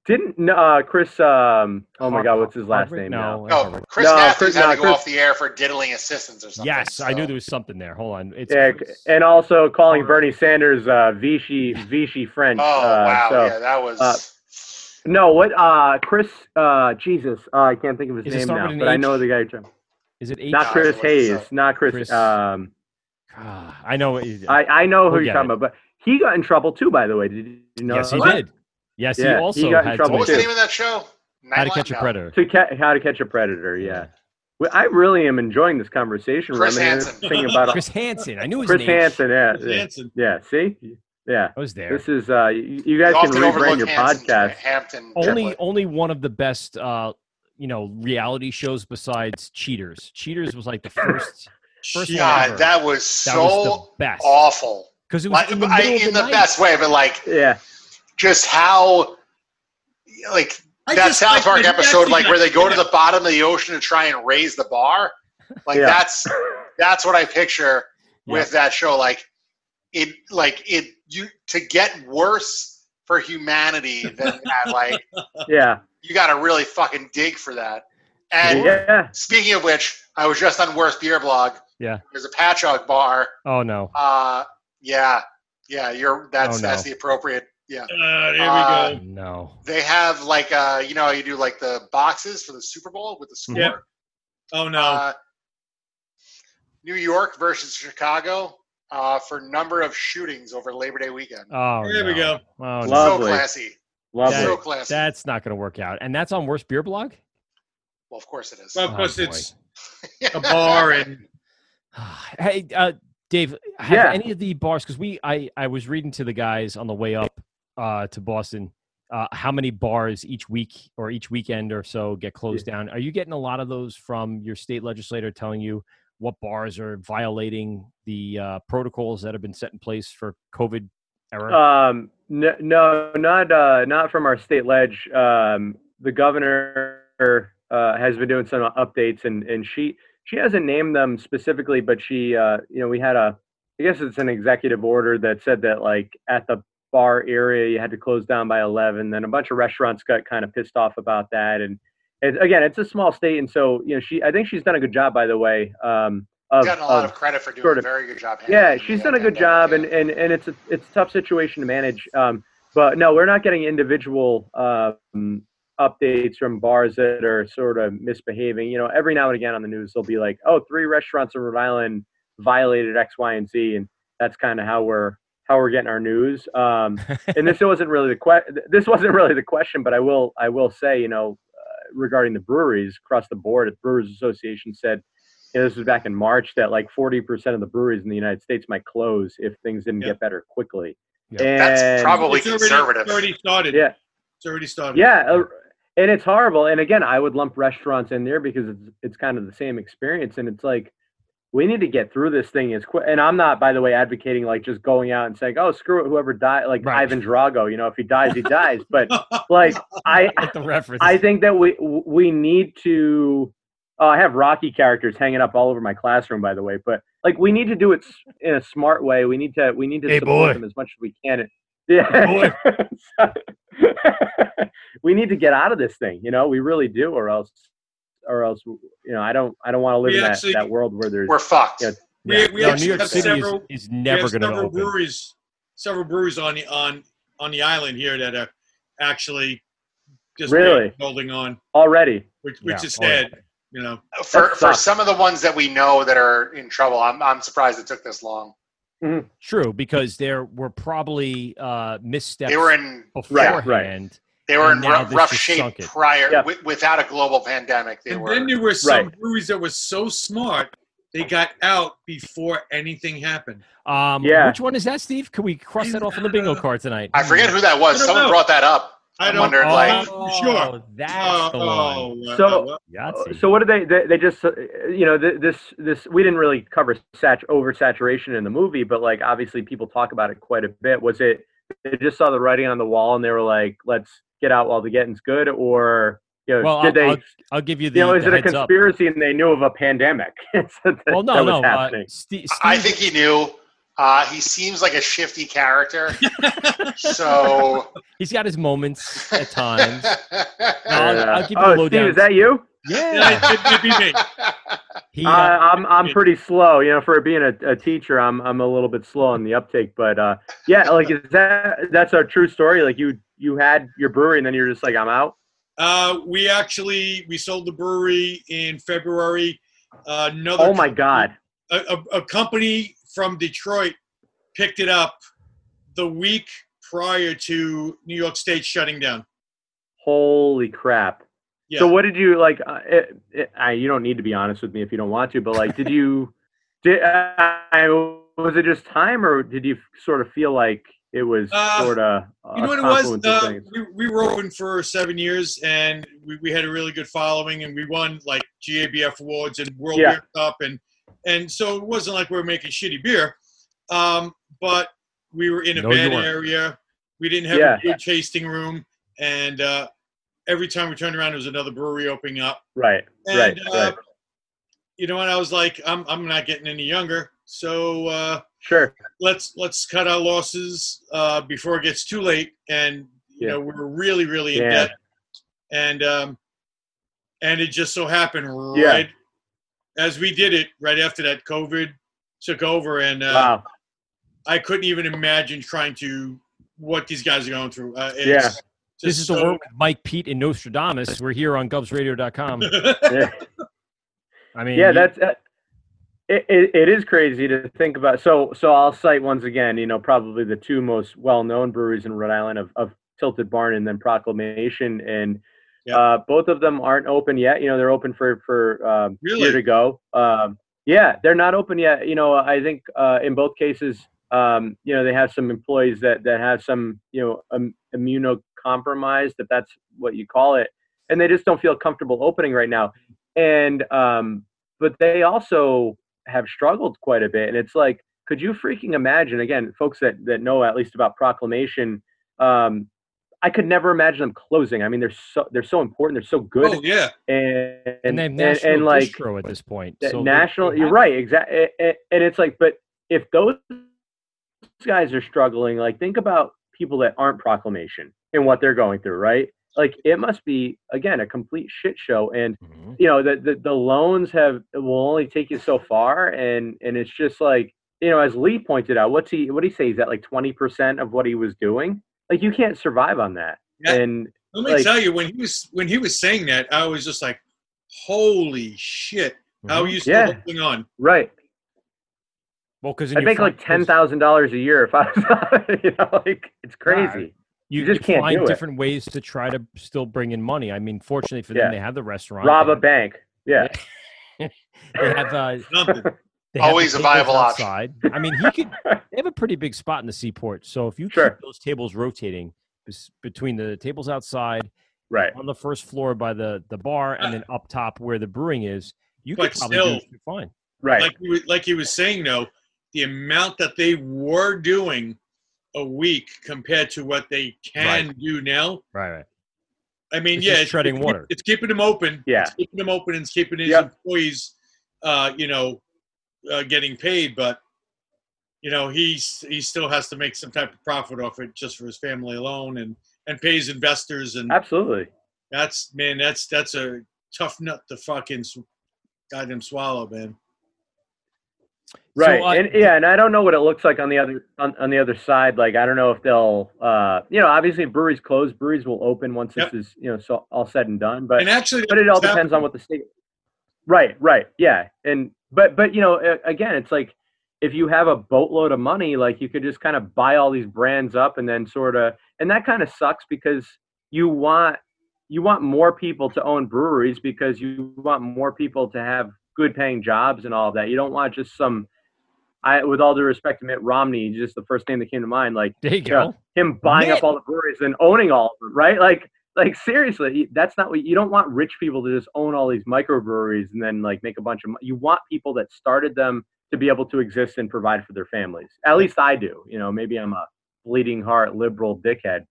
Didn't no, uh, Chris? Um, oh my God, what's his last Harvard? name No, now? not Oh, Chris No, Matthews Chris- had no, to go Chris- off the air for diddling assistants or something. Yes, I knew there was something there. Hold on. It's Yeah, Chris- and also calling Bernie Sanders uh, Vichy Vichy French. Oh uh, wow, so, yeah, that was. No, what? Uh, Chris. Uh, Jesus, uh, I can't think of his Does it name start now, with an but I H? know the guy. you're talking- Is it H? Not Chris it Hayes. so. Not Chris. Chris- Um, Ah, I know. What you, I I know who We'll you're get talking it. about, but he got in trouble too. By the way, did you know? yes, he that? did. Yes, Yeah, he he also got in had trouble what was to the too. name of that show? How to Nightline? Catch a No. Predator. To ca- how to catch a predator. Yeah. Well, I really am enjoying this conversation. Chris I mean, Hansen. Thinking about Chris Hansen. I knew his Chris name. Hansen. Yeah. Chris yeah. Hansen. Yeah. See. Yeah. I was there. This is uh, you, you guys can rebrand overlook your Hanson- podcast. Hampton. only Template. only one of the best uh you know reality shows besides Cheaters. Cheaters was like the <laughs> first first God, ever. that was That so was the best. awful. because it was Like, in the I- in the, the, best way, but like Yeah. just how like I that just South like Park that episode, like where they go to <laughs> the bottom of the ocean to try and raise the bar. Like Yeah. that's that's what I picture with that show. Like it, like it, you to get worse for humanity than <laughs> that. Like Yeah. you got to really fucking dig for that. And Yeah. speaking of which, I was just on Worst Beer Blog. Yeah. There's a Patchogue bar. Oh no. Uh, yeah, yeah. You're that's Oh, no. that's the appropriate. Yeah. Uh, there Uh, we go. No. They have like uh, you know, how you do like the boxes for the Super Bowl with the score. Yep. Oh no. Uh, New York versus Chicago uh, for number of shootings over Labor Day weekend. Oh There we go. Oh, no. so classy. Lovely. So classy. That's not going to work out. And that's on Worst Beer Blog? well, of course it is. well, of Oh, course, boy. it's <laughs> a bar and <sighs> hey, uh, Dave, have Yeah. any of the bars? Because we, I, I was reading to the guys on the way up uh, to Boston. Uh, how many bars each week or each weekend or so get closed down? Are you getting a lot of those from your state legislator telling you what bars are violating the uh, protocols that have been set in place for COVID era? Um, no, no, not uh, not from our state ledge. Um, the governor uh, has been doing some updates, and and she she hasn't named them specifically, but she uh, you know we had a I guess it's an executive order that said that like at the bar area you had to close down by 11 then a bunch of restaurants got kind of pissed off about that and again it's a small state and so you know she i think she's done a good job by the way um of, gotten a lot of of credit for doing sort a very good job. yeah, she's done a good job, and, and, and it's a it's a tough situation to manage. Um, but no, we're not getting individual um, updates from bars that are sort of misbehaving. You know, every now and again on the news they'll be like, "Oh, three restaurants in Rhode Island violated X, Y, and Z," and that's kind of how we're how we're getting our news. Um, <laughs> and this wasn't really the que- this wasn't really the question, but I will I will say, you know, uh, regarding the breweries across the board, the Brewers Association said you know, this was back in March that like 40% of the breweries in the United States might close if things didn't Yep. get better quickly. That's And- probably it's already, conservative. it's already started. yeah, It's already started. yeah, uh, and it's horrible. And again, I would lump restaurants in there because it's it's kind of the same experience. And it's like we need to get through this thing as quick. And I'm not, by the way, advocating like just going out and saying, "Oh, screw it, whoever died," like Right. Ivan Drago. You know, if he dies, he dies. But <laughs> like I, Get the reference. I think that we we need to. Oh, I have Rocky characters hanging up all over my classroom, by the way. But like, we need to do it in a smart way. We need to we need to Hey, support boy. them as much as we can. And- <laughs> Yeah, <laughs> we need to get out of this thing. You know, we really do, or else, or else, you know, I don't I don't want to live We in that, actually- that world where there's We're fucked. Yeah. We, Yeah. we No, New York have City several, is, is never going to several open. breweries, several breweries on the on on the island here that are actually just Really? holding on, already. which which Yeah. is sad. yeah. Sad. You know, For for some of the ones that we know that are in trouble, I'm I'm surprised it took this long. True, because there were probably uh, missteps They were in beforehand. right. they were in And now rough, rough shape prior Yeah. wi- without a global pandemic. They and were then there were some Right. breweries that were so smart they got out before anything happened. Um, Yeah. Which one is that, Steve? Can we cross that off on the bingo card tonight? I forget who that was. Someone know. brought that up. I I don't- wondered, oh, like, sure. that's the Oh, one. uh, So, Yahtzee. so what did they, they? They just, uh, you know, th- this this we didn't really cover sat oversaturation in the movie, but like obviously people talk about it quite a bit. Was it they just saw the writing on the wall and they were like, let's get out while the getting's good, or you know, Well, did I'll, they? I'll, I'll give you the. you know, is the it a heads up. conspiracy and they knew of a pandemic? <laughs> that, Well, no, that was no. Uh, happening? Steve, I think he knew. Uh, he seems like a shifty character. <laughs> so he's got his moments at times. No, <laughs> I'll, I'll give you oh, the lowdown. Steve, is that you? Yeah. it, it'd be me. He, Uh, uh, I'm I'm pretty slow, you know. For being a, a teacher, I'm I'm a little bit slow on the uptake, but uh, yeah, like is that that's a true story? Like you you had your brewery and then you're just like I'm out. Uh, we actually we sold the brewery in February. Uh, another Oh my god! a, a, a company from Detroit picked it up the week prior to New York State shutting down. Holy crap! Yeah. So what did you like? Uh, it, it, I, you don't need to be honest with me if you don't want to, but like, did you <laughs> did I, was it just time or did you sort of feel like it was Uh, sort of you know what it was? Uh, we, we were open for seven years, and we, we had a really good following, and we won like GABF awards and World Yeah. Beer Cup, and and so it wasn't like we were making shitty beer, um, but we were in a No, bad area. We didn't have Yeah. a good tasting room, and uh, every time we turned around, there was another brewery opening up. right, And, right, uh, right. You know, and I was like, I'm I'm not getting any younger, so. Uh, Sure. let's let's cut our losses uh, before it gets too late. And you Yeah. know we're really really in Yeah. debt, and um, and it just so happened Yeah. right as we did it right after that COVID took over, and uh, Wow. I couldn't even imagine trying to what these guys are going through. Uh, it's Yeah. this is the Wort with Mike, Pete, and Nostradamus. We're here on GubsRadio.com. <laughs> Yeah. I mean, yeah, that's uh, it, it, it is crazy to think about. So so I'll cite once again, you know, probably the two most well-known breweries in Rhode Island of, of Tilted Barn and then Proclamation, and uh, both of them aren't open yet. You know, they're open for for um, Really? year to go. Um, yeah, they're not open yet. You know, I think uh, in both cases, um, you know, they have some employees that that have some you know um, immunocompromised, if that's what you call it, and they just don't feel comfortable opening right now. And um, but they also have struggled quite a bit. And it's like, could you freaking imagine? Again, folks that that know at least about Proclamation, um, I could never imagine them closing. I mean, they're so they're so important. They're so good. Oh yeah, and and and, they and, national and, like distro at this point. that So they- national. they you're right, exactly. And it's like, but if those guys are struggling, like think about people that aren't Proclamation and what they're going through, right? Like it must be again a complete shit show, and Mm-hmm. you know the, the the loans have will only take you so far, and and it's just like you know as Lee pointed out, what's he what did he say? Is that like twenty percent of what he was doing. Like you can't survive on that, Yeah. and Let me like, tell you, when he was when he was saying that, I was just like, "Holy shit! How are you still Yeah. holding on?" right. Well, because I'd make like ten thousand dollars a year if I was, <laughs> you know, like it's crazy. You, You just you can't find do it. different ways to try to still bring in money. I mean, fortunately for them, Yeah. they have the restaurant. Rob a bank. Yeah. <laughs> they have uh, Something. they have Always a viable tables option. outside. I mean, he could. <laughs> They have a pretty big spot in the seaport, so if you Sure. keep those tables rotating between the tables outside, Right. on the first floor by the the bar, and then up top where the brewing is, you could probably still- do fine. Right. Like he was, like he was saying, though, the amount that they were doing a week compared to what they can do now. Right, right. I mean, It's yeah, just it's, treading it's, water. It's keeping them open. Yeah. It's keeping them open and it's keeping his Yep. employees, uh, you know, uh, getting paid. But you know, he's he still has to make some type of profit off it just for his family alone, and and pays investors. And Absolutely. that's man, that's that's a tough nut to fucking sw- goddamn swallow, man. Right. uh, and yeah, and I don't know what it looks like on the other on, on the other side. Like I don't know if they'll uh you know, obviously breweries close, breweries will open once Yep. this is, you know, so all said and done. But And actually, but it all that's depends on what the state Right, right. Yeah. And but but you know, again, it's like if you have a boatload of money, like you could just kind of buy all these brands up and then sort of and that kind of sucks because you want you want more people to own breweries because you want more people to have good paying jobs and all of that. You don't want just some I, with all due respect to Mitt Romney, just the first name that came to mind. Like, there you go. him buying Mitt. up all the breweries and owning all of them, right? Like, like seriously, that's not what you don't want. Rich people to just own all these microbreweries and then like make a bunch of. mo- You want people that started them to be able to exist and provide for their families. At least I do. You know, maybe I'm a bleeding heart liberal dickhead,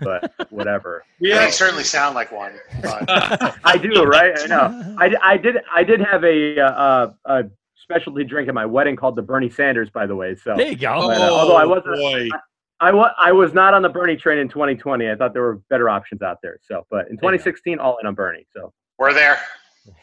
but <laughs> whatever. Yeah, you certainly sound like one. <laughs> I do, right? I know. I, I did. I did have a, uh, a specialty drink at my wedding called the Bernie Sanders, by the way. So There you go. but, uh, although I Oh, wasn't, boy. I, I was, I was not on the Bernie train in 2020. I thought there were better options out there. So, but in 2016, all in on Bernie. So we're there.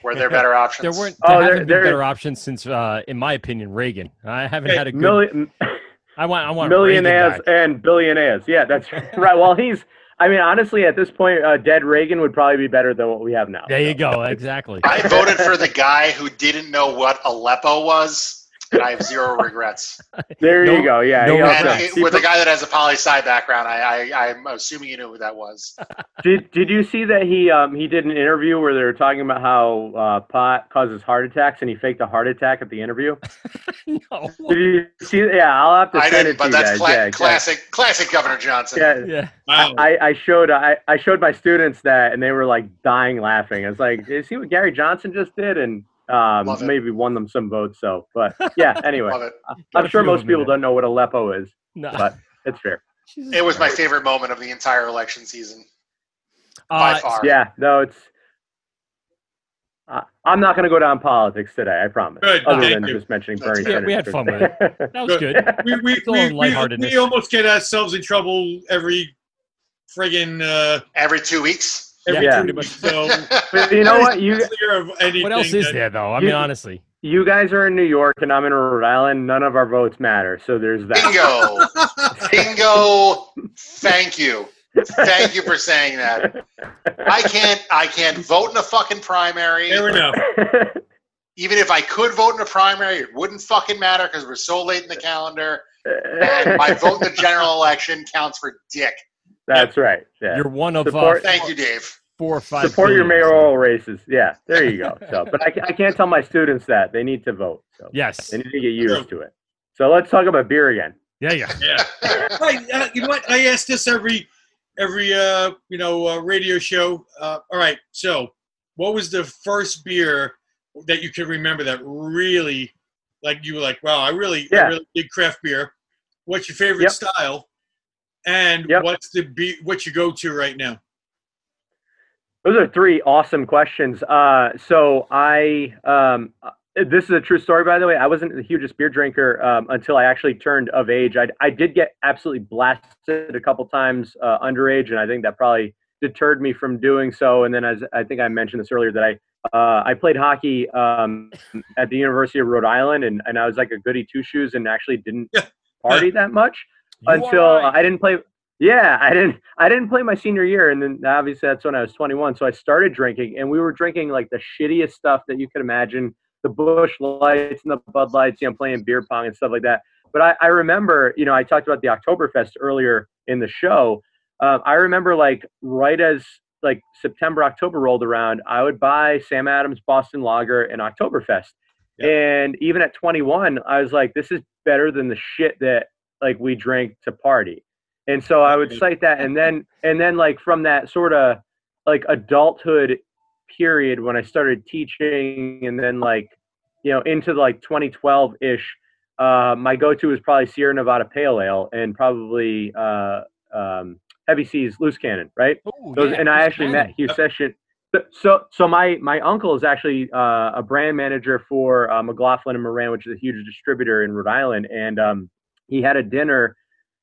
Were there better <laughs> options? There weren't. Oh, There there- haven't been better options since, uh, in my opinion, Reagan. I haven't Okay, had a good. million- <laughs> I want. I want millionaires and billionaires. Yeah, that's <laughs> right. Well, he's. I mean, honestly, at this point, uh, dead Reagan would probably be better than what we have now. There you go. Exactly. I voted for the guy who didn't know what Aleppo was, and I have zero <laughs> regrets. There you go. Yeah. no And it- with a guy that has a poli sci background, I, I, I'm assuming you knew who that was. <laughs> Did Did you see that he um he did an interview where they were talking about how uh, pot causes heart attacks and he faked a heart attack at the interview? <laughs> no. Did you see? Yeah, I'll have to I send didn't, it to but you that's guys. cla- yeah, yeah. classic, classic Governor Johnson. Yeah, Yeah. Wow. I, I showed I, I showed my students that and they were like dying laughing. I was like, "You see what Gary Johnson just did?" And um, maybe won them some votes. So, but yeah. <laughs> Anyway, I'm sure most people don't know what Aleppo is, No. but it's fair. <laughs> It was my favorite moment of the entire election season by Uh, far. Yeah, no, it's. Uh, I'm not going to go down politics today. I promise. Good, Other thank than you. just mentioning That's Bernie fair. Sanders. we had fun with it. <laughs> That was good. we we, we, we, we almost get ourselves in trouble every friggin' uh, Every two weeks. Every Yeah. two weeks. So <laughs> But you know what? You clear of What else is that- there though? I You- mean, honestly. you guys are in New York and I'm in Rhode Island. None of our votes matter. So there's that. Bingo. <laughs> Bingo. Thank you. Thank you for saying that. I can't I can't vote in a fucking primary. Fair enough. <laughs> Even if I could vote in a primary, it wouldn't fucking matter because we're so late in the calendar. And my vote in the general election counts for dick. That's right. Yeah. You're one of uh, Thank you, Dave. four or five. Support your billion. mayoral races. Yeah, there you go. <laughs> So, but I, I can't tell my students that they need to vote. So Yes. they need to get used to it. So let's talk about beer again. Yeah, yeah. Yeah. <laughs> right. Uh, you know what? I ask this every every uh, you know uh, radio show. Uh, all right. So, what was the first beer that you can remember that really, like, you were like, wow, I really, I really dig craft beer. What's your favorite Yep. style? And Yep. what's the be what you go to right now? Those are three awesome questions. Uh, so I, um, uh, this is a true story, by the way. I wasn't the hugest beer drinker um, until I actually turned of age. I, I did get absolutely blasted a couple times uh, underage, and I think that probably deterred me from doing so. And then, as I think I mentioned this earlier, that I uh, I played hockey um, at the University of Rhode Island, and, and I was like a goody two shoes, and actually didn't party that much until right. I didn't play. Yeah, I didn't. I didn't play my senior year, and then obviously that's when I was 21. So I started drinking, and we were drinking like the shittiest stuff that you could imagine: the Busch Lights and the Bud Lights. You know, playing beer pong and stuff like that. But I, I remember, you know, I talked about the Oktoberfest earlier in the show. Uh, I remember, like, right as like September, October rolled around, I would buy Sam Adams Boston Lager and Oktoberfest. And even at 21, I was like, this is better than the shit that like we drank to party. And so I would cite that. And then, and then like from that sort of like adulthood period when I started teaching and then like, you know, into like 2012 ish, uh, my go-to was probably Sierra Nevada Pale Ale and probably uh, um, Heavy Seas Loose Cannon, right? Ooh, Those, yeah, and I actually Cannon. met Hugh Sisson. So- So, so my my uncle is actually uh, a brand manager for uh, McLaughlin and Moran, which is a huge distributor in Rhode Island, and um, he had a dinner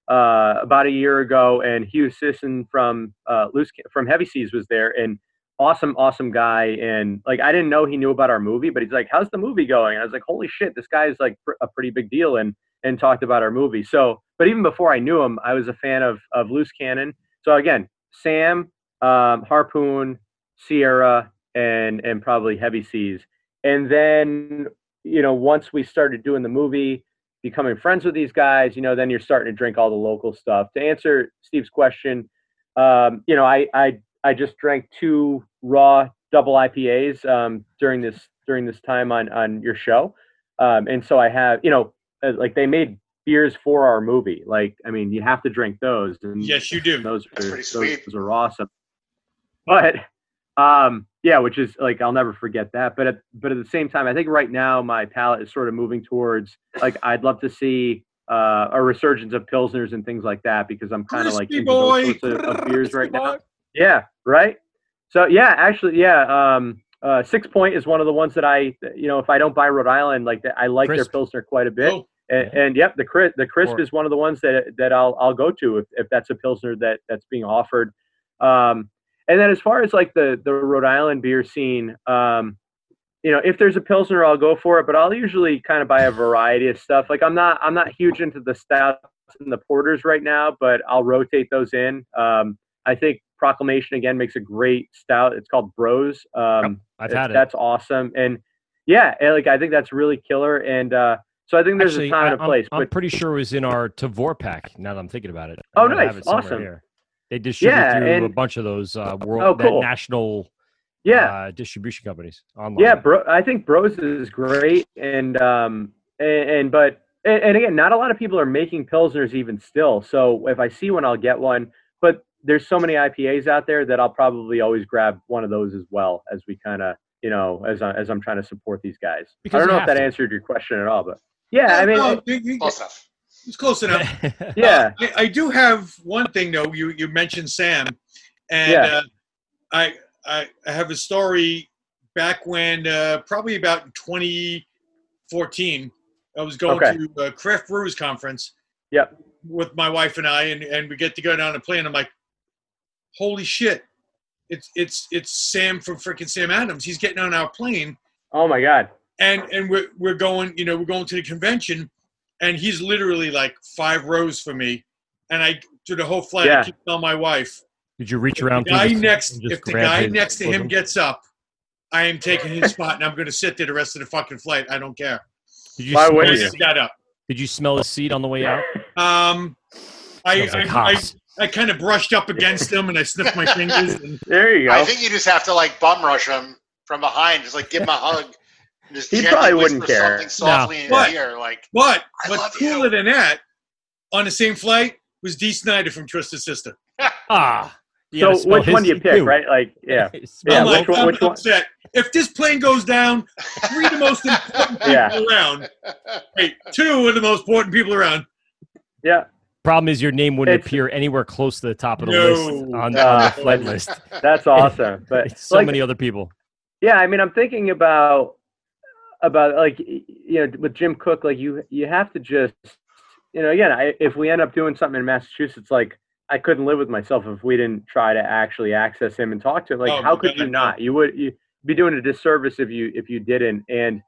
uh, about a year ago, and Hugh Sisson from uh, Loose from Heavy Seas was there, and awesome, awesome guy, and like I didn't know he knew about our movie, but he's like, "How's the movie going?" And I was like, "Holy shit, this guy is like pr- a pretty big deal," and and talked about our movie. So, but even before I knew him, I was a fan of of Loose Cannon. So again, Sam, um, Harpoon, Sierra, and and probably Heavy Seas. And then you know, once we started doing the movie, becoming friends with these guys, you know, then you're starting to drink all the local stuff. To answer Steve's question, um, you know, I I I just drank two raw double IPAs um, during this during this time on on your show, um, and so I have you know uh, like they made beers for our movie. Like, I mean, you have to drink those. And Yes, you do. Those That's are, those, those are awesome. But um, yeah, which is like I'll never forget that. But at, but at the same time, I think right now my palate is sort of moving towards like I'd love to see uh, a resurgence of pilsners and things like that because I'm kind of like Crispy into those sorts of, of <laughs> beers right Crispy now. Yeah, right. So yeah, actually, yeah. Um, uh, Sixpoint is one of the ones that I, you know, if I don't buy Rhode Island, like I like Crisp. their pilsner quite a bit. Oh, And, and yep, the crisp, the crisp Or- is one of the ones that that I'll I'll go to if, if that's a pilsner that that's being offered. Um, and then as far as like the the Rhode Island beer scene, um, you know, if there's a pilsner, I'll go for it. But I'll usually kind of buy a variety of stuff. Like I'm not I'm not huge into the stouts and the porters right now, but I'll rotate those in. Um, I think Proclamation again makes a great stout. It's called Bros. Um, I've had it. That's awesome. And yeah, and, like I think that's really killer. And uh, so I think there's Actually, a time I, and a place. I'm but pretty sure it was in our Tavour pack. Now that I'm thinking about it. I Oh, nice. Awesome. Here. They distribute Yeah, through a bunch of those uh, world Oh, that cool. national yeah, uh, distribution companies online. Yeah, bro. I think Bros is great, and um, and, and but and, and again, not a lot of people are making pilsners even still. So if I see one, I'll get one. But there's so many IPAs out there that I'll probably always grab one of those as well as we kind of you know as I, as I'm trying to support these guys. Because I don't know if that to. answered your question at all, but yeah, I mean, no, you- you- Close enough. It's close enough. <laughs> yeah, I, I do have one thing though. You you mentioned Sam, and Yeah. uh, I, I I have a story back when uh, probably about 2014. I was going Okay. to a Craft Brewers conference yep, with my wife and I, and, and we get to go down and play, and I'm like, holy shit, it's it's it's Sam from freaking Sam Adams. He's getting on our plane, oh my god, and and we're we're going, you know, we're going to the convention, and he's literally like five rows from me, and I through the whole flight, Yeah. I keep telling my wife, Did you reach around? guy through the- next, if the guy next to him gets up, I am taking his spot, and I'm going to sit there the rest of the fucking flight. I don't care. Did you, Why smell wouldn't his, you? got up. did you smell his seat on the way out? Um, I like I, I. I kind of brushed up against him, and I sniffed my fingers. And, <laughs> there you go. I think you just have to like bum rush him from behind, just like give him a hug. And Just He probably wouldn't care. Something softly in What? his ear, like but what's cooler you. than that, on the same flight was Dee Snider from Twisted Sister. <laughs> Ah. so which one do you pick, too. right? Like, yeah, <laughs> Yeah, I'm it. like, which one- I'm which one- If this plane goes down, three of the most important <laughs> people Yeah. around. Wait, two of the most important people around. yeah. Problem is, your name wouldn't It's- appear anywhere close to the top of the No. list on, on Uh, the flight list. That's awesome. But It's so like, many other people. yeah, I mean, I'm thinking about about like you know with Jim Koch, like you you have to just you know again, I, if we end up doing something in Massachusetts, like I couldn't live with myself if we didn't try to actually access him and talk to him. Like, Oh, how could you not? You would you be doing a disservice if you if you didn't. And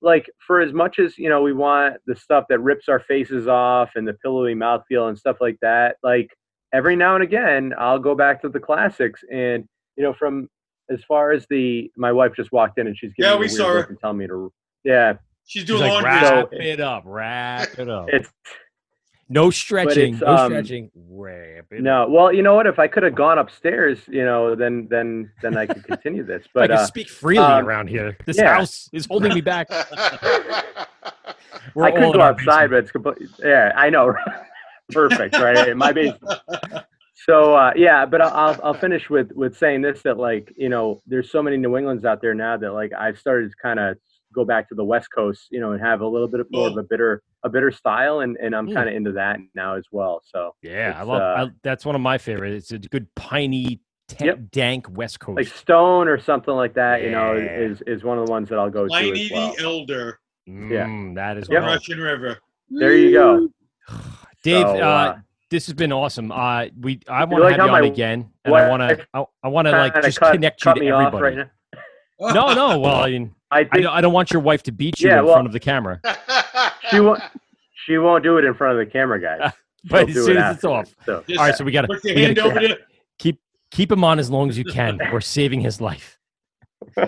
like for as much as you know, we want the stuff that rips our faces off and the pillowy mouthfeel and stuff like that. Like every now and again, I'll go back to the classics and you know from as far as the my wife just walked in and she's giving Yeah, me we saw her. and telling me to yeah She's She's doing like, laundry. wrap So- it up, wrap it up. it's No stretching, it's, no um, stretching. Wrap it no up. well you know what if I could have gone upstairs you know then then then I could continue this <laughs> But I but can uh, speak freely um, around here. This yeah. house is holding me back. <laughs> We're I could in go outside, basement. but it's complete. Yeah, I know. <laughs> Perfect, right? My basement. So uh, yeah, but I'll I'll- I'll finish with with saying this that like you know there's so many New Englands out there now that like I've started to kind of go back to the West Coast, you know, and have a little bit of more of a bitter a bitter style, and and I'm Mm. kind of into that now as well. So Yeah, I love. uh, I, that's one of my favorites. It's a good piney, ta- Yep. dank West Coast. like Stone or something like that, you know, is is one of the ones that I'll go to Pliny well. the Elder, Mm, that is Yep. Russian River. There you go. <sighs> Dave, So, uh, uh, this has been awesome. Uh, we I want to like have you on my again, and I want to I, I want to like just cut, connect you to everybody. right. No, no. Well, I <laughs> mean, I I think don't, I don't want your wife to beat you Yeah, in well- front of the camera. <laughs> she won't she won't do it in front of the camera, guys. <laughs> But She'll as soon it as it's off. So. Just All right, so we got to Put your hand over there. keep keep him on as long as you can. We're saving his life. Uh,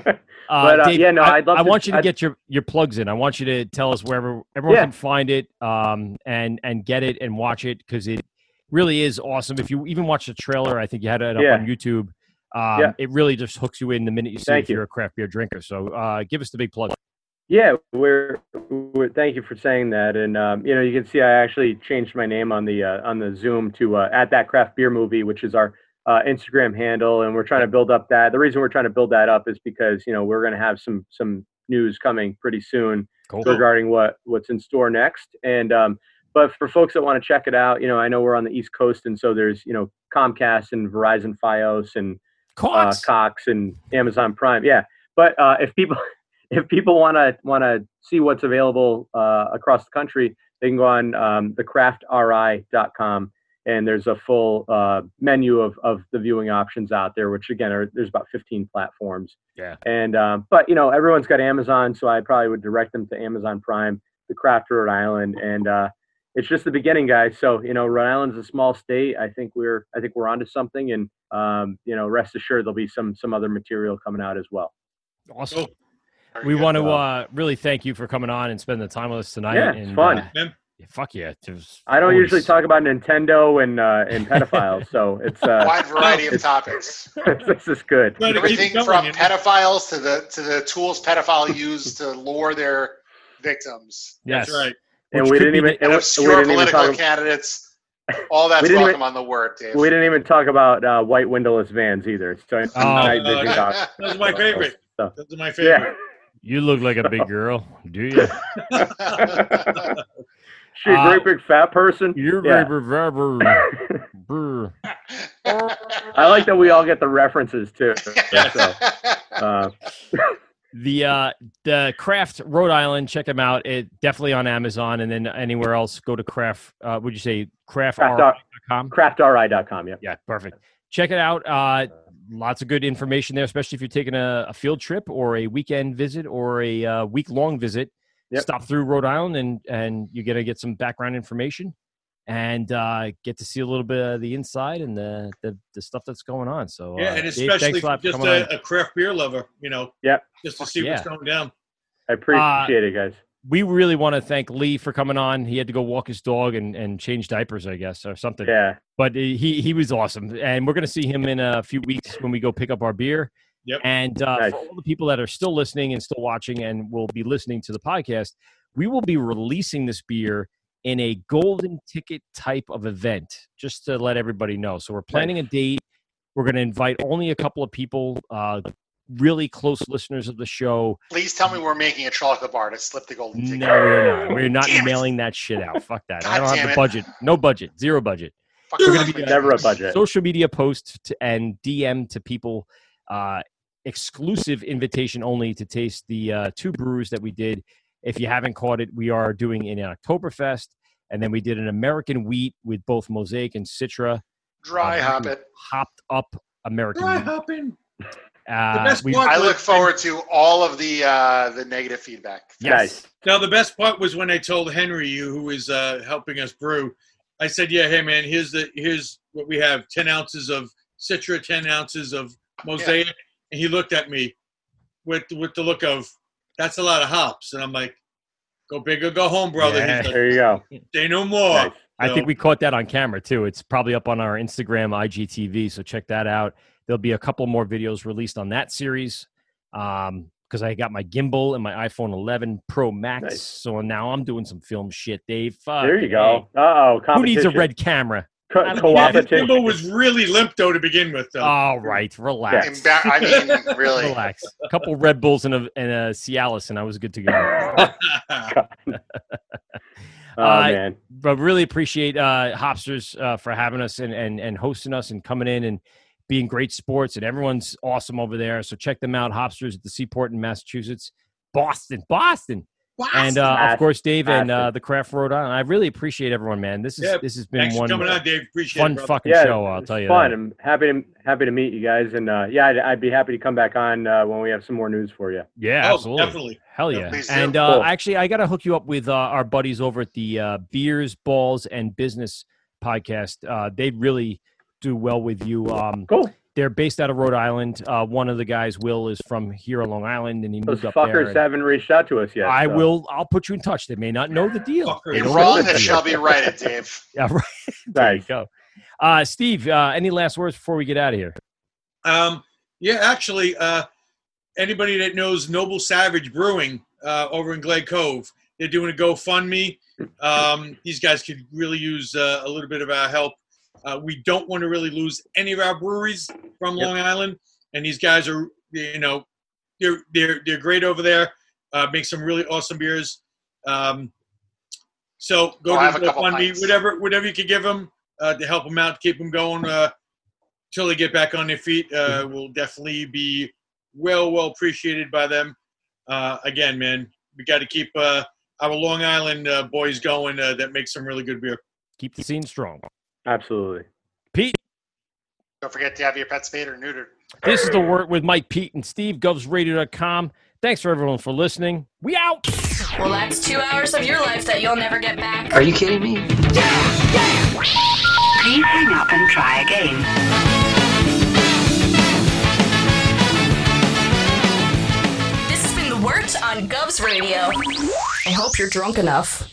But, uh, Dave, yeah, no, I, I'd love I to- want you to I'd- get your, your plugs in. I want you to tell us wherever everyone Yeah. can find it um, and and get it and watch it because it really is awesome. If you even watch the trailer, I think you had it up Yeah. on YouTube. Um, Yeah. It really just hooks you in the minute you see Thank if you. you're a craft beer drinker. So uh, give us the big plug. Yeah, we're, we're. Thank you for saying that. And um, you know, you can see I actually changed my name on the uh, on the Zoom to uh, at that craft beer movie, which is our uh, Instagram handle, and we're trying to build up that. The reason we're trying to build that up is because you know we're going to have some some news coming pretty soon Cool. regarding what what's in store next. And um, but for folks that want to check it out, you know, I know we're on the East Coast, and so there's you know Comcast and Verizon FiOS and uh, Cox. Cox and Amazon Prime. Yeah, but uh, if people <laughs> if people want to want to see what's available uh, across the country, they can go on um, thecraftri.com and there's a full uh, menu of, of the viewing options out there, which again are there's about 15 platforms. Yeah. And um, but you know everyone's got Amazon, so I probably would direct them to Amazon Prime, the Craft Rhode Island, and uh, it's just the beginning, guys. So you know Rhode Island's a small state. I think we're I think we're onto something, and um, you know rest assured there'll be some some other material coming out as well. Awesome. We want to uh, really thank you for coming on and spending the time with us tonight. Yeah, it's and, fun. uh, yeah, fuck yeah. Was I don't always- usually talk about Nintendo and uh, and pedophiles, so <laughs> it's uh, Wide variety of topics. <laughs> this is good. Everything from pedophiles to the to the tools pedophile use to lure their victims. Yes. That's right. And we didn't even and And we, we didn't even political talk. candidates. <laughs> All that's welcome even- on the Wort, Dave. We didn't even talk about uh, white windowless vans either. So Oh. night vision Uh, goggles. Those my favorite. So, Those are my yeah. favorite. You look like a big <laughs> girl, do you? <laughs> She a Uh, great big fat person. You're Yeah. very brr, brr. I like that we all get the references too. So, uh, The uh the Craft Rhode Island, check them out. It definitely on Amazon and then anywhere else. Go to Craft. Uh, would you say Craft- craftr.com? craftri.com. Yeah. Yeah, perfect. Check it out. Uh, lots of good information there, especially if you're taking a, a field trip or a weekend visit or a uh, week long visit. Yep. Stop through Rhode Island and and you're gonna get some background information and uh, get to see a little bit of the inside and the the, the stuff that's going on. So Yeah, uh, and Dave, especially thanks a lot for just a, a craft beer lover, you know, yeah, just to see what's going down. I appreciate it, guys. we really want to thank Lee for coming on. He had to go walk his dog and, and change diapers, I guess, or something. Yeah. But he he was awesome, and we're going to see him in a few weeks when we go pick up our beer. Yep. And uh, Nice. for all the people that are still listening and still watching and will be listening to the podcast, we will be releasing this beer in a golden ticket type of event, just to let everybody know. So we're planning a date. We're going to invite only a couple of people, uh, really close listeners of the show. Please tell me we're making a chocolate bar to slip the golden ticket. No, we're not. We're not Damn it. mailing that shit out. Fuck that. I don't have the it. budget. No budget. Zero budget. Fuck We're gonna be Never a budget. social media post to, and DM to people, uh, exclusive invitation only to taste the uh, two brews that we did. If you haven't caught it, we are doing an Oktoberfest, and then we did an American wheat with both Mosaic and Citra. Dry Uh, hop it. Hopped up American Dry wheat. hopping. Uh, best we- part- I look forward to all of the uh, the negative feedback. yes. Now the best part was when I told Henry, you who is uh, helping us brew, I said, "Yeah, hey man, here's the here's what we have: ten ounces of Citra, ten ounces of Mosaic." And he looked at me with with the look of, "That's a lot of hops," and I'm like, "Go big or go home, brother." Yeah. Like, There you go. Say no more. Nice. I So- think we caught that on camera too. It's probably up on our Instagram IGTV, so check that out. There'll be a couple more videos released on that series. Um, because I got my gimbal and my iPhone 11 Pro Max, Nice. so now I'm doing some film shit, Dave. Fuck, There you hey. go. Uh oh. Who needs a red camera? Co- I don't Yeah, his competition. was really limp though to begin with, though. All right, relax. Embar- I mean, really. Relax. A couple Red Bulls and a and a Cialis, and I was good to go. <laughs> Oh Uh, man. but really appreciate uh, Hopsters uh, for having us and, and and hosting us and coming in and being great sports and everyone's awesome over there. So check them out, Hopsters at the Seaport in Massachusetts, Boston, Boston, and uh, of course Dave and uh, the Craft Rhode Island. I really appreciate everyone, man. This is Yeah, this has been one coming on, Dave. Appreciate fun it, fucking Yeah, show. I'll tell you fun. that. I'm happy to happy to meet you guys, and uh, yeah, I'd, I'd be happy to come back on uh, when we have some more news for you. Yeah, Oh, absolutely. definitely. Hell Yeah, yeah. and uh, Cool. actually, I got to hook you up with uh, our buddies over at the uh, Beers, Balls, and Business podcast. Uh, they really do well with you. Um, Cool. They're based out of Rhode Island. Uh, one of the guys, Will, is from here on Long Island, and he Those moved up there. fuckers and haven't reached out to us yet. I so. will. I'll put you in touch. They may not know the deal. Fuckers. They You're don't know wrong the that shall be righted, Dave. <laughs> Yeah, right. <laughs> There you go. Uh, Steve, uh, any last words before we get out of here? Um, yeah, actually, uh, anybody that knows Noble Savage Brewing, uh, over in Glen Cove. They're doing a GoFundMe. <laughs> Um, these guys could really use uh, a little bit of our help. Uh, we don't want to really lose any of our breweries from Yep. Long Island, and these guys are, you know, they're they're they're great over there. Uh, make some really awesome beers. Um, so go I'll to a couple GoFundMe, whatever whatever you could give them uh, to help them out, keep them going uh, till they get back on their feet. Uh, will definitely be well well appreciated by them. Uh, again, man, we got to keep uh, our Long Island uh, boys going. Uh, that make some really good beer. Keep the scene strong. Absolutely. Pete, Don't forget to have your pet spayed or neutered. this is the Wort with Mike, Pete, and Steve, govsradio.com. Thanks for everyone for listening. We out. Well, that's two hours of your life that you'll never get back. Are you kidding me? Yeah, Please hang up and try again. This has been The Wort on Govs Radio. I hope you're drunk enough.